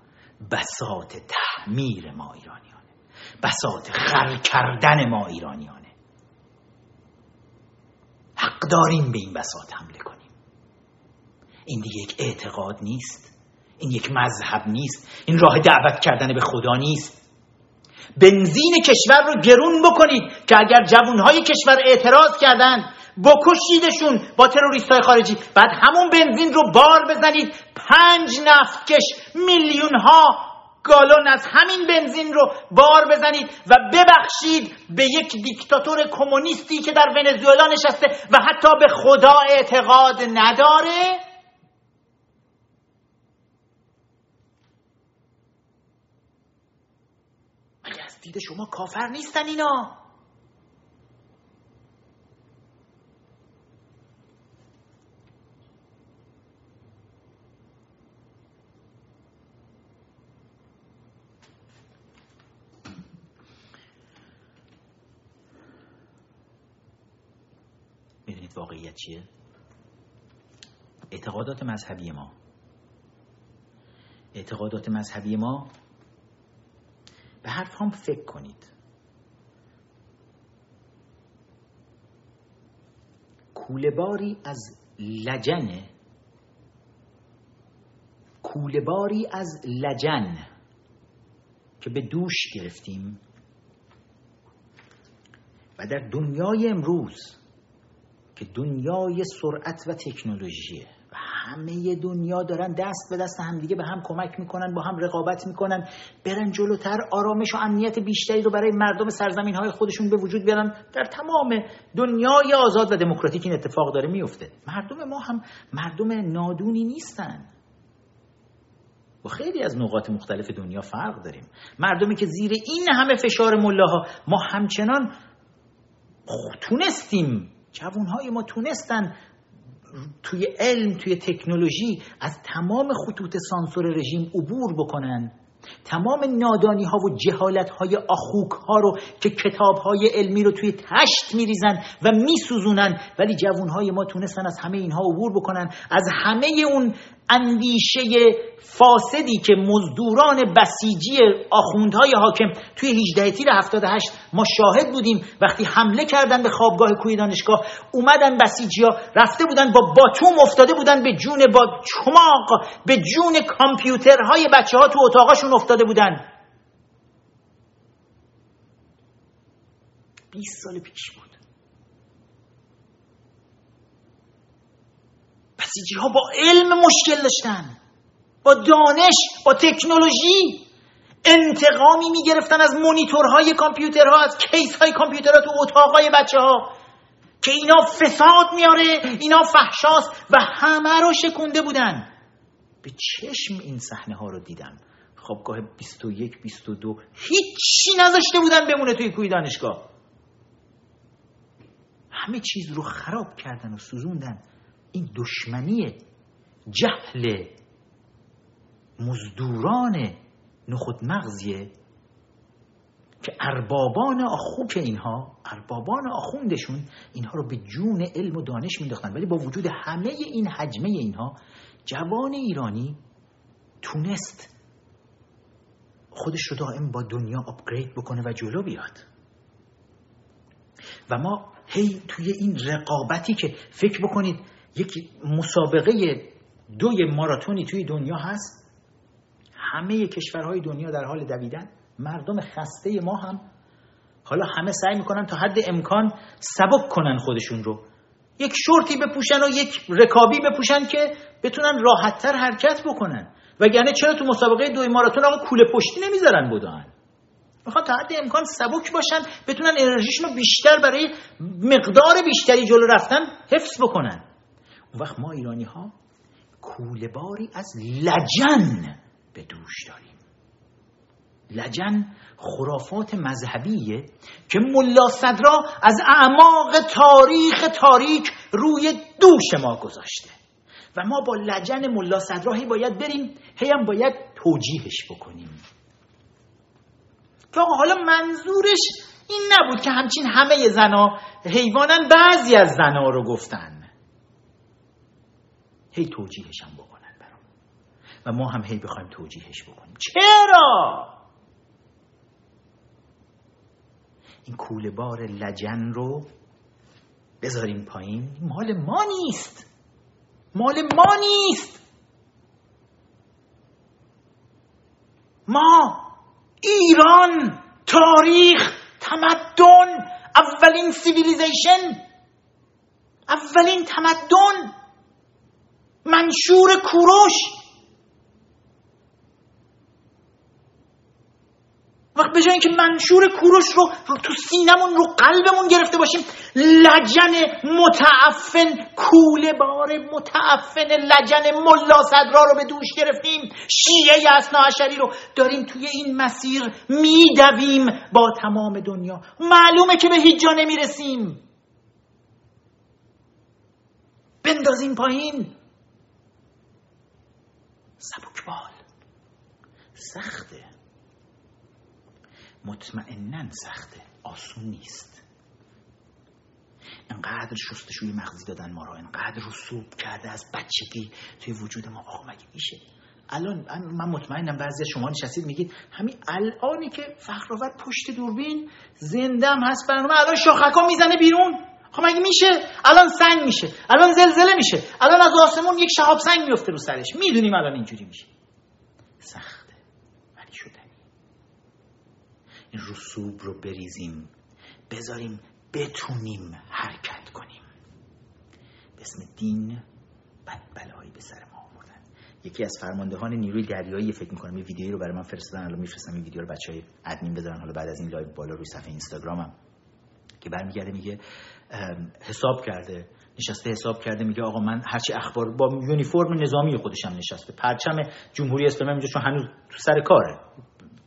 بسات تحمیر ما ایرانیانه. بسات خر کردن ما ایرانیانه. حق داریم به این بسات حمله کنیم. این دیگه یک اعتقاد نیست. این یک مذهب نیست. این راه دعوت کردن به خدا نیست. بنزین کشور رو گرون بکنید که اگر جوانهای کشور اعتراض کردن بکشیدشون با تروریست های خارجی. بعد همون بنزین رو بار بزنید. پنج نفتکش میلیون ها گالون از همین بنزین رو بار بزنید و ببخشید به یک دیکتاتور کمونیستی که در ونزوئلا نشسته و حتی به خدا اعتقاد نداره. دید شما کافر نیستن اینا می‌دونید واقعیت چیه؟ اعتقادات مذهبی ما. اعتقادات مذهبی ما به حرف هم فکر کنید. کولباری از لجن. کولباری از لجن که به دوش گرفتیم و در دنیای امروز که دنیای سرعت و تکنولوژیه همه دنیا دارن دست به دست همدیگه به هم کمک می‌کنن با هم رقابت می‌کنن. برن جلوتر آرامش و امنیت بیشتری رو برای مردم سرزمین های خودشون به وجود بیارن. در تمام دنیای آزاد و دموکراتیک این اتفاق داره میفته مردم ما هم مردم نادونی نیستن. و خیلی از نقاط مختلف دنیا فرق داریم. مردمی که زیر این همه فشار ملاها ما همچنان تونستیم جوانهای ما تونستن توی علم توی تکنولوژی از تمام خطوط سانسور رژیم عبور بکنن. تمام نادانی ها و جهالت های آخوک ها رو که کتاب های علمی رو توی تشت میریزن و میسوزونن ولی جوون های ما تونستن از همه اینها عبور بکنن. از همه اون اندیشه فاسدی که مزدوران بسیجی آخوندهای حاکم توی 18 تیر 78 ما شاهد بودیم. وقتی حمله کردن به خوابگاه کوی دانشگاه اومدن بسیجی ها رفته بودن با باتوم افتاده بودن به جون با چماق به جون کامپیوترهای بچه ها تو اتاقاشون افتاده بودن. 20 سال پیش بود. بسیجی ها با علم مشکل داشتن با دانش با تکنولوژی. انتقامی می‌گرفتن از مونیتورهای کامپیوترها از کیس های کامپیوترها تو اتاقای بچه ها که اینا فساد میاره اینا فحشاست و همه رو شکونده بودن. به چشم این صحنه ها رو دیدم. خوابگاه 21 22 هیچی نذاشته بودن بمونه توی کوی دانشگاه. همه چیز رو خراب کردن و سوزوندن. این دشمنی جهل مزدوران نخود مغزیه که اربابان آخوک اینها اربابان آخوندشون اینها رو به جون علم و دانش مینداختن. ولی با وجود همه این حجمه اینها جوان ایرانی تونست خودش رو دائم با دنیا آپگرید بکنه و جلو بیاد. و ما هی توی این رقابتی که فکر بکنید یک مسابقه دوی ماراتونی توی دنیا هست. همه کشورهای دنیا در حال دویدن. مردم خسته ما هم. حالا همه سعی می‌کنن تا حد امکان سبک کنن خودشون رو. یک شورتی بپوشن و یک رکابی بپوشن که بتونن راحتتر حرکت بکنن. وگرنه چرا تو مسابقه دوی ماراتون آقا کوله پشتی نمی‌ذارن بدن می‌خوان تا حد امکان سبک باشن بتونن انرژیشون رو بیشتر برای مقدار بیشتری جلو رفتن حفظ بکنن. وقت ما ایرانی ها کوله باری از لجن به دوش داریم. لجن خرافات مذهبیه که ملا صدرا از اعماق تاریخ تاریک روی دوش ما گذاشته. و ما با لجن ملا صدراهی باید بریم هی هم باید توجیهش بکنیم. که حالا منظورش این نبود که همچین همه زنا حیوانن بعضی از زنا رو گفتن. هی توجیهش هم بکنن برام. و ما هم هی بخوایم توجیهش بکنیم. چرا؟ این کوله بار لجن رو بذاریم پایین. مال ما نیست. مال ما نیست. ما ایران تاریخ تمدن اولین civilization اولین تمدن. منشور کوروش. وقت به جای اینکه منشور کوروش رو, تو سینمون رو قلبمون گرفته باشیم لجن متعفن کوله بار متعفن لجن ملا صدرا رو به دوش گرفتیم. شیعه اصنا رو داریم توی این مسیر میدویم با تمام دنیا. معلومه که به هیچ جا نمی‌رسیم. بندازیم پایین. سبکبال سخته. مطمئنا سخته. آسون نیست. انقدر شستشوی مغزی دادن ما رو انقدر رسوب کرده از بچگی توی وجود ما. آقا مگه میشه؟ الان من مطمئنم بعضی شما نشستید میگید همین الانی که فخرآور پشت دوربین زندم هست برنامه الان شاخکا می‌زنه بیرون. خب مگه میشه؟ الان سنگ میشه. الان زلزله میشه. الان از آسمون یک شهاب سنگ میفته رو سرش. می‌دونیم الان اینجوری میشه. سخته. ولی شدنی. این رسوب رو بریزیم. بذاریم بتونیم حرکت کنیم. به اسم دین بد بلایی به سر ما آوردن. یکی از فرماندهان نیروی دریایی فکر می‌کنم یه ویدیویی رو برای من فرستادن. الان میفرستم این ویدیو رو بچه‌های ادمین بذارن. حالا بعد از این live بالا روی صفحه اینستاگرامم. که برمیگرده میگه حساب کرده نشسته حساب کرده میگه آقا من هرچی اخبار با یونیفرم نظامی خودشم نشسته پرچم جمهوری اسلامی اینجا چون هنوز تو سر کاره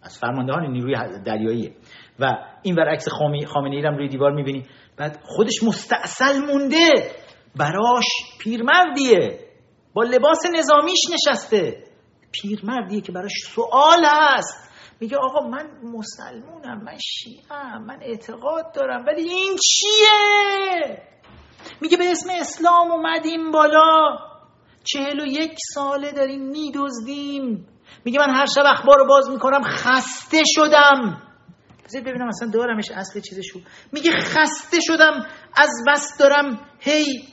از فرماندهان نیروی دریاییه. و این ور عکس خامنه ای هم روی دیوار می‌بینی. بعد خودش مستاصل مونده. براش پیرمردیه. با لباس نظامیش نشسته. پیرمردیه که براش سوال هست. میگه آقا من مسلمونم من شیعه من اعتقاد دارم ولی این چیه؟ میگه به اسم اسلام اومدیم بالا. چهل و یک ساله داریم میدزدیم. میگه من هر شب اخبار رو باز می‌کنم خسته شدم. بذارید ببینم اصلا دارمش اصل چیزشو. میگه خسته شدم از بس دارم هی.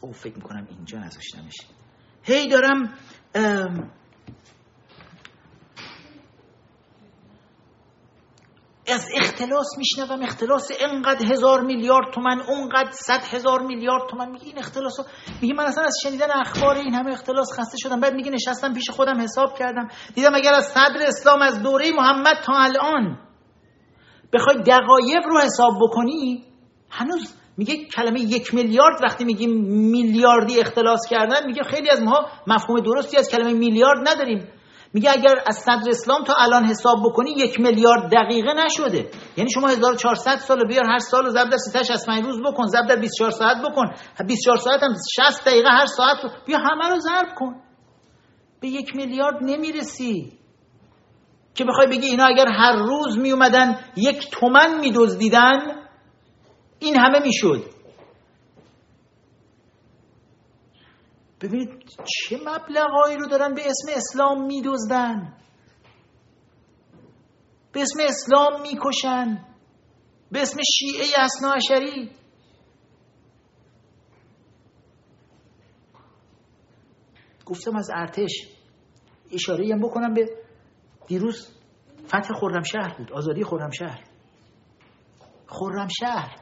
او فکر می‌کنم اینجا نذاشتمش. هی دارم از اختلاس میشنوم اختلاس انقدر هزار میلیارد تومن اونقدر صد هزار میلیارد تومن میگه این اختلاس رو میگه من اصلا از شنیدن اخبار این همه اختلاس خسته شدم. بعد میگه نشستم پیش خودم حساب کردم. دیدم اگر از صدر اسلام از دوره محمد تا الان بخوای دقایق رو حساب بکنی هنوز میگه کلمه یک میلیارد وقتی میگیم میلیاردی اختلاس کردن میگه خیلی از ما مفهوم درستی از کلمه میلیارد نداریم. میگه اگر از صدر اسلام تا الان حساب بکنی یک میلیارد دقیقه نشده. یعنی شما 1400 سال بیار هر سال ضرب در 365 روز بکن ضرب در 24 ساعت بکن. 24 ساعت هم 60 دقیقه هر ساعت بیا همه رو ضرب کن. به یک میلیارد نمی‌رسی. که بخوای بگی اینا اگر هر روز می اومدن یک تومن میدزدیدن این همه می‌شد. ببینید چه مبلغایی رو دارن به اسم اسلام میدزدن. به اسم اسلام می‌کشن. به اسم شیعه اصناعشری گفتم از ارتش اشاره هم بکنم به دیروز فتح خرمشهر بود آزادی خرمشهر. خرمشهر.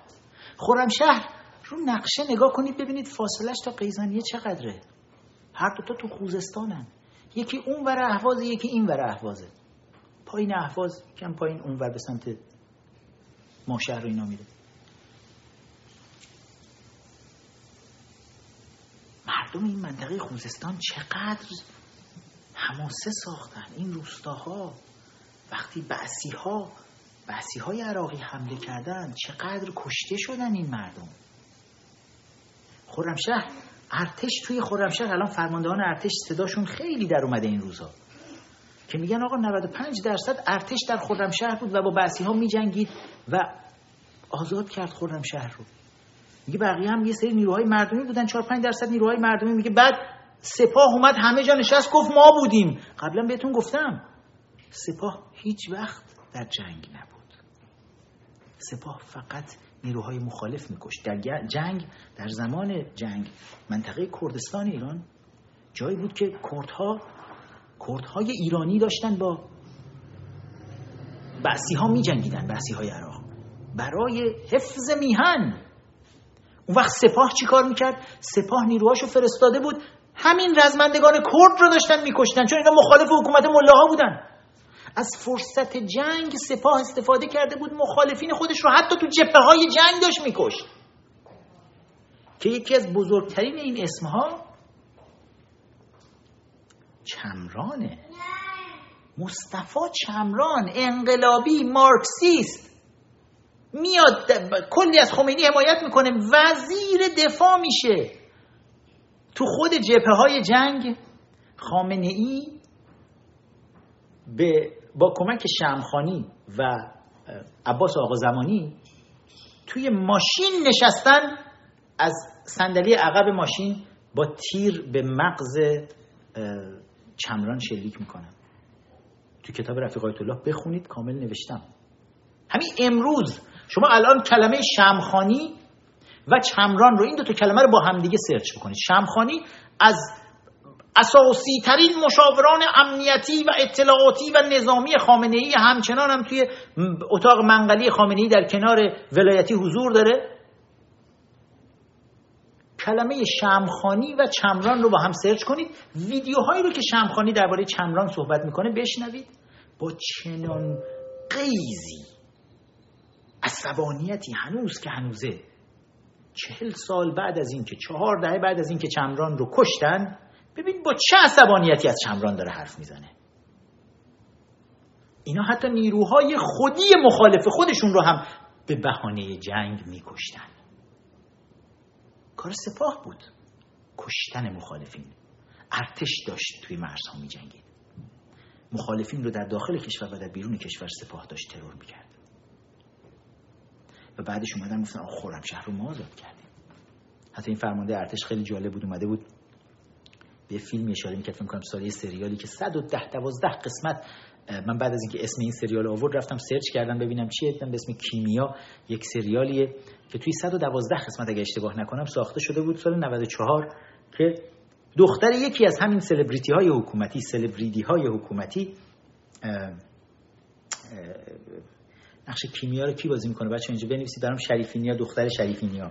خرمشهر رو نقشه نگاه کنید ببینید فاصلش تا قیزانیه چقدره. هر دوتا تو خوزستانن. یکی اون ور احوازه یکی این ور احوازه پایین احواز کم پایین اون ور به سمت ماشهر رو اینا میره. مردم این منطقه خوزستان چقدر حماسه ساختن. این روستاها وقتی بعثی ها بعثی های عراقی حمله کردن چقدر کشته شدن این مردم. خرمشهر ارتش توی خرمشهر. الان فرماندهان ارتش صداشون خیلی در اومده این روزا. که میگن آقا 95 درصد ارتش در خرمشهر بود و با بعثی ها میجنگید و آزاد کرد خرمشهر رو. میگه بقیه هم یه سری نیروهای مردمی بودن 4 5 درصد نیروهای مردمی. میگه بعد سپاه اومد همه جا نشست گفت ما بودیم. قبلا بهتون گفتم سپاه هیچ وقت در جنگ نبود. سپاه فقط نیروهای مخالف میکشت. در جنگ در زمان جنگ منطقه کردستان ایران جایی بود که کردها کردهای ایرانی داشتن با بعثی ها می جنگیدن بعثی های عراق. برای حفظ میهن. اون وقت سپاه چی کار می‌کرد؟ سپاه نیروهاشو فرستاده بود. همین رزمندگان کرد رو داشتن میکشتن چون اینا مخالف حکومت ملاها بودن. از فرصت جنگ سپاه استفاده کرده بود مخالفین خودش رو حتی تو جبهه های جنگ داشت میکشت. که یکی از بزرگترین این اسمها چمرانه مصطفی چمران انقلابی مارکسیست. میاد کلی از خمینی حمایت می‌کنه وزیر دفاع میشه. تو خود جبهه های جنگ خامنه ای به با کمک شمخانی و عباس آقا زمانی توی ماشین نشستن از صندلی عقب ماشین با تیر به مغز چمران شلیک می‌کنن. تو کتاب رفیق الله بخونید کامل نوشتم. همین امروز شما الان کلمه شمخانی و چمران رو این دو تا کلمه رو با همدیگه سرچ بکنید. شمخانی از اساسی ترین مشاوران امنیتی و اطلاعاتی و نظامی خامنه ای همچنان هم توی اتاق منقلی خامنه ای در کنار ولایتی حضور داره. کلمه شمخانی و چمران رو با هم سرچ کنید. ویدیوهایی رو که شمخانی درباره چمران صحبت می‌کنه بشنوید. با چنان قیزی عصبانیتی هنوز که هنوزه. چهل سال بعد از اینکه چهار دهه بعد از اینکه چمران رو کشتن ببین با چه عصبانیتی از چمران داره حرف می‌زنه. اینا حتی نیروهای خودی مخالف خودشون رو هم به بهانه جنگ میکشتن. کار سپاه بود. کشتن مخالفین. ارتش داشت توی مرزها می جنگید مخالفین رو در داخل کشور و در بیرون کشور سپاه داشت ترور می‌کرد. و بعدش اومدن گفتن آخ شهر رو ما آزاد کردیم. حتی این فرمانده ارتش خیلی جالب بود اومده بود به فیلم اشاره می‌کرد فکر کنم سالی سریالی که 110 12 قسمت من بعد از اینکه اسم این سریال آورد رفتم سرچ کردم ببینم چیه دیدم به اسم کیمیا یک سریالیه که توی 112 قسمت اگه اشتباه نکنم ساخته شده بود سال 94 که دختر یکی از همین سلبریتی های حکومتی سلبریتی های حکومتی نقش کیمیا رو کی بازی می‌کنه؟ بچه اینجا بنویسید دارم شریفینیا دختر شریفینیا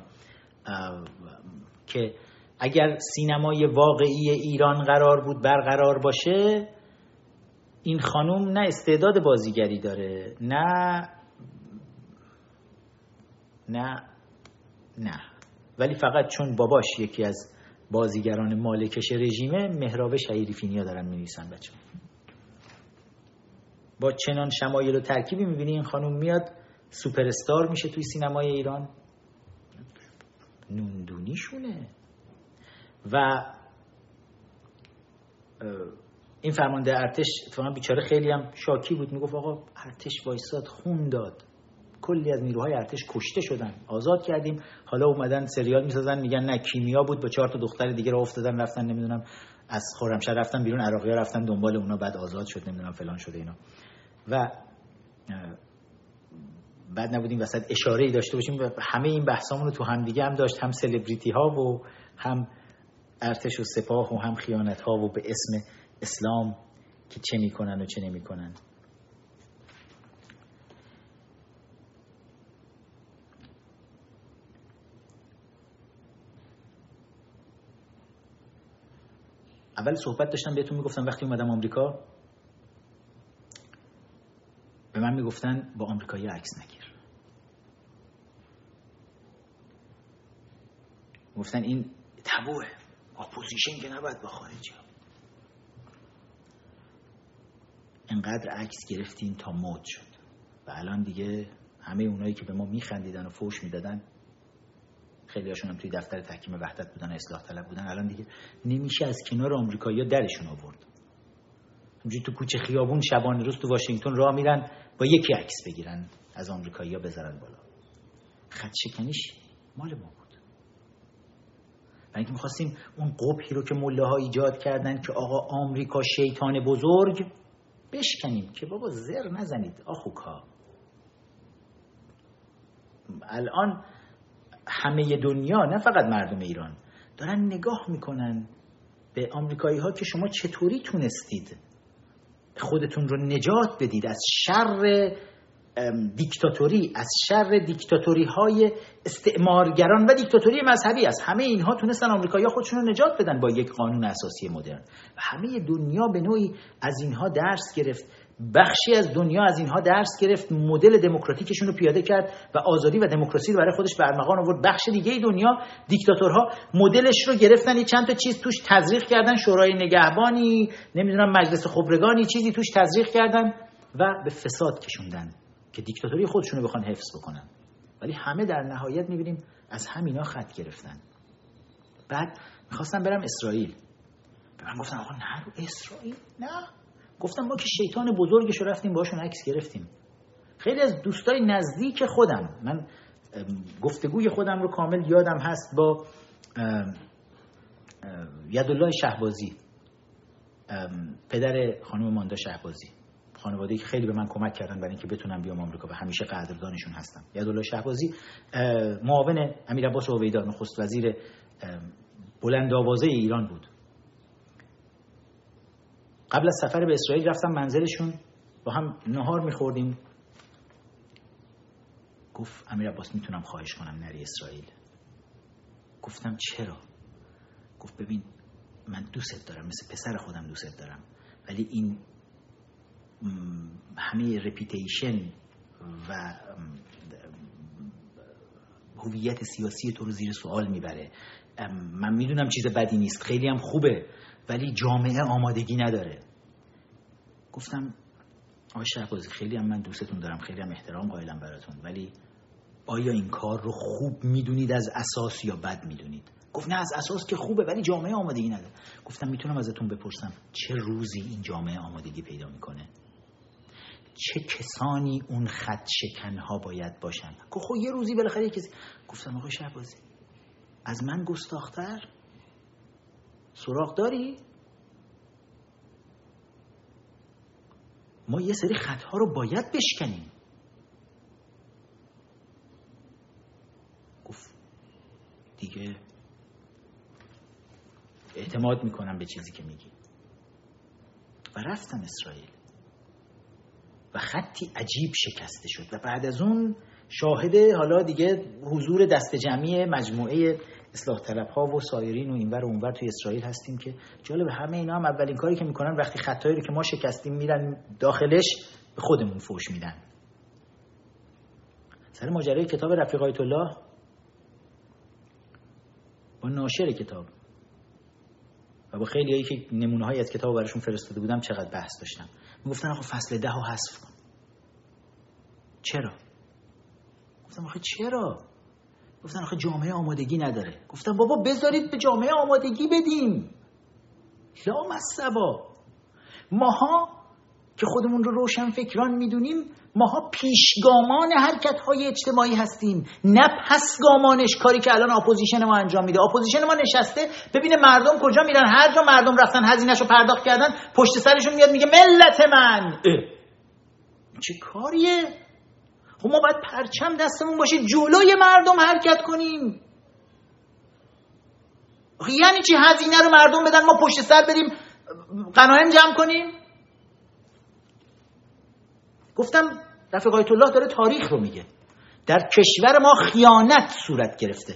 که اگر سینمای واقعی ایران قرار بود برقرار باشه این خانوم نه استعداد بازیگری داره نه نه نه. ولی فقط چون باباش یکی از بازیگران مالکش رژیمه مهراب شهیری دارن می نویسن بچه با چنان شمایل و ترکیبی می‌بینی این خانوم میاد سوپرستار میشه توی سینمای ایران؟ نوندونیشونه. و این فرمانده ارتش اتفاقا بیچاره خیلی هم شاکی بود. می‌گفت آقا ارتش وایساد خون داد. کلی از نیروهای ارتش کشته شدن آزاد کردیم. حالا اومدن سریال می‌سازن میگن نه کیمیا بود با چهار تا دختر دیگه راه افتادن رفتن نمی‌دونم از خرمشهر رفتن بیرون عراقی رفتن دنبال اونا بعد آزاد شد نمی‌دونم فلان شده اینا. و بعد نبودیم وسط اشاره ای داشته باشیم همه این بحثامون رو تو هم دیگه هم داشت هم سلبریتی ها و هم ارتش و سپاه و هم خیانت ها و به اسم اسلام که چه می‌کنن و چه نمی‌کنن. اول صحبت داشتم بهتون می‌گفتم وقتی اومدم آمریکا به من می‌گفتن با آمریکایی عکس نگیر. گفتن این تابوئه. اپوزیشن که نباید با خارجی ها انقدر عکس گرفتیم تا مد شد. و الان دیگه همه اونایی که به ما میخندیدن و فوش می‌دادن خیلی هاشون هم توی دفتر تحکیم وحدت بودن اصلاح طلب بودن. الان دیگه نمیشه از کنار آمریکایی‌ها درشون آورد. همجوری تو کوچه خیابون شبانه روز تو واشنگتن راه میرن با یکی عکس بگیرن از آمریکایی‌ها بذارن بالا. خط شکنیش مال ما. و اینکه می‌خواستیم اون قبحی رو که مله ها ایجاد کردن که آقا آمریکا شیطان بزرگ بشکنیم که بابا زر نزنید آخوکا. الان همه دنیا نه فقط مردم ایران دارن نگاه می‌کنن به آمریکایی ها که شما چطوری تونستید خودتون رو نجات بدید از شر دیکتاتوری از شر دیکتاتوری های استعمارگران و دیکتاتوری مذهبی است. همه اینها تونستن آمریکایی‌ها خودشون رو نجات بدن با یک قانون اساسی مدرن. و همه دنیا به نوعی از اینها درس گرفت. بخشی از دنیا از اینها درس گرفت. مدل دموکراتیکشون رو پیاده کرد و آزادی و دموکراسی رو برای خودش برمغان آورد. بخش دیگه دنیا دیکتاتورها مدلش رو گرفتن. چند تا چیز توش تزریق کردن. شورای نگهبانی نمی‌دونم مجلس خبرگانی چیزی توش تزریق کردن و به فساد کشوندن. که دیکتاتوری خودشون رو بخوان حفظ بکنن. ولی همه در نهایت می‌بینیم از همینا خط گرفتن. بعد می‌خواستم برم اسرائیل. به من گفتن آقا نه رو اسرائیل؟ نه. گفتم ما که شیطان بزرگش رو رفتیم باشون عکس گرفتیم. خیلی از دوستای نزدیک خودم من گفتگوی خودم رو کامل یادم هست با یدالله شهبازی. پدر خانم ماندا شهبازی. خانواده که خیلی به من کمک کردن برای اینکه بتونم بیام آمریکا و همیشه قدردانشون هستم. یدالله شهبازی معاون امیر عباس اویدا نخست وزیر بلند آوازه ایران بود. قبل از سفر به اسرائیل رفتم منزلشون با هم نهار میخوردیم. گفت امیر عباس می‌تونم خواهش کنم نری اسرائیل. گفتم چرا؟ گفت ببین من دوست دارم مثل پسر خودم دوست دارم. ولی این همه رپیتیشن و هویت سیاسی تو رو زیر سوال می‌بره. من می‌دونم چیز بدی نیست. خیلی هم خوبه ولی جامعه آمادگی نداره. گفتم آقای شهبازی خیلی هم من دوستتون دارم خیلی هم احترام قائلم براتون ولی آیا این کار رو خوب می‌دونید از اساس یا بد می‌دونید؟ گفت نه از اساس که خوبه ولی جامعه آمادگی نداره. گفتم می‌تونم ازتون بپرسم چه روزی این جامعه آمادگی پیدا می‌کنه؟ چه کسانی اون خط شکنها باید باشن؟ گفت خب یه روزی بالاخره کسی گفتم آقای شهبازی از من گستاختر؟ سراغ داری؟ ما یه سری خطها رو باید بشکنیم. گفت دیگه اعتماد می‌کنم به چیزی که میگی. و رفتم اسرائیل. خطی عجیب شکسته شد. و بعد از اون شاهد حالا دیگه حضور دست جمعی مجموعه اصلاح طلب ها و سایرین و اینور و اونور توی اسرائیل هستیم که جالب همه اینا هم اولین کاری که می‌کنن وقتی خطایی رو که ما شکستیم میرن داخلش به خودمون فوش میدن. سر ماجرای کتاب رفیق آیت الله با ناشر کتاب. و با خیلی هایی که نمونه های از کتاب براشون فرستاده بودم چقدر بحث داشتم. می‌گفتن آقا فصل ده ها حذف کن. چرا؟ گفتم آخه چرا؟ گفتن آخه جامعه آمادگی نداره. گفتم بابا بذارید به جامعه آمادگی بدیم. لامصبا ماها که خودمون رو روشن فکران می‌دونیم ماها پیشگامان حرکت های اجتماعی هستیم نه پسگامانش کاری که الان اپوزیشن ما انجام میده. اپوزیشن ما نشسته ببینه مردم کجا میرن. هر جا مردم رفتن هزینهشو پرداخت کردن پشت سرشون میاد میگه ملت من! چه کاریه؟ خب ما باید پرچم دستمون باشه جلوی مردم حرکت کنیم. یعنی چی؟ هزینه رو مردم بدن ما پشت سر بریم قنایم جمع کنیم؟ گفتم رفیق آیت الله داره تاریخ رو میگه. در کشور ما خیانت صورت گرفته.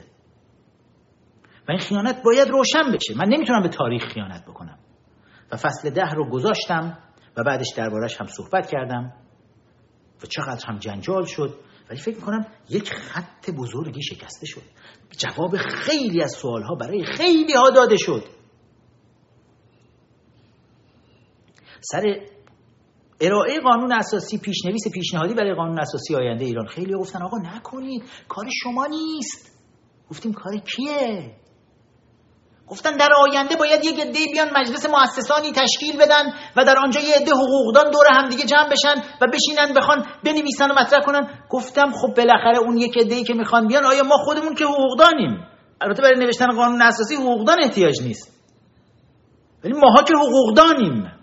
و این خیانت باید روشن بشه. من نمی‌تونم به تاریخ خیانت بکنم. و فصل ده رو گذاشتم و بعدش دربارش هم صحبت کردم. و چقدر هم جنجال شد. ولی فکر می‌کنم یک خط بزرگی شکسته شد. جواب خیلی از سوالها برای خیلی ها داده شد. سر ارائه قانون اساسی پیشنویس پیشنهادی برای قانون اساسی آینده ایران. خیلی گفتن آقا نکنید کار شما نیست. گفتیم کار کیه؟ گفتن در آینده باید یک عده بیان مجلس مؤسسانی تشکیل بدن و در آنجا یه عده حقوقدان دور همدیگه جمع بشن و بشینن بخوان بنویسن و مطرح کنن. گفتم خب بالاخره اون یک عده که می‌خوان بیان آیا ما خودمون که حقوقدانیم؟ البته برای نوشتن قانون اساسی حقوقدان احتیاج نیست. ولی ماها که حقوقدانیم.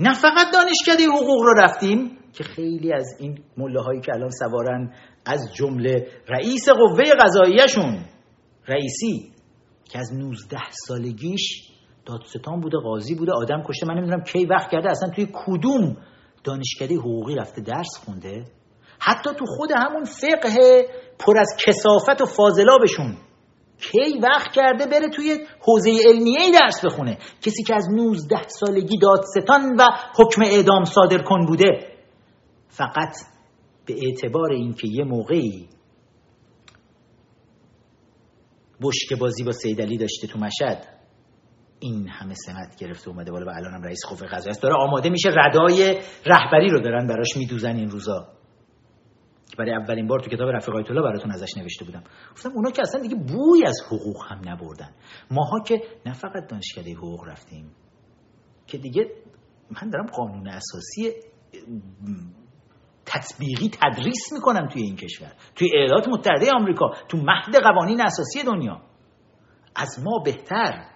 نه فقط دانشکده حقوق رو رفتیم که خیلی از این مله هایی که الان سوارن از جمله رئیس قوه قضاییشون رئیسی که از 19 سالگیش دادستان بوده قاضی بوده آدم کشته من نمی‌دونم کی وقت کرده اصلا توی کدوم دانشکده حقوقی رفته درس خونده؟ حتی تو خود همون فقه پر از کسافت و فاضلابشون. کی وقت کرده بره توی حوزه علمیه ای درس بخونه؟ کسی که از 19 سالگی دادستان و حکم اعدام صادر کن بوده. فقط به اعتبار اینکه یه موقعی بشک بازی با سیدلی داشته تو مشد این همه سمت گرفته اومده بالا و الان هم رئیس خوف قضایی است. داره آماده میشه ردای رهبری رو دارن براش میدوزن این روزا. که برای اولین بار تو کتاب رفیق الله براتون ازش نوشته بودم. گفتم اونا که اصلا دیگه بوی از حقوق هم نبردن. ماها که نه فقط دانشکده حقوق رفتیم که دیگه من دارم قانون اساسی تطبیقی تدریس می‌کنم توی این کشور. توی ایالات متحده آمریکا تو مهد قوانین اساسی دنیا. از ما بهتر.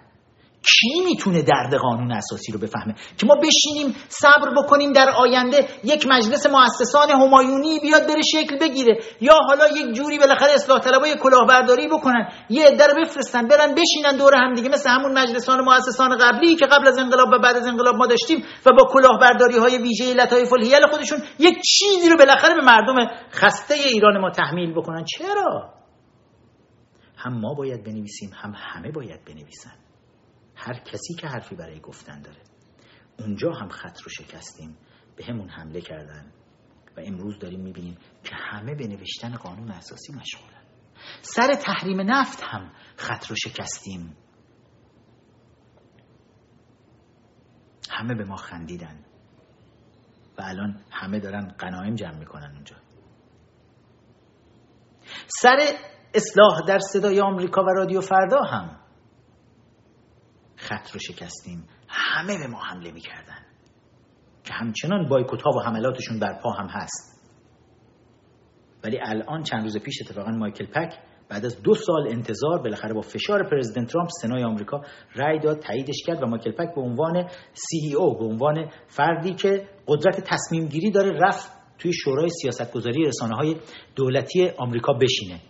کی می‌تونه درد قانون اساسی رو بفهمه؟ که ما بشینیم صبر بکنیم در آینده یک مجلس مؤسسان همایونی بیاد بره شکل بگیره. یا حالا یک جوری بالاخره اصلاح طلبای کلاهبرداری بکنن. یه عده رو بفرستن برن بشینن دور هم دیگه. مثل همون مجلسان مؤسسان قبلی که قبل از انقلاب و بعد از انقلاب ما داشتیم و با کلاهبرداری های ویژه لطایف الهیل خودشون یک چیزی رو بالاخره به مردم خسته ایران ما تحمیل بکنن. چرا؟ هم ما باید بنویسیم هم همه باید بنویسن. هر کسی که حرفی برای گفتن داره. اونجا هم خط رو شکستیم به همون حمله کردن. و امروز داریم می‌بینیم که همه به نوشتن قانون اساسی مشغولن. سر تحریم نفت هم خط رو شکستیم. همه به ما خندیدن. و الان همه دارن قنایم جمع می‌کنن اونجا. سر اصلاح در صدای آمریکا و رادیو فردا هم خط رو شکستیم. همه به ما حمله می‌کردن. که همچنان بایکوت ها و حملاتشون بر پا هم هست. ولی الان چند روز پیش اتفاقا مایکل پک بعد از دو سال انتظار بالاخره با فشار پرزیدنت ترامپ سنای آمریکا رأی داد تاییدش کرد و مایکل پک به عنوان سی او به عنوان فردی که قدرت تصمیم گیری داره رفت توی شورای سیاستگذاری رسانه های دولتی آمریکا بشینه.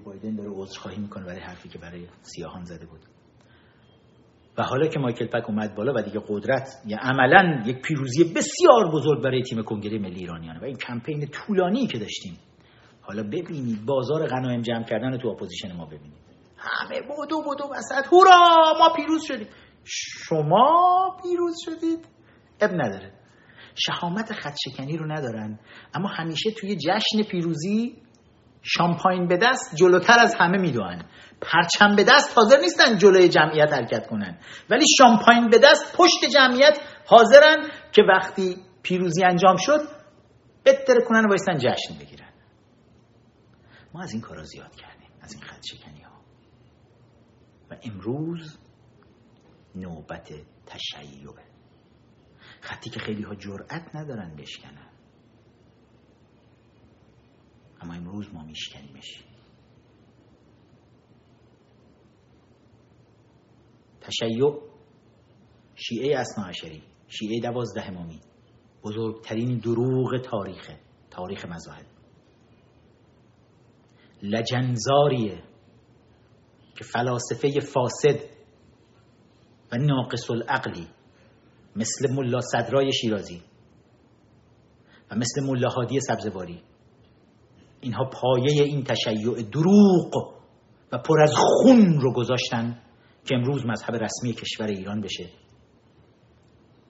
بایدن داره عذرخواهی می‌کنه برای حرفی که برای سیاهان زده بود. و حالا که مایکل پک اومد بالا و دیگه قدرت یا عملا یک پیروزی بسیار بزرگ برای تیم کنگره ملی ایرانیانه و این کمپین طولانی که داشتیم. حالا ببینید بازار غنایم جمع کردن تو اپوزیشن ما ببینید. همه بودو بودو وسط. هورا! ما پیروز شدیم. شما پیروز شدید؟ اب نداره. شهامت خدشکنی رو ندارن. اما همیشه توی جشن پیروزی شامپاین به دست جلوتر از همه می‌دونن. پرچم به دست حاضر نیستن جلوی جمعیت حرکت کنن. ولی شامپاین به دست پشت جمعیت حاضرن که وقتی پیروزی انجام شد بتره کنن و جشن بگیرن. ما از این کارا زیاد کردیم از این خط شکنی ها و امروز نوبت تشیعه خطی که خیلی ها جرأت ندارن بشکنن. اما امروز ما میشکنیمش. تشیع شیعه اسنا عشری شیعه دوازده امامی بزرگترین دروغ تاریخ تاریخ مذاهب. لجنزاریه که فلاسفه فاسد و ناقص العقلی مثل ملا صدرای شیرازی و مثل ملا هادی سبزواری اینها پایه این تشیع دروغ و پر از خون رو گذاشتن که امروز مذهب رسمی کشور ایران بشه.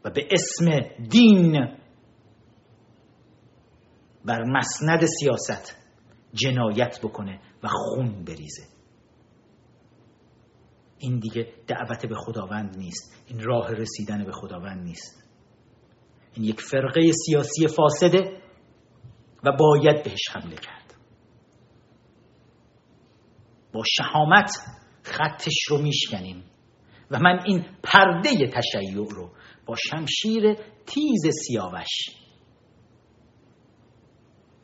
و به اسم دین بر مسند سیاست جنایت بکنه و خون بریزه. این دیگه دعوت به خداوند نیست. این راه رسیدن به خداوند نیست. این یک فرقه سیاسی فاسده و باید بهش حمله کرد. با شهامت خطش رو میشکنیم. و من این پرده تشیع رو با شمشیر تیز سیاوش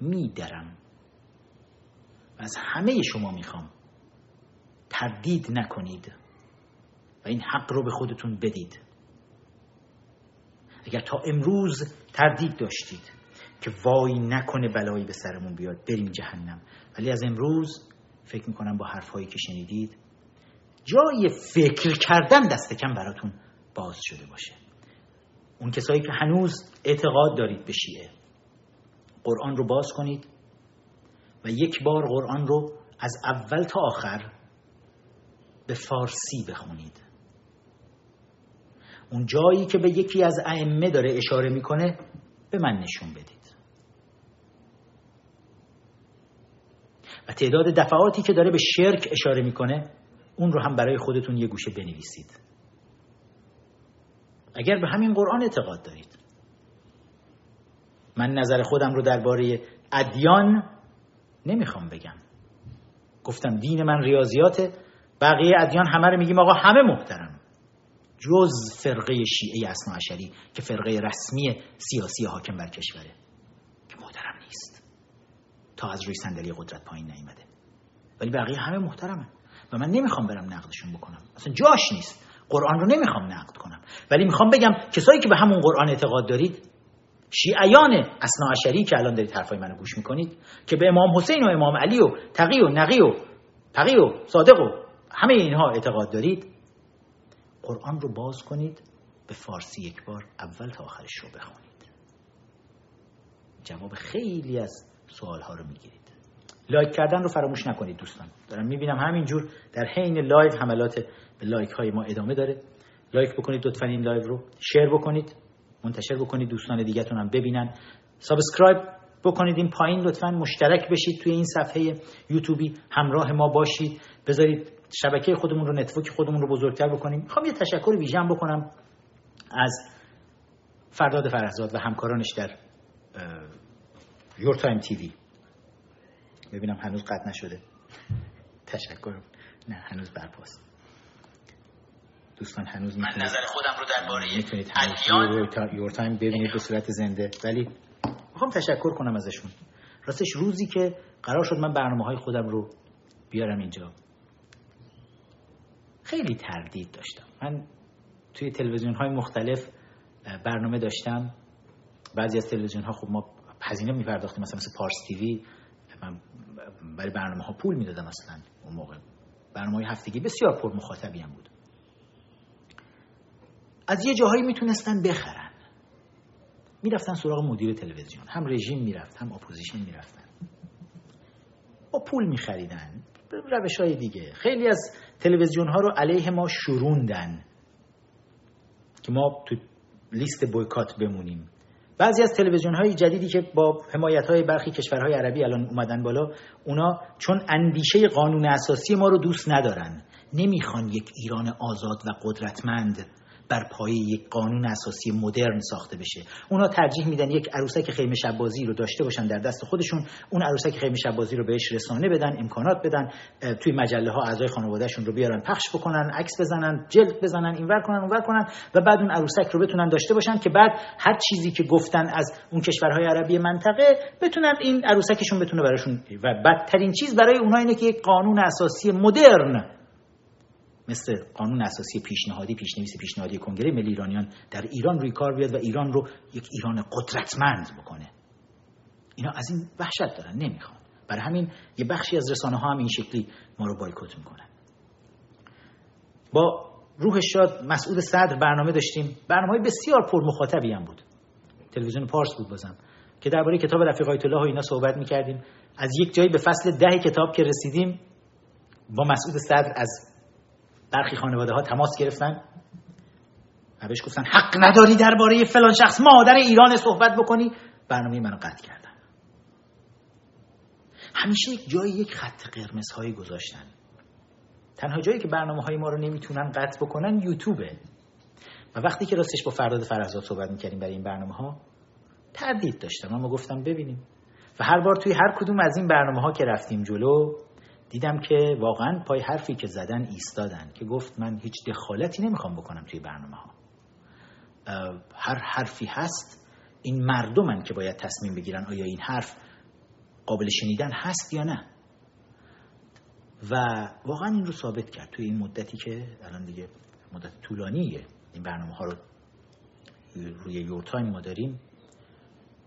میدرم. و از همه شما می‌خوام تردید نکنید و این حق رو به خودتون بدید. اگر تا امروز تردید داشتید که وای نکنه بلایی به سرمون بیاد بریم جهنم. ولی از امروز فکر می‌کنم با حرفهایی که شنیدید جای فکر کردن دست کم براتون باز شده باشه. اون کسایی که هنوز اعتقاد دارید به شیعه قرآن رو باز کنید و یک بار قرآن رو از اول تا آخر به فارسی بخونید. اون جایی که به یکی از ائمه داره اشاره می‌کنه به من نشون بدید. و تعداد دفعاتی که داره به شرک اشاره می‌کنه اون رو هم برای خودتون یه گوشه بنویسید. اگر به همین قرآن اعتقاد دارید. من نظر خودم رو درباره ادیان نمی‌خوام بگم. گفتم دین من ریاضیاته بقیه ادیان همه رو میگیم آقا همه محترم. جز فرقه شیعه عشری که فرقه رسمی سیاسی حاکم بر کشوره. تا از روی صندلی قدرت پایین نیامده ولی بقیه همه محترمه و من نمی‌خوام برم نقدشون بکنم. اصلا جاش نیست. قرآن رو نمی‌خوام نقد کنم. ولی می‌خوام بگم کسایی که به همون قرآن اعتقاد دارید شیعیان اسنا عشری که الان دارید حرفای منو گوش می‌کنید که به امام حسین و امام علی و تقی و نقی و تقی و صادق و همه اینها اعتقاد دارید قرآن رو باز کنید به فارسی یک بار اول تا آخرش رو بخونید. جواب خیلی از سوال ها رو می‌گیرید. like کردن رو فراموش نکنید دوستان. دارم می‌بینم همینجور در حین live حملات به like های ما ادامه داره. like بکنید لطفا این live رو. share بکنید. منتشر بکنید دوستان دیگهتون هم ببینن. subscribe بکنید. این پایین لطفا مشترک بشید توی این صفحه یوتیوبی. همراه ما باشید. بذارید شبکه خودمون رو network خودمون رو بزرگتر بکنیم. می‌خوام یه تشکر ویژه بکنم از فرداد فرزاد و همکارانش در Your Time TV ببینم هنوز قطع نشده. تشکر. نه هنوز برپاست. دوستان هنوز من نظر خودم رو درباره می‌تونید Your Time ببینید به صورت زنده. ولی می‌خوام تشکر کنم ازشون. راستش روزی که قرار شد من برنامه های خودم رو بیارم اینجا. خیلی تردید داشتم. من توی تلویزیون های مختلف برنامه داشتم. بعضی از تلویزیون ها خب ما هزینه میپرداختیم مثلا مثل پارس TV من برای برنامه ها پول می‌دادم اصلا اون موقع. برنامه های هفتگی بسیار پر مخاطبی هم بود. از یه جاهایی می‌تونستن بخرن. می‌رفتن سراغ مدیر تلویزیون. هم رژیم می‌رفت هم اپوزیشن می‌رفتن. با پول میخریدن. روش های دیگه. خیلی از تلویزیون ها رو علیه ما شروندن که ما تو لیست بویکات بمونیم. بعضی از تلویزیون های جدیدی که با حمایت های برخی کشورهای عربی الان اومدن بالا اونا چون اندیشه قانون اساسی ما رو دوست ندارن نمی‌خوان یک ایران آزاد و قدرتمند بر پایه یک قانون اساسی مدرن ساخته بشه. اونا ترجیح میدن یک عروسک خیمه شبازی رو داشته باشن در دست خودشون اون عروسک خیمه شبازی رو بهش رسانه بدن امکانات بدن توی مجله ها اعضای خانوادهشون رو بیارن پخش بکنن عکس بزنن جلد بزنن اینور کنن اونور کنن و بعد اون عروسک رو بتونن داشته باشن که بعد هر چیزی که گفتن از اون کشورهای عربی منطقه بتونن این عروسکشون بتونه براشون و بدترین چیز برای اونها اینه که یک قانون اساسی مدرن مثل قانون اساسی پیشنهادی پیشنویس پیشنهادی کنگره ملی ایرانیان در ایران روی کار بیاد و ایران رو یک ایران قدرتمند بکنه. اینا از این وحشت دارن نمی‌خوان. برای همین یه بخشی از رسانه ها هم این شکلی ما رو بایکوت می‌کنن. با روح شاد مسعود صدر برنامه داشتیم. برنامه بسیار پر مخاطبی هم بود. تلویزیون پارس بود بازم. که درباره کتاب رفیق آیت الله و اینا صحبت می‌کردیم. از یک جایی به فصل ده کتاب که رسیدیم با مسعود صدر از برخی خانواده ها تماس گرفتن و بهش گفتن حق نداری درباره فلان شخص مادر ایران صحبت بکنی. برنامه منو قطع کردن. همیشه یک جایی یک خط قرمز هایی گذاشتن. تنها جایی که برنامه های ما رو نمی‌تونن قطع بکنن یوتیوبه. و وقتی که راستش با فرداد فرزاد صحبت می‌کردیم برای این برنامه ها تردید داشتم. اما گفتم ببینیم. و هر بار توی هر کدوم از این برنامه ها که رفتیم جلو دیدم که واقعا پای حرفی که زدن ایستادن که گفت من هیچ دخالتی نمی‌خوام بکنم توی برنامه ها هر حرفی هست این مردمن که باید تصمیم بگیرن آیا این حرف قابل شنیدن هست یا نه. و واقعا این رو ثابت کرد توی این مدتی که الان دیگه مدت طولانیه این برنامه ها رو روی یورتایم ما داریم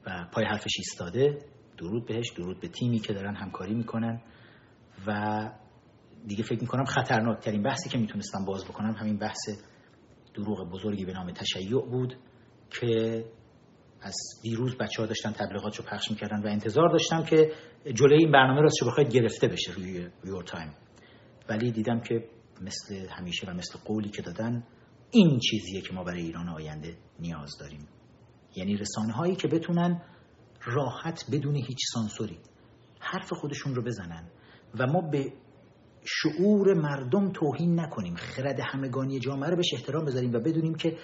و پای حرفش ایستاده درود بهش درود به تیمی که دارن همکاری می‌کنن. و دیگه فکر می‌کنم خطرناکترین بحثی که می‌تونستم باز بکنم همین بحث دروغ بزرگی به نام تشیع بود که از دیروز بچه ها داشتن تبلیغات رو پخش می‌کردن و انتظار داشتم که جلوی این برنامه راست بخواید گرفته بشه روی یور تایم ولی دیدم که مثل همیشه و مثل قولی که دادن این چیزیه که ما برای ایران آینده نیاز داریم. یعنی رسانه هایی که بتونن راحت بدون هیچ سانسوری حرف خودشون رو بزنن و ما به شعور مردم توهین نکنیم. خرد همگانی جامعه رو بهش احترام بذاریم و بدونیم که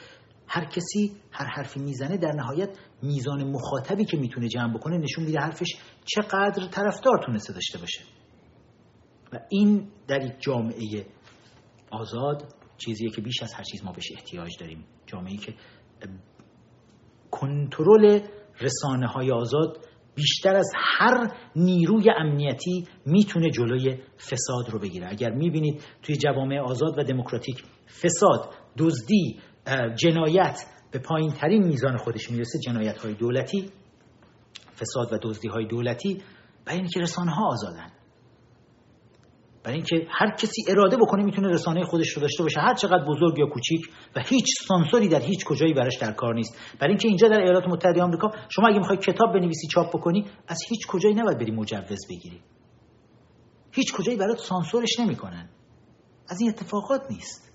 هر کسی هر حرفی می‌زنه در نهایت میزان مخاطبی که می‌تونه جمع بکنه نشون میده حرفش چقدر طرفدار تونسته داشته باشه. و این در یک جامعه آزاد چیزیه که بیش از هر چیز ما بهش احتیاج داریم. جامعه که کنترل رسانه های آزاد بیشتر از هر نیروی امنیتی می‌تونه جلوی فساد رو بگیره. اگر می‌بینید توی جوامع آزاد و دموکراتیک فساد دزدی جنایت به پایین ترین میزان خودش می‌رسه جنایت های دولتی فساد و دزدی های دولتی برای اینکه رسانه ها آزادن. برای اینکه هر کسی اراده بکنه می‌تونه رسانه خودش رو داشته باشه. هر چقدر بزرگ یا کوچیک و هیچ سانسوری در هیچ کجایی براش در کار نیست. برای اینکه اینجا در ایالات متحده آمریکا شما اگه می‌خوای کتاب بنویسی چاپ بکنی از هیچ کجایی نباید بری مجوز بگیری. هیچ کجایی برات سانسورش نمی‌کنن. از این اتفاقات نیست.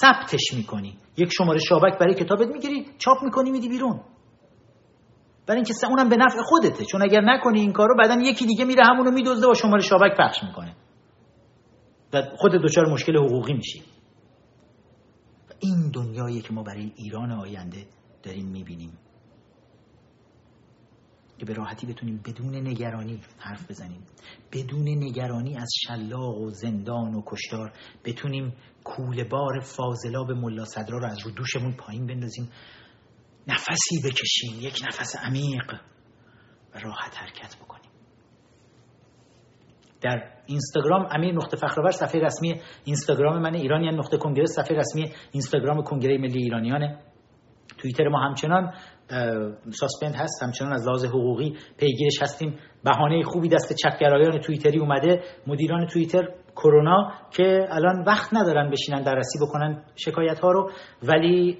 ثبتش می‌کنی. یک شماره شابک برای کتابت می‌گیری چاپ می‌کنی میدی بیرون. برای اینکه اونم به نفع خودته. چون اگر نکنی این کارو بعدا یکی دیگه میره همونو میدزده و شماره شابک پخش می‌کنه. و خود دچار مشکل حقوقی میشی. این دنیایی که ما برای ایران آینده داریم می‌بینیم. که به راحتی بتونیم بدون نگرانی حرف بزنیم. بدون نگرانی از شلاق و زندان و کشتار بتونیم کوله بار فاضلاب ملا صدرا رو از رو دوشمون پایین بندازیم. نفسی بکشیم یک نفس عمیق و راحت حرکت بکنیم. در اینستاگرام امیر نقطه فخرآور صفحه رسمی اینستاگرام من ایرانیان نقطه کنگره صفحه رسمی اینستاگرام کنگره ملی ایرانیانه. توییتر ما همچنان suspend هست همچنان از لحاظ حقوقی پیگیرش هستیم. بهانه خوبی دست چپگرایان توییتری اومده. مدیران توییتر کرونا که الان وقت ندارن بشینن بررسی بکنن شکایت ها رو. ولی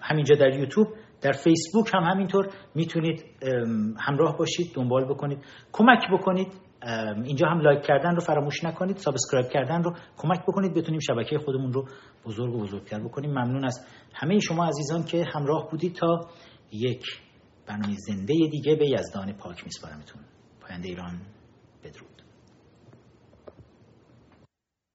همینجا در یوتیوب در فیسبوک هم همینطور می‌تونید همراه باشید دنبال بکنید. کمک بکنید. اینجا هم like کردن رو فراموش نکنید subscribe کردن رو کمک بکنید. بتونیم شبکه خودمون رو بزرگ و بزرگتر بکنیم. ممنون از همه شما عزیزان که همراه بودید تا یک برنامه زنده دیگه به یزدان پاک میسپارمتون. پاینده ایران.